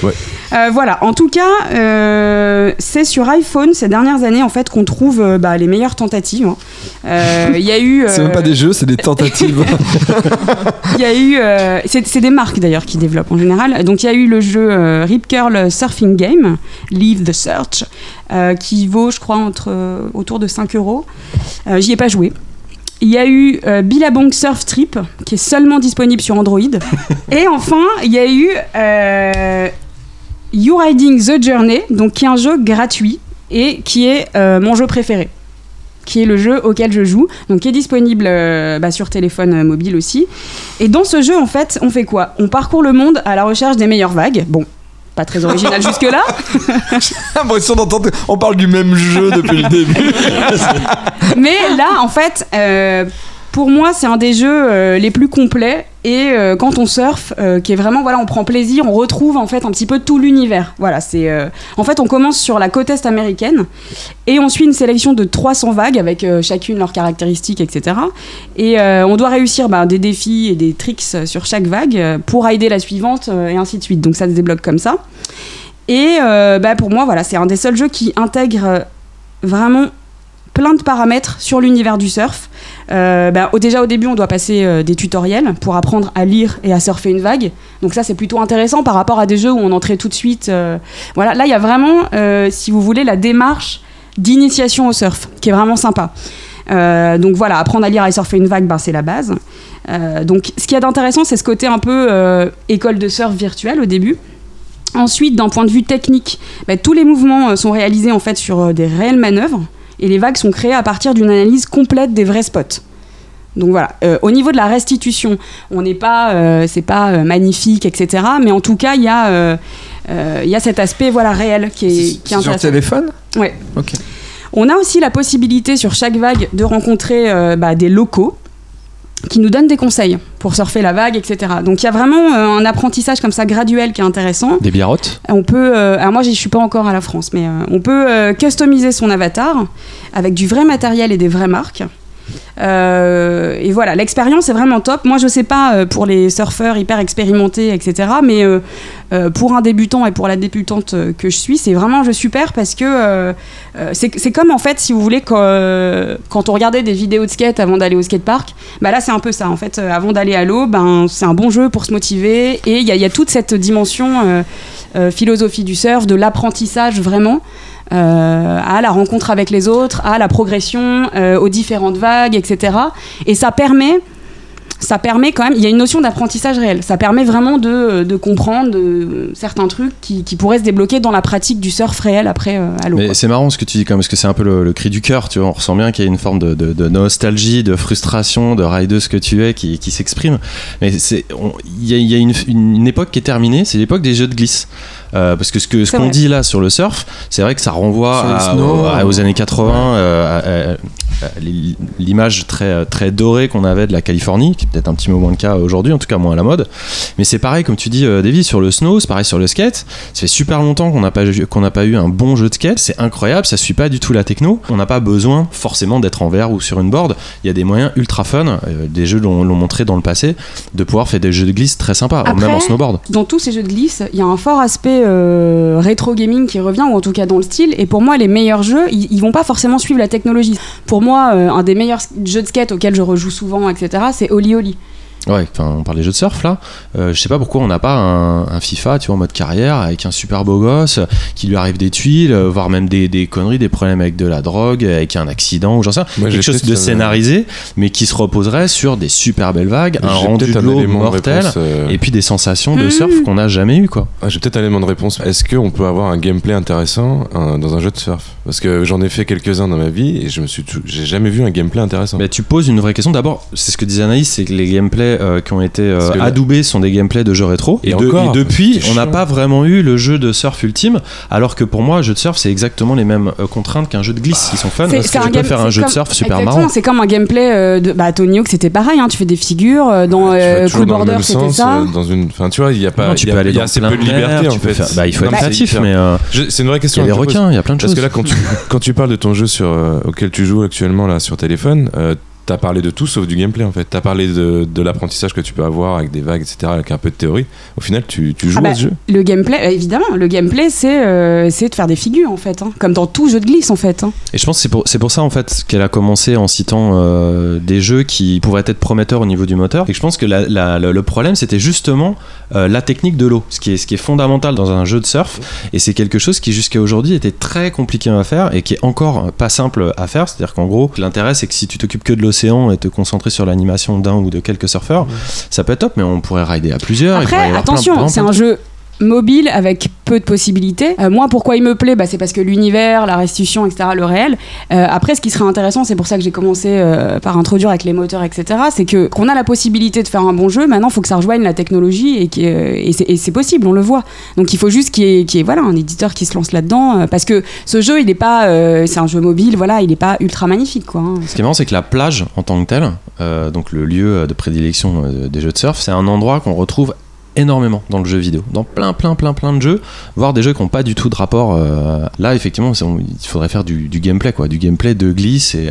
Ouais. Euh, voilà, en tout cas, euh, c'est sur iPhone ces dernières années en fait qu'on trouve euh, bah, les meilleures tentatives. hein. Euh, Il y a eu, C'est même pas des jeux, c'est des tentatives. il y a eu, euh, c'est c'est des marques d'ailleurs qui développent en général. Donc il y a eu le jeu euh, Rip Curl Surfing Game, Leave the Search, euh, qui vaut, je crois, entre euh, autour de 5 euros. Euh, J'y ai pas joué. Il y a eu euh, Billabong Surf Trip, qui est seulement disponible sur Android. Et enfin, il y a eu euh, You Riding the Journey, donc qui est un jeu gratuit et qui est euh, mon jeu préféré qui est le jeu auquel je joue, donc qui est disponible euh, bah, sur téléphone mobile aussi. Et dans ce jeu, en fait, on fait quoi? On parcourt le monde à la recherche des meilleures vagues. Bon, pas très original jusque-là, J'ai l'impression d'entendre. On parle du même jeu depuis le début. mais là, en fait, euh, pour moi, c'est un des jeux euh, les plus complets. Et euh, quand on surfe, euh, qui est vraiment, voilà, on prend plaisir, on retrouve en fait un petit peu tout l'univers. Voilà, c'est. euh, en fait, on commence sur la côte est américaine et on suit une sélection de 300 vagues avec chacune leurs caractéristiques, etc. Et on doit réussir bah, des défis et des tricks sur chaque vague pour aider la suivante et ainsi de suite. Donc ça se débloque comme ça. Et bah, pour moi, voilà, c'est un des seuls jeux qui intègre vraiment plein de paramètres sur l'univers du surf. Euh, bah, déjà au début, on doit passer euh, des tutoriels pour apprendre à lire et à surfer une vague. Donc ça, c'est plutôt intéressant par rapport à des jeux où on entrait tout de suite. euh, voilà, là, il y a vraiment, si vous voulez, la démarche d'initiation au surf, qui est vraiment sympa. Donc voilà, apprendre à lire et surfer une vague, ben, c'est la base. Donc ce qu'il y a d'intéressant, c'est ce côté un peu école de surf virtuelle au début. Ensuite, d'un point de vue technique, ben, tous les mouvements sont réalisés en fait sur des réelles manœuvres et les vagues sont créées à partir d'une analyse complète des vrais spots. Donc voilà, Euh, au niveau de la restitution, on n'est pas, euh, c'est pas euh, magnifique, etc. Mais en tout cas, il y a, il y a cet aspect voilà réel qui est, qui est sur téléphone Ouais. Ok. On a aussi la possibilité sur chaque vague de rencontrer bah, des locaux qui nous donnent des conseils pour surfer la vague, etc. Donc il y a vraiment euh, un apprentissage comme ça graduel qui est intéressant. Des biarrottes On peut, euh, alors moi j'y suis pas encore à la France, mais euh, on peut customiser son avatar avec du vrai matériel et des vraies marques. Euh, et voilà, l'expérience est vraiment top. Moi, je sais pas euh, pour les surfeurs hyper expérimentés, etc. Mais euh, pour un débutant et pour la débutante que je suis, c'est vraiment un super parce que c'est comme en fait, si vous voulez, quand, on regardait des vidéos de skate avant d'aller au skatepark, bah là c'est un peu ça. En fait, avant d'aller à l'eau, ben c'est un bon jeu pour se motiver et il y, y a toute cette dimension philosophie du surf, de l'apprentissage vraiment. Euh, à la rencontre avec les autres, à la progression, euh, aux différentes vagues, etc. Et ça permet ça permet quand même, il y a une notion d'apprentissage réel. Ça permet vraiment de, de comprendre de, certains trucs qui, qui pourraient se débloquer dans la pratique du surf réel après euh, à l'eau. Mais c'est marrant ce que tu dis quand même, parce que c'est un peu le, le cri du cœur, tu vois. On ressent bien qu'il y a une forme de, nostalgie, de frustration, de rideuse que tu es qui, qui s'exprime. Mais il y a, il y a une, une- une époque qui est terminée, c'est l'époque des jeux de glisse. Euh, parce que ce ce qu'on vrai. dit là sur le surf, c'est vrai que ça renvoie à- aux années 80, euh, à- à- à l'image très très dorée qu'on avait de la Californie, qui est peut-être un petit peu moins le cas aujourd'hui, en tout cas moins à la mode. Mais c'est pareil, comme tu dis, euh, Davy, sur le snow, c'est pareil sur le skate. Ça fait super longtemps qu'on n'a pas, eu- qu'on n'a pas eu un bon jeu de skate. C'est incroyable, ça suit pas du tout la techno. On n'a pas besoin forcément d'être en verre ou sur une board. Il y a des moyens ultra fun, euh, des jeux l'ont l'ont montré dans le passé, de pouvoir faire des jeux de glisse très sympas, Après, même en snowboard. Dans tous ces jeux de glisse, il y a un fort aspect euh, rétro gaming qui revient, ou en tout cas dans le style. Et pour moi, les meilleurs jeux, ils, ils vont pas forcément suivre la technologie. Pour moi, euh, un des meilleurs jeux de skate auxquels je rejoue souvent, etc., c'est Oli Oli. Ouais, enfin, on parle des jeux de surf là. Euh, je sais pas pourquoi on n'a pas un, un FIFA, tu vois, en mode carrière, avec un super beau gosse, qui lui arrive des tuiles, euh, voire même des, des conneries, des problèmes avec de la drogue, avec un accident, ou j'en sais rien. Quelque chose de un- scénarisé, mais qui se reposerait sur des super belles vagues, un rendu de l'eau mortel, réponse, euh, et puis des sensations de Mmh. surf qu'on n'a jamais eu, quoi. Ah, J'ai peut-être un élément de réponse. Est-ce qu'on peut avoir un gameplay intéressant dans un jeu de surf? Parce que j'en ai fait quelques-uns dans ma vie et je me suis, j'ai jamais vu un gameplay intéressant. Mais tu poses une vraie question. D'abord, c'est ce que disait Anaïs, c'est que les gameplays euh, qui ont été euh, Parce adoubés sont des gameplays de jeux rétro. Et de- encore, depuis, on n'a pas vraiment eu le jeu de surf ultime. Alors que pour moi, un jeu de surf, c'est exactement les mêmes euh, contraintes qu'un jeu de glisse. Ils sont fun. C'est- Parce que tu peux game- faire un jeu de comme- surf super Exactement, marrant. C'est comme un gameplay euh, de bah, Tony Hawk, c'était pareil. hein, tu fais des figures. euh, Dans euh, Cool Border, c'était ça. euh, dans une, enfin, tu vois, il y a pas, Non, tu il y a, peux aller dans plein de liberté en fait. Bah, il faut être créatif, mais Je- C'est une vraie il y question. a des je pose. requins, il y a plein de Parce choses. que là, quand tu, quand tu parles de ton jeu sur, auquel tu joues actuellement là sur téléphone, t'as parlé de tout sauf du gameplay en fait. T'as parlé de, de l'apprentissage que tu peux avoir avec des vagues, etc., avec un peu de théorie. Au final, tu, tu joues Ah bah, à ce jeu. Le gameplay, euh, évidemment, le gameplay, c'est euh, c'est de faire des figures en fait, hein, comme dans tout jeu de glisse en fait. hein. Et je pense que c'est pour, c'est pour ça en fait qu'elle a commencé en citant euh, des jeux qui pourraient être prometteurs au niveau du moteur. Et je pense que la- la- le, le problème c'était justement euh, la technique de l'eau, ce qui, est, ce qui est fondamental dans un jeu de surf. Et c'est quelque chose qui jusqu'à aujourd'hui était très compliqué à faire et qui est encore pas simple à faire. C'est-à-dire qu'en gros, l'intérêt c'est que si tu t'occupes que de l'océan et te concentrer sur l'animation d'un ou de quelques surfeurs, ça peut être top, mais on pourrait rider à plusieurs. Après, attention, c'est un jeu mobile avec peu de possibilités. Euh, moi, pourquoi il me plaît bah, C'est parce que l'univers, la restitution, etc., le réel. Euh, après, ce qui serait intéressant, c'est pour ça que j'ai commencé euh, par introduire avec les moteurs, etc., c'est que qu'on a la possibilité de faire un bon jeu, maintenant, il faut que ça rejoigne la technologie et, et c'est- possible, on le voit. Donc il faut juste qu'il y y ait, voilà, un éditeur qui se lance là-dedans, parce que ce jeu, il n'est pas... c'est un jeu mobile, voilà, il n'est pas ultra magnifique, quoi. hein. Ce qui est marrant, c'est que la plage, en tant que telle, donc le lieu de prédilection des jeux de surf, c'est un endroit qu'on retrouve énormément dans le jeu vidéo, dans plein, plein, plein, plein de jeux, voire des jeux qui n'ont pas du tout de rapport. euh, là, effectivement, c'est- on- il faudrait faire du, du gameplay, quoi, du gameplay de glisse et.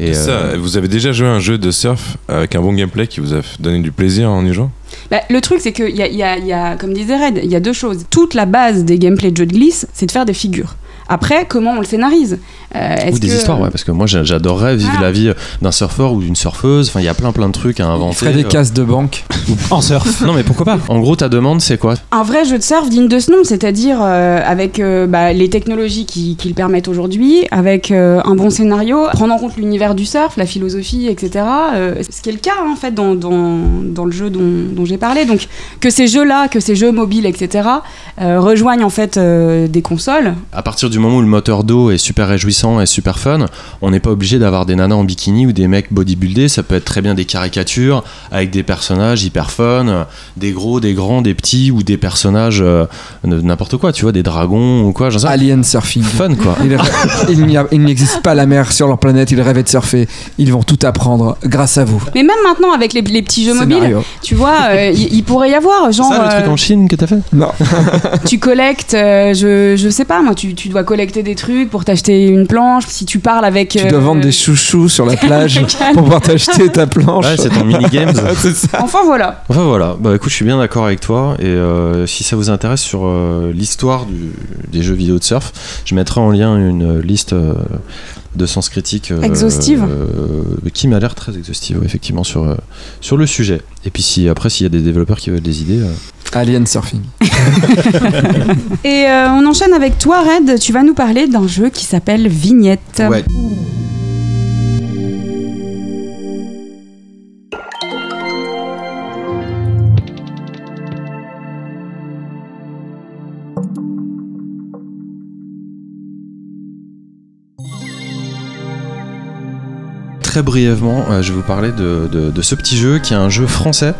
et, C'est euh, ça, vous avez déjà joué à un jeu de surf avec un bon gameplay qui vous a donné du plaisir en y jouant? Bah, le truc, c'est qu'il y y, y a, comme disait Red, il y a deux choses. Toute la base des gameplays de jeux de glisse, c'est de faire des figures. Après, comment on le scénarise? Euh, ou des que- histoires, ouais, parce que moi j'a- j'adorerais vivre Ah. la vie d'un surfeur ou d'une surfeuse. Enfin, il y a plein plein de trucs à inventer. ferait des euh. cases de banque. En surf. Non, mais pourquoi pas? En gros, ta demande, c'est quoi? Un vrai jeu de surf digne de ce nom, c'est-à-dire euh, avec euh, bah, les technologies qui, qui le permettent aujourd'hui, avec euh, un bon scénario, prendre en compte l'univers du surf, la philosophie, etc. euh, ce qui est le cas en fait dans, dans, dans le jeu dont, dont j'ai parlé. Donc que ces jeux-là, que ces jeux mobiles, etc. euh, rejoignent en fait euh, des consoles. À partir du moment où le moteur d'eau est super réjouissant et super fun, on n'est pas obligé d'avoir des nanas en bikini ou des mecs bodybuildés. Ça peut être très bien des caricatures avec des personnages hyper fun, des gros, des grands, des petits ou des personnages euh, de n'importe quoi, tu vois, des dragons ou quoi. J'en sais rien. Alien surfing. Fun quoi. Il, n'existe pas la mer sur leur planète, ils rêvaient de surfer. Ils vont tout apprendre grâce à vous. Mais même maintenant avec les, les petits jeux mobiles, Scénario. tu vois, euh, il pourrait y avoir genre. ça le truc euh, en Chine que t'as fait? Non. tu collectes, euh, je, je sais pas moi, tu, tu dois collecter des trucs pour t'acheter une planche. Si tu parles avec. Tu euh, dois vendre des chouchous sur la plage pour pouvoir t'acheter ta planche. Ouais, c'est ton mini-games. Enfin voilà. Enfin voilà, bah écoute, je suis bien d'accord avec toi. Et euh, si ça vous intéresse sur euh, l'histoire des jeux vidéo de surf, je mettrai en lien une liste euh, de sens critiques euh, Exhaustive. euh, qui m'a l'air très exhaustive, ouais, effectivement, sur, euh, sur le sujet. Et puis si après, s'il y a des développeurs qui veulent des idées, euh, Alien surfing. Et euh, on enchaîne avec toi, Red. Tu vas nous parler d'un jeu qui s'appelle Vignette. ouais. Très brièvement, euh, je vais vous parler de, de- de ce petit jeu qui est un jeu français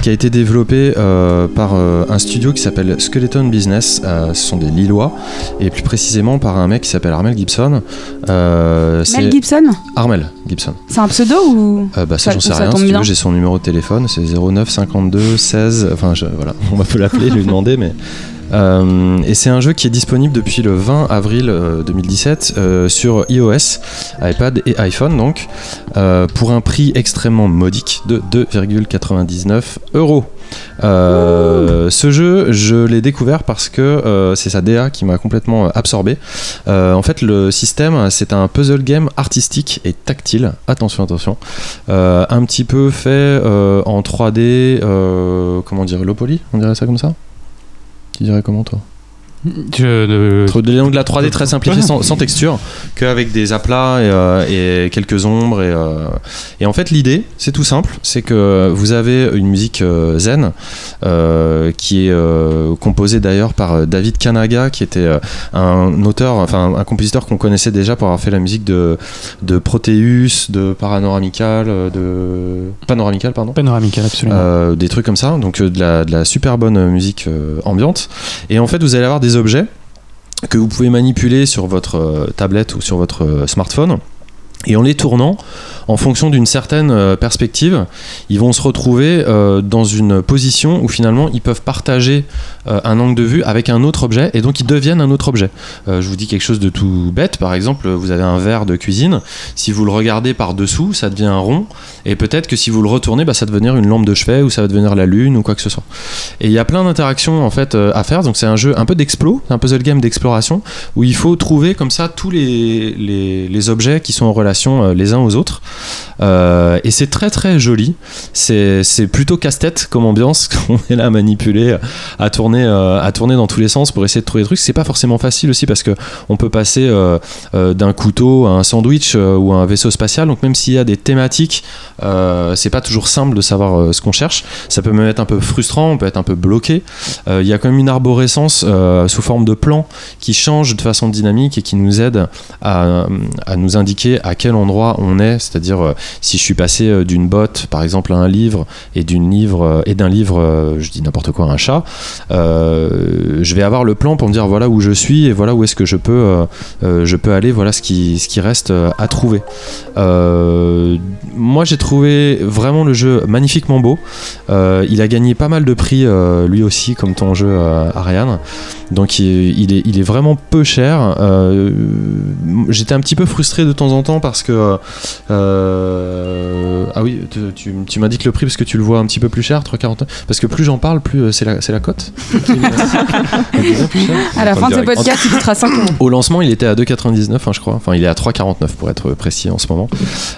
qui a été développé euh, par euh, un studio qui s'appelle Skeleton Business. Euh, ce sont des Lillois et plus précisément par un mec qui s'appelle Armel Gibson. Mel Gibson? Armel Gibson. C'est un pseudo ou bah ça, Ça- j'en sais rien. Si j'ai son numéro de téléphone, c'est 09 52 16. Enfin, je- voilà, on peut l'appeler, lui demander, mais. Euh, et c'est un jeu qui est disponible depuis le 20 avril euh, 2017 euh, sur iOS, iPad et iPhone donc euh, pour un prix extrêmement modique de 2,99 euros. Euh, ce jeu, je l'ai découvert parce que euh, c'est sa DA qui m'a complètement absorbé. Euh, en fait, le système, c'est un puzzle game artistique et tactile. Attention, attention. Euh, un petit peu fait euh, en 3D, euh, comment dire, low poly On dirait ça comme ça? Tu dirais comment toi? Je, Entre de, donc de la 3D très simplifiée, sans, sans texture, qu'avec des aplats et, euh, et quelques ombres. Et, euh, et en fait, l'idée, c'est tout simple c'est que vous avez une musique euh, zen euh, qui est composée d'ailleurs par David Kanaga, qui était un auteur, enfin un compositeur qu'on connaissait déjà pour avoir fait la musique de, de Proteus, de Paranoramical, euh, de Panoramical, pardon. panoramical, absolument. Des trucs comme ça, donc de, la, de la super bonne musique ambiante. Et en fait, vous allez avoir des objets que vous pouvez manipuler sur votre euh, tablette ou sur votre euh, smartphone. Et en les tournant, en fonction d'une certaine euh, perspective, ils vont se retrouver euh, dans une position où finalement ils peuvent partager euh, un angle de vue avec un autre objet et donc ils deviennent un autre objet. Je vous dis quelque chose de tout bête, par exemple, vous avez un verre de cuisine, si vous le regardez par dessous, ça devient un rond et peut-être que si vous le retournez, bah, ça va devenir une lampe de chevet ou ça va devenir la lune ou quoi que ce soit. Et il y a plein d'interactions en fait à faire, donc c'est un jeu un peu d'explo, un puzzle game d'exploration où il faut trouver comme ça tous les, les objets qui sont en relation euh, les uns aux autres. Euh, et c'est très très joli. C'est plutôt casse-tête comme ambiance. On est là à manipuler, à tourner, euh, à tourner dans tous les sens pour essayer de trouver des trucs. C'est pas forcément facile aussi parce que on peut passer d'un couteau à un sandwich ou à un vaisseau spatial. Donc même s'il y a des thématiques, c'est pas toujours simple de savoir ce qu'on cherche. Ça peut même être un peu frustrant, on peut être un peu bloqué. Il y a quand même une arborescence sous forme de plan qui change de façon dynamique et qui nous aide à, à nous indiquer à quel endroit on est. C'est-à-dire euh, si je suis passé euh, d'une botte, par exemple, à un livre et d'une livre euh, et d'un livre, je dis n'importe quoi, un chat, je vais avoir le plan pour me dire voilà où je suis et voilà où est-ce que je peux, je peux aller. Voilà ce qui, ce qui reste à trouver. Moi, j'ai trouvé vraiment le jeu magnifiquement beau. Il a gagné pas mal de prix lui aussi, comme ton jeu Ariane. Donc il, est, il est vraiment peu cher. J'étais un petit peu frustré de temps en temps parce que euh, ah oui, tu, tu- que le prix parce que tu le vois un petit peu plus cher, 3,49. Parce que plus j'en parle, plus euh, c'est la, c'est la cote. À la fin de ce podcast, il coûtera 5 euros. Au lancement, il était à 2,99, hein, je crois. Enfin, il est à 3,49 pour être précis en ce moment.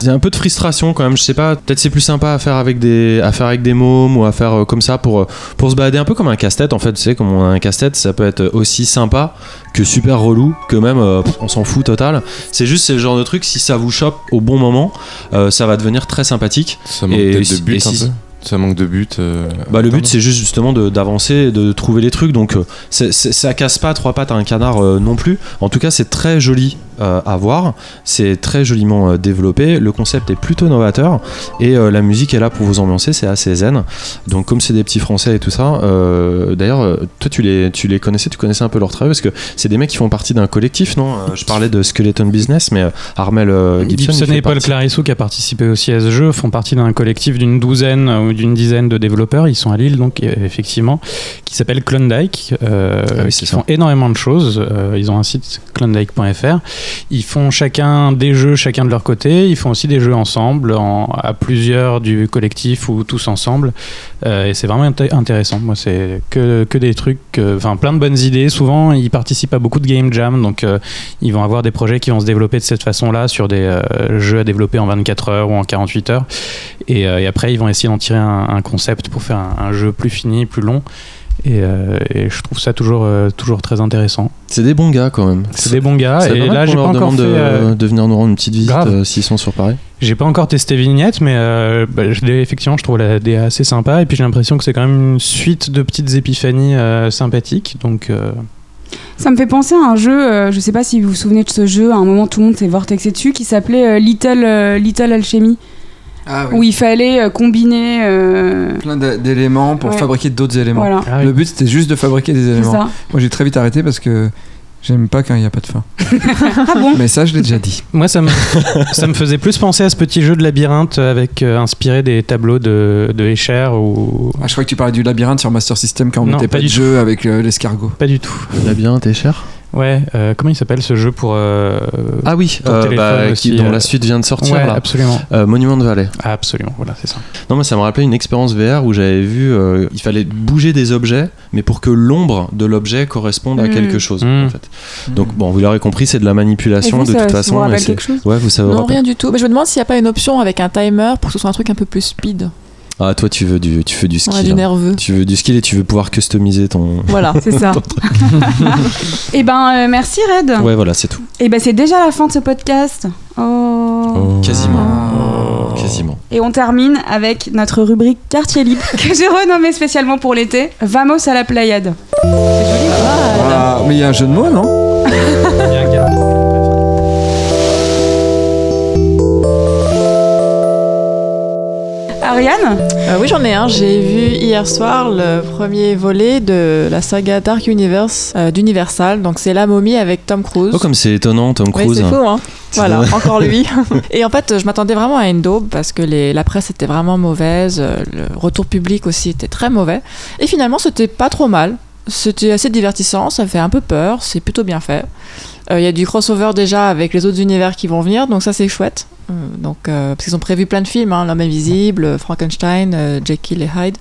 Il y a un peu de frustration quand même. Je sais pas. Peut-être c'est plus sympa à faire avec des, à faire avec des mômes ou à faire euh, comme ça pour pour se balader un peu comme un casse-tête. En fait, tu sais, comme on a un casse-tête, ça peut être aussi sympa que super relou, que même euh, on s'en fout total. C'est juste c'est le genre de truc. Si ça vous chope au bon moment, euh, ça va devenir très sympathique. Ça manque Et de but et un si- peu. Ça manque de but. euh, Bah, le but c'est juste justement de- d'avancer, et de trouver les trucs. Donc euh, ça casse pas trois pattes à un canard euh, non plus. En tout cas c'est très joli euh, à voir. C'est très joliment euh, développé. Le concept est plutôt novateur et euh, la musique est là pour vous ambiancer. C'est assez zen. Donc comme c'est des petits français et tout ça. euh, D'ailleurs euh, toi tu les tu les connaissais, tu connaissais un peu leur travail parce que c'est des mecs qui font partie d'un collectif, non? Euh, Je parlais de Skeleton Business, mais Armel Gibson, Gibson et Paul Clarissou, qui a participé aussi à ce jeu, font partie d'un collectif d'une douzaine ou d'une dizaine de développeurs. Ils sont à Lille, donc effectivement, qui s'appelle Klondike. Ah oui, qui ça. font énormément de choses. Ils ont un site klondike.fr. Ils font chacun des jeux, chacun de leur côté. Ils font aussi des jeux ensemble, en- à plusieurs du collectif ou tous ensemble. Euh, et c'est vraiment inté- intéressant. Moi, c'est que, des trucs, enfin plein de bonnes idées. Souvent, ils participent à beaucoup de game jam, donc euh, ils vont avoir des projets qui vont se développer de cette façon-là sur des euh, jeux à développer en 24 heures ou en 48 heures. Et, après, ils vont essayer d'en tirer un, concept pour faire un jeu plus fini, plus long. Et, euh, et je trouve ça toujours, euh, toujours très intéressant. C'est des bons gars quand même. C'est des bons gars. Et là, j'ai pas encore demande fait. de, euh, de venir nous rendre une petite visite grave. euh, s'ils sont sur Paris. J'ai pas encore testé Vignette, mais euh, bah, effectivement, je trouve la DA assez sympa. Et puis j'ai l'impression que c'est quand même une suite de petites épiphanies euh, sympathiques. Donc, euh, Ça me fait penser à un jeu, euh, je sais pas si vous vous souvenez de ce jeu, à un moment tout le monde s'est vortexé dessus, qui s'appelait euh, Little, euh, Little Alchemy, Ah où il fallait euh, combiner. euh, Plein d'éléments pour Ouais. fabriquer d'autres éléments. voilà, Ah oui. Le but c'était juste de fabriquer des éléments. ça. Moi j'ai très vite arrêté parce que j'aime pas quand il n'y a pas de fin. Ah bon Mais ça je l'ai déjà dit. Moi, ça me, ça me faisait plus penser à ce petit jeu de labyrinthe avec euh, inspiré des tableaux de, de Escher ou. Ah, je crois que tu parlais du labyrinthe sur Master System quand on Non, mettait pas pas de du jeu avec euh, l'escargot. Pas du tout. Labyrinthe est cher Ouais, euh, comment il s'appelle ce jeu pour. euh, Ah oui, Ton euh, téléphone bah, aussi, qui- dont euh, la suite vient de sortir ouais, là. absolument. Euh, Monument de Valley. Ah, absolument, voilà, c'est ça. Non, moi ça me rappelait une expérience VR où j'avais vu, euh, il fallait bouger des objets, mais pour que l'ombre de l'objet corresponde à Mm. quelque chose. Mm. En fait. Donc bon, vous l'aurez compris, c'est de la manipulation vous, de ça- toute façon. vous rappelle quelque chose? Ouais, vous savez. Non, rien du tout. Mais je me demande s'il n'y a pas une option avec un timer pour que ce soit un truc un peu plus speed. Ah, toi tu veux du, tu veux du skill. du hein. nerveux. Tu veux du skill et tu veux pouvoir customiser ton. Voilà. C'est ça. Et ben euh, merci Red. Ouais, voilà, c'est tout. Et ben c'est déjà la fin de ce podcast. Oh. Quasiment. Quasiment. Et on termine avec notre rubrique quartier libre que j'ai renommée spécialement pour l'été. Vamos à la Pléiade. Ah, mais il y a un jeu de mots non? Ariane Euh, oui, j'en ai un. J'ai vu hier soir le premier volet de la saga Dark Universe euh, d'Universal. Donc c'est La momie avec Tom Cruise. Oh, comme c'est étonnant, Tom Cruise. c'est faux, hein. Voilà, encore lui. Et en fait, je m'attendais vraiment à une daube parce que les- la presse était vraiment mauvaise, euh, le retour public aussi était très mauvais. Et finalement, c'était pas trop mal. C'était assez divertissant, ça fait un peu peur, c'est plutôt bien fait. Euh, Il y a du crossover déjà avec les autres univers qui vont venir, donc ça c'est chouette. Euh, donc, euh, parce qu'ils ont prévu plein de films, hein, L'homme invisible, Frankenstein, euh, Jekyll et Hyde.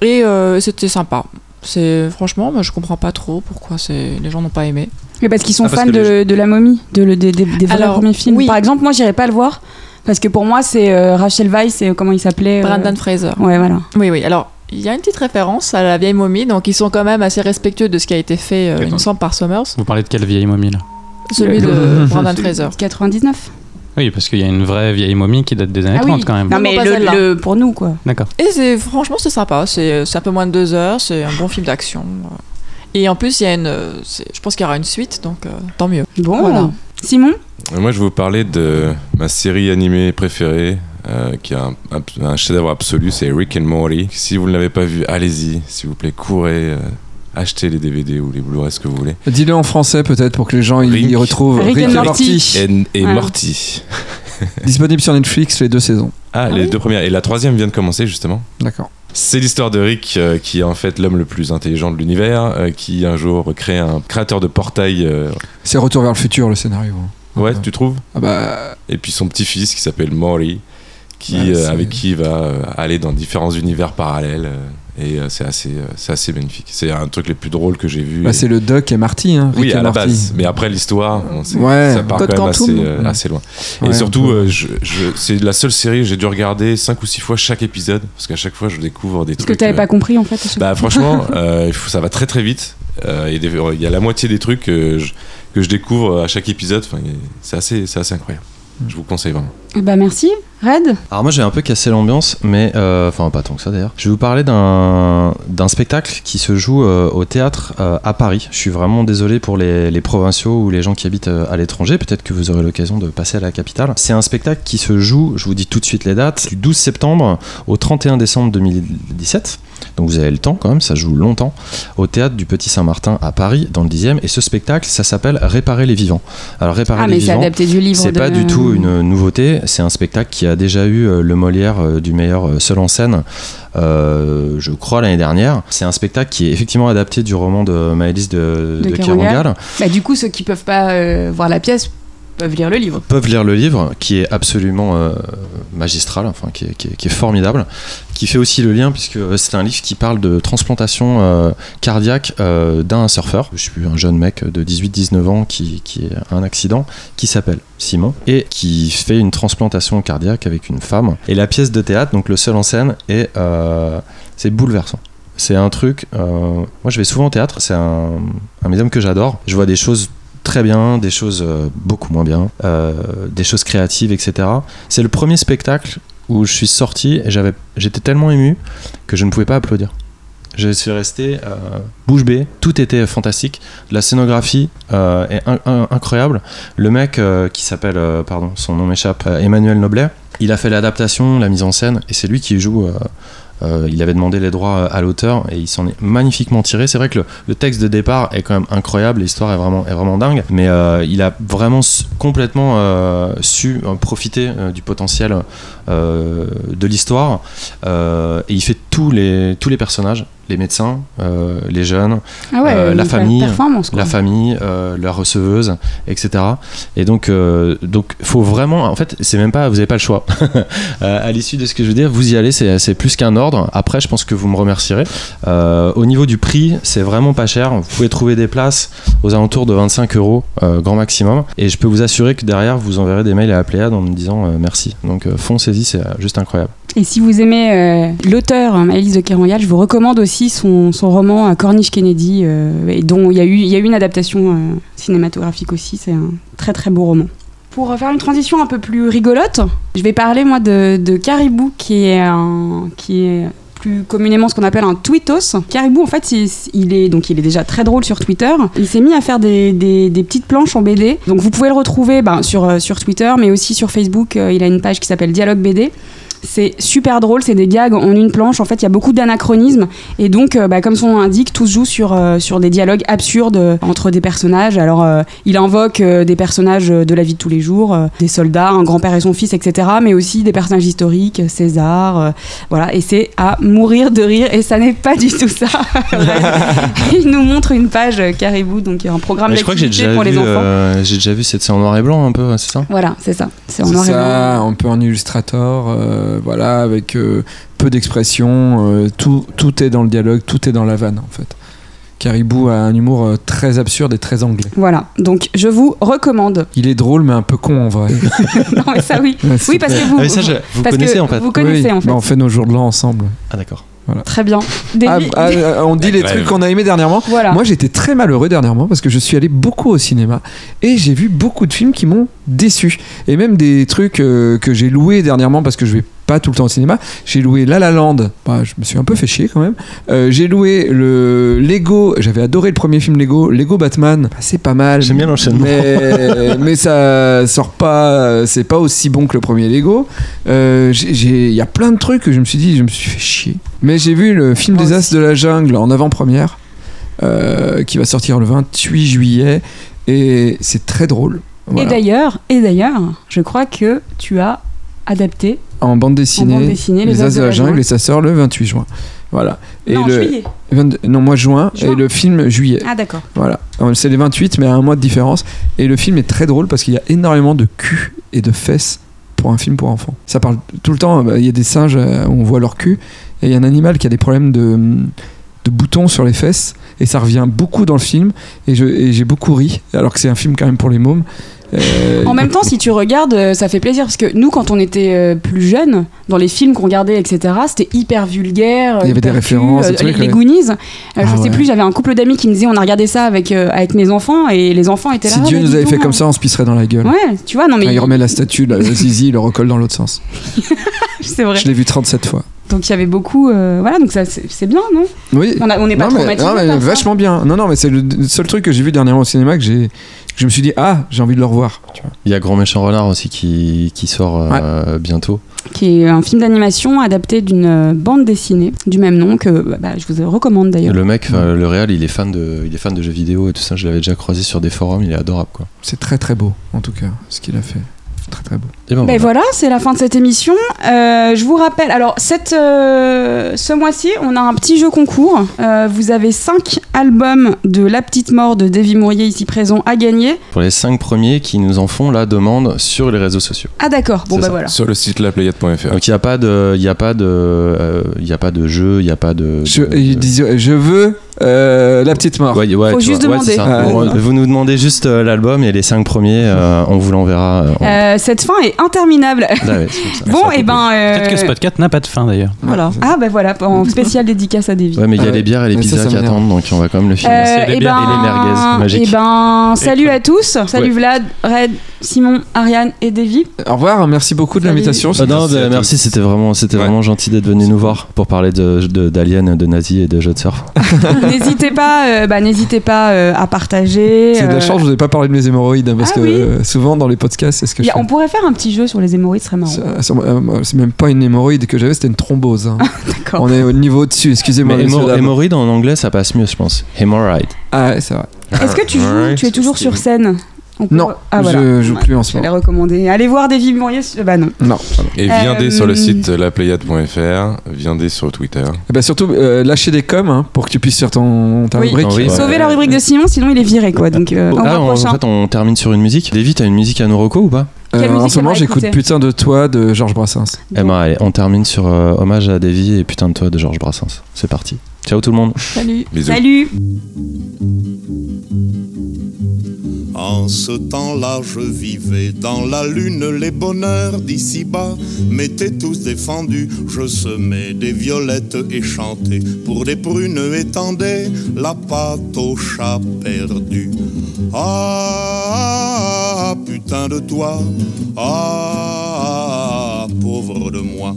Et euh, c'était sympa. C'est franchement, moi je comprends pas trop pourquoi c'est les gens n'ont pas aimé. Mais parce qu'ils sont Ah, parce fans les de, de la momie, de, le- des, des, des vrais Alors, premiers films. oui. Par exemple, moi j'irais pas le voir parce que pour moi c'est euh, Rachel Weisz et comment il s'appelait euh, Brandon Fraser. Ouais, voilà. Oui, oui. Alors, il y a une petite référence à la vieille momie, donc ils sont quand même assez respectueux de ce qui a été fait, euh, il me semble, par Summers, Vous parlez de quelle vieille momie là? Celui de Brandon Fraser. 99. Oui, parce qu'il y a une vraie vieille momie qui date des années Ah oui. 30 quand même. Non, Non, mais pas le, celle-là. le- pour nous quoi. D'accord. Et c'est franchement, c'est sympa. C'est c'est un peu moins de deux heures, c'est un bon film d'action. Et en plus, il y a une, euh, c'est- je pense qu'il y aura une suite, donc euh, tant mieux. Bon, Voilà. Simon? Et Moi, je vais vous parler de ma série animée préférée, euh, qui a un, un- un chef-d'œuvre absolu, c'est Rick and Morty. Si vous ne l'avez pas vu, allez-y, s'il vous plaît, courez, euh, achetez les DVD ou les Blu-ray, ce que vous voulez. Dis-le en français peut-être pour que les gens y retrouvent Rick and Morty. Et, et. Morty. Disponible sur Netflix les deux saisons. Ah, les oui deux premières. Et la troisième vient de commencer, justement. D'accord. C'est l'histoire de Rick, euh, qui est en fait l'homme le plus intelligent de l'univers, euh, qui un jour crée un créateur de portail. euh, C'est Retour vers le futur le scénario. Ouais, Ah. tu trouves? Ah bah Et puis son petit-fils qui s'appelle Morty, qui, Ouais, euh, avec qui il va euh, aller dans différents univers parallèles. euh, et euh, c'est assez, euh, c'est assez magnifique. C'est un truc les plus drôles que j'ai vu. Bah, c'est le Duck et Marty. Hein, oui, et à la base. Mais après l'histoire, on sait- Ouais. ça part quand même assez, euh, assez loin. Ouais, et surtout, euh, je, je- c'est la seule série j'ai dû regarder 5 ou 6 fois chaque épisode. Parce qu'à chaque fois, je découvre des Parce que trucs. t'avais euh, pas compris en fait. bah franchement, euh, ça va très très vite. Euh, il y a la moitié des trucs que je, que je découvre à chaque épisode. Enfin, c'est assez, c'est assez incroyable. Je vous conseille vraiment. Bah merci. Red Alors moi j'ai un peu cassé l'ambiance, mais euh, enfin pas tant que ça d'ailleurs. Je vais vous parler d'un spectacle qui se joue euh, au théâtre euh, à Paris. Je suis vraiment désolé pour les, les provinciaux ou les gens qui habitent à l'étranger. Peut-être que vous aurez l'occasion de passer à la capitale. C'est un spectacle qui se joue, je vous dis tout de suite les dates, du 12 septembre au 31 décembre 2017. Donc vous avez le temps quand même, ça joue longtemps, au théâtre du Petit Saint-Martin à Paris, dans le 10e. Et ce spectacle, ça s'appelle Réparer les vivants. Alors Réparer Ah les mais c'est vivants. adapté du livre. C'est de- pas du tout une nouveauté, c'est un spectacle qui a déjà eu euh, le Molière euh, du meilleur euh, seul en scène, euh, je crois l'année dernière. C'est un spectacle qui est effectivement adapté du roman de Maëlys de, De. Bah du coup ceux qui peuvent pas euh, voir la pièce peuvent lire le livre. Peuvent lire le livre, qui est absolument euh, magistral, enfin qui est, formidable, qui fait aussi le lien puisque euh, c'est un livre qui parle de transplantation euh, cardiaque d'un surfeur. Je suis un jeune mec de 18-19 ans qui, qui a un accident, qui s'appelle Simon et qui fait une transplantation cardiaque avec une femme. Et la pièce de théâtre, donc le seul en scène, est c'est bouleversant. C'est un truc. moi, je vais souvent au théâtre. C'est un, un médium que j'adore. Je vois des choses très bien, des choses euh, beaucoup moins bien, euh, des choses créatives, etc. C'est le premier spectacle où je suis sorti et j'étais tellement ému que je ne pouvais pas applaudir. Je suis resté euh, bouche bée. Tout était fantastique. La scénographie euh, est in- in- incroyable. Le mec qui s'appelle, pardon, son nom m'échappe, Emmanuel Noblet. Il a fait l'adaptation, la mise en scène, et c'est lui qui joue. Euh, euh, il avait demandé les droits à l'auteur et il s'en est magnifiquement tiré. C'est vrai que le, texte de départ est quand même incroyable, l'histoire est vraiment, est vraiment dingue, mais euh, il a vraiment complètement euh, su euh, profiter euh, du potentiel euh, de l'histoire euh, et il fait tous les personnages, les médecins, euh, les jeunes, Ah ouais, Euh, la famille, la famille, euh, la receveuse, etc. Et donc, donc, faut vraiment, en fait, c'est même pas, vous avez pas le choix. À l'issue de ce que je veux dire, vous y allez, c'est c'est plus qu'un ordre. Après, je pense que vous me remercierez. Au niveau du prix, c'est vraiment pas cher. Vous pouvez trouver des places aux alentours de 25 euros, grand maximum. Et je peux vous assurer que derrière, vous enverrez des mails à la Pléiade en me disant merci. Donc, foncez-y, c'est juste incroyable. Et si vous aimez l'auteur hein, Alice de Kerouac, je vous recommande aussi son, son roman euh, Corniche Kennedy, euh, et dont il y, a eu, y a eu une adaptation euh, cinématographique aussi. C'est un très très beau roman. Pour faire une transition un peu plus rigolote, je vais parler moi de, Caribou, qui est, un, qui est plus communément ce qu'on appelle un tweetos. Caribou, en fait, il, est, donc, il est déjà très drôle sur Twitter. Il s'est mis à faire des, des- des petites planches en BD. Donc vous pouvez le retrouver ben, sur, euh, sur Twitter, mais aussi sur Facebook. Il a une page qui s'appelle Dialogue BD. C'est super drôle, c'est des gags en une planche. En fait, il y a beaucoup d'anachronismes. Et donc, euh, bah, comme son nom l'indique, tout se joue sur, euh, sur des dialogues absurdes euh, entre des personnages. Alors, euh, il invoque euh, des personnages de la vie de tous les jours, euh, des soldats, un grand-père et son fils, etc. Mais aussi des personnages historiques, César. euh, voilà. Et c'est à mourir de rire. Et ça n'est pas du tout ça. il nous montre une page euh, Caribou, donc un programme Mais je crois que j'ai d'activité déjà, pour les enfants. euh, j'ai déjà vu c'est en noir et blanc un peu, c'est ça? Voilà, c'est ça. C'est en noir et blanc. ça, un peu en illustrator, euh, voilà, avec euh, peu d'expression, euh, tout, tout est dans le dialogue, tout est dans la vanne en fait. Caribou a un humour euh, très absurde et très anglais. Voilà. Donc, je vous recommande. Il est drôle mais un peu con en vrai. non, mais ça, oui. Ouais, Oui, parce que vous, Ah, mais ça, je- vous parce que connaissez, en fait. Vous connaissez Oui, en fait. bah, on fait nos jours de l'an ensemble. Ah d'accord. Très bien. Des Ah, ah, euh, on dit les trucs qu'on a aimés dernièrement. Voilà. Moi j'étais très malheureux dernièrement parce que je suis allé beaucoup au cinéma et j'ai vu beaucoup de films qui m'ont déçu. Et même des trucs euh, que j'ai loués dernièrement parce que je vais pas tout le temps au cinéma. J'ai loué La La Land, bah, je me suis un peu fait chier quand même. Euh, j'ai loué le Lego, j'avais adoré le premier film Lego, Lego Batman, Bah, c'est pas mal. J'aime bien l'enchaînement. Mais, mais ça sort pas, c'est pas aussi bon que le premier Lego. Euh, Il y a plein de trucs que je me suis dit, je me suis fait chier. Mais j'ai vu le film Moi des As de la jungle en avant-première, euh, qui va sortir le 28 juillet, et c'est très drôle. Et d'ailleurs, et d'ailleurs, je crois que tu as adapté En bande dessinée, en bande dessinée les As de la jungle, et ça sort le 28 juin. Voilà. Et non, le juillet. 22 non, mois de juin, Juin. et le film juillet. Ah d'accord. Voilà. Alors, C'est les 28, mais à un mois de différence. Et le film est très drôle parce qu'il y a énormément de cul et de fesses pour un film pour enfants. Ça parle tout le temps. bah, Il y a des singes euh, on voit leur cul. Et il y a un animal qui a des problèmes de, de boutons sur les fesses. Et ça revient beaucoup dans le film. Et j'ai beaucoup ri. Alors que c'est un film quand même pour les mômes. Euh, En même temps, si tu regardes, euh, ça fait plaisir parce que nous, quand on était euh, plus jeunes, dans les films qu'on regardait, etc., c'était hyper vulgaire. Il y avait des références, cul, des les, les. Goonies. je Ah sais ouais. plus, j'avais un couple d'amis qui me disaient on a regardé ça avec, euh, avec mes enfants et les enfants étaient là. si Ah, Dieu nous avait fait comme ça, on se pisserait dans la gueule. Ouais, tu vois, non mais il remet la statue, là, le zizi, il le recolle dans l'autre sens. c'est vrai. Je l'ai vu 37 fois. Donc il y avait beaucoup. euh, voilà, donc ça c'est bien, non? Oui. On n'est pas non, mais, non, mais vachement bien. Non, non, mais c'est le seul truc que j'ai vu dernièrement au cinéma que j'ai, je me suis dit ah j'ai envie de le revoir. Tu vois. Il y a Grand Méchant Renard aussi qui, qui sort euh, bientôt. Qui est un film d'animation adapté d'une euh, bande dessinée du même nom que bah, bah, je vous recommande d'ailleurs. Le mec, enfin, le réal, il est fan de, il est fan de jeux vidéo et tout ça. Je l'avais déjà croisé sur des forums. Il est adorable quoi. C'est très très beau en tout cas ce qu'il a fait. Très très beau. Et ben Ben voilà. voilà, c'est la fin de cette émission. Euh, je vous rappelle, alors cette, euh, ce mois-ci, on a un petit jeu concours. Euh, vous avez 5 albums de La Petite Mort de Davy Mourier ici présent à gagner. Pour les 5 premiers qui nous en font la demande sur les réseaux sociaux. Ah d'accord, bon bah ça. voilà. Sur le site laplayade.fr. Donc il n'y a pas de, il y a pas de, euh, il y a pas de jeu, il n'y a pas de. Je veux Euh, la petite mort. Ouais, ouais, Faut tu juste vois, ouais, c'est demander. Ouais. Vous- nous demandez juste euh, l'album et les cinq premiers, euh, on vous l'enverra. euh, en- Euh, cette fin est interminable. Ah ça. bon, et ben. euh, Peut-être que ce podcast n'a pas de fin d'ailleurs. Voilà. Ah, bah voilà, en spécial dédicace à Davy. Ouais, mais il y a Ah les bières et les pizzas ça qui attendent, donc on va quand même le finir. Euh, les et bières ben, et les merguez magiques. et ben, salut à tous. Salut Ouais. Vlad, Red, Simon, Ariane et Davy. Au revoir, merci beaucoup de Salut. l'invitation. Ah non, Merci tous. c'était vraiment, c'était Ouais. vraiment gentil d'être venu nous voir pour parler de de- d'aliens, de, nazis et de jeux de surf. n'hésitez pas, euh, bah, n'hésitez pas euh, à partager. C'est de la euh, chance, je vous ai pas parlé de mes hémorroïdes hein, parce Ah que oui. euh, souvent dans les podcasts, c'est ce que je a- fais. on pourrait faire un petit jeu sur les hémorroïdes, ce serait marrant. C'est euh, même pas une hémorroïde que j'avais, c'était une thrombose. hein. D'accord. On est au niveau au-dessus, excusez-moi. Hémorroïde en anglais, ça passe mieux, je pense. Hemorrhoid. Ah ouais, c'est vrai. Est-ce que tu joues Tu es toujours sur scène? Peut- Non, ah, voilà. je joue Ouais, plus en ce Je vais les moment. recommander. Allez voir Davy Mourier. sur- Bah non. Non. Et viendez Euh, sur le site lapléiade.fr, viendez sur Twitter. Eh ben, surtout, euh, lâcher des coms hein, pour que tu puisses faire ton, ta Oui. rubrique. Oui. Ouais. Sauvez la rubrique de Simon, sinon il est viré quoi. Donc euh, Ah, en, fait, on termine sur une musique. Davy, t'as une musique à reco ou pas? Euh, en ce moment, j'écoute Putain de toi de Georges Brassens. Eh ben, allez, on termine sur euh, hommage à Davy et putain de toi de Georges Brassens. C'est parti. Ciao tout le monde. Salut. Bisous. Salut. En ce temps-là, je vivais dans la lune, les bonheurs d'ici-bas m'étaient tous défendus. Je semais des violettes et chantais pour des prunes étendais la pâte au chat perdu. Ah, putain de toi, ah, pauvre de moi.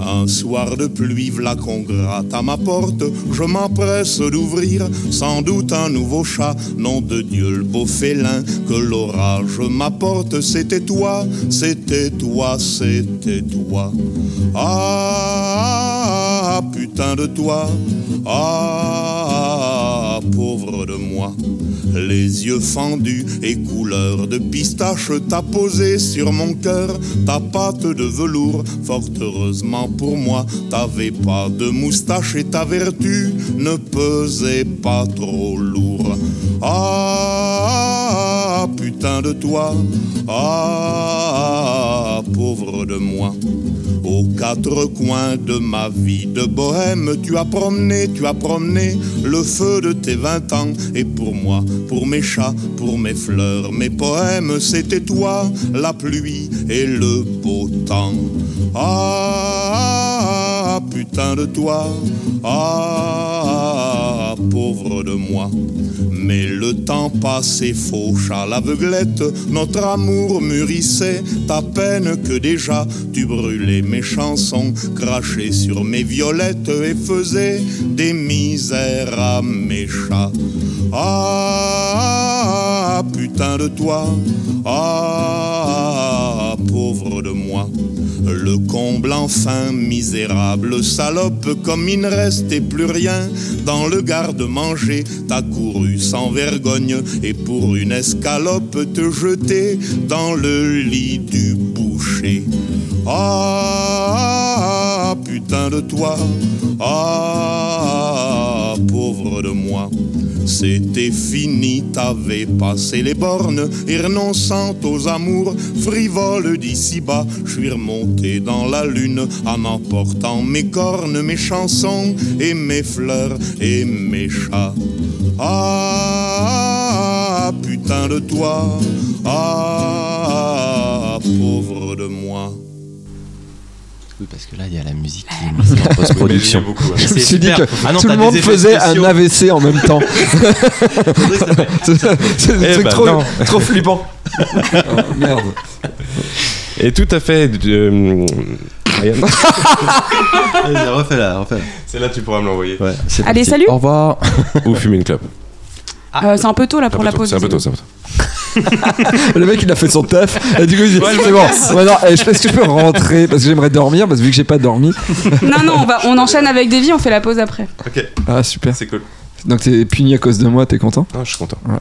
Un soir de pluie, v'là qu'on gratte à ma porte. Je m'empresse d'ouvrir, sans doute un nouveau chat. Nom de Dieu, le beau félin que l'orage m'apporte. C'était toi, c'était toi, c'était toi. Ah, putain de toi. Ah, pauvre de moi. Les yeux fendus et couleur de pistache, t'as posé sur mon cœur ta pâte de velours. Fort heureusement pour moi, t'avais pas de moustache et ta vertu ne pesait pas trop lourd. Ah, putain de toi, ah, pauvre de moi. Aux quatre coins de ma vie de bohème, tu as promené, tu as promené le feu de tes vingt ans. Et pour moi, pour mes chats, pour mes fleurs, mes poèmes, c'était toi, la pluie et le beau temps. Ah, putain de toi, ah, pauvre de moi. Mais le temps passé fauche à l'aveuglette, notre amour mûrissait, ta peine que déjà tu brûlais mes chansons, crachais sur mes violettes et faisais des misères à mes chats. Ah, putain de toi, ah, pauvre de moi. Le comble enfin misérable salope, comme il ne restait plus rien dans le garde-manger, t'as couru sans vergogne et pour une escalope te jeter dans le lit du boucher. Ah, putain de toi, ah, pauvre de moi. C'était fini, t'avais passé les bornes et renonçant aux amours frivoles d'ici-bas, je suis remonté dans la lune en emportant mes cornes, mes chansons et mes fleurs et mes chats. Ah, putain de toi, ah, pauvre de moi. Parce que là, il y a la musique qui est mise en post-production. Je me C'est suis dit que Ah non, tout le monde faisait spéciaux. un AVC en même temps. C'est c'est Eh c'est bah trop, flippant. Oh, merde. Et tout à fait. euh, Ryan, Vas-y, refais-la, refais-la. Celle-là, tu pourras me l'envoyer. Ouais, c'est Allez, parti. salut. Au revoir. Ou fumer une clope. Euh, c'est un peu tôt là pour Un la tôt, pause. C'est un peu tôt, c'est un peu tôt. Le mec il a fait son taf et du coup il dit c'est bon. Ouais, non, je- Est-ce que je peux rentrer? Parce que j'aimerais dormir parce que vu que j'ai pas dormi. Non, non, on, va, on enchaîne avec Davy, on fait la pause après. Ok, Ah super. c'est cool. Donc t'es puni à cause de moi, t'es content? Non, je suis content. Ouais.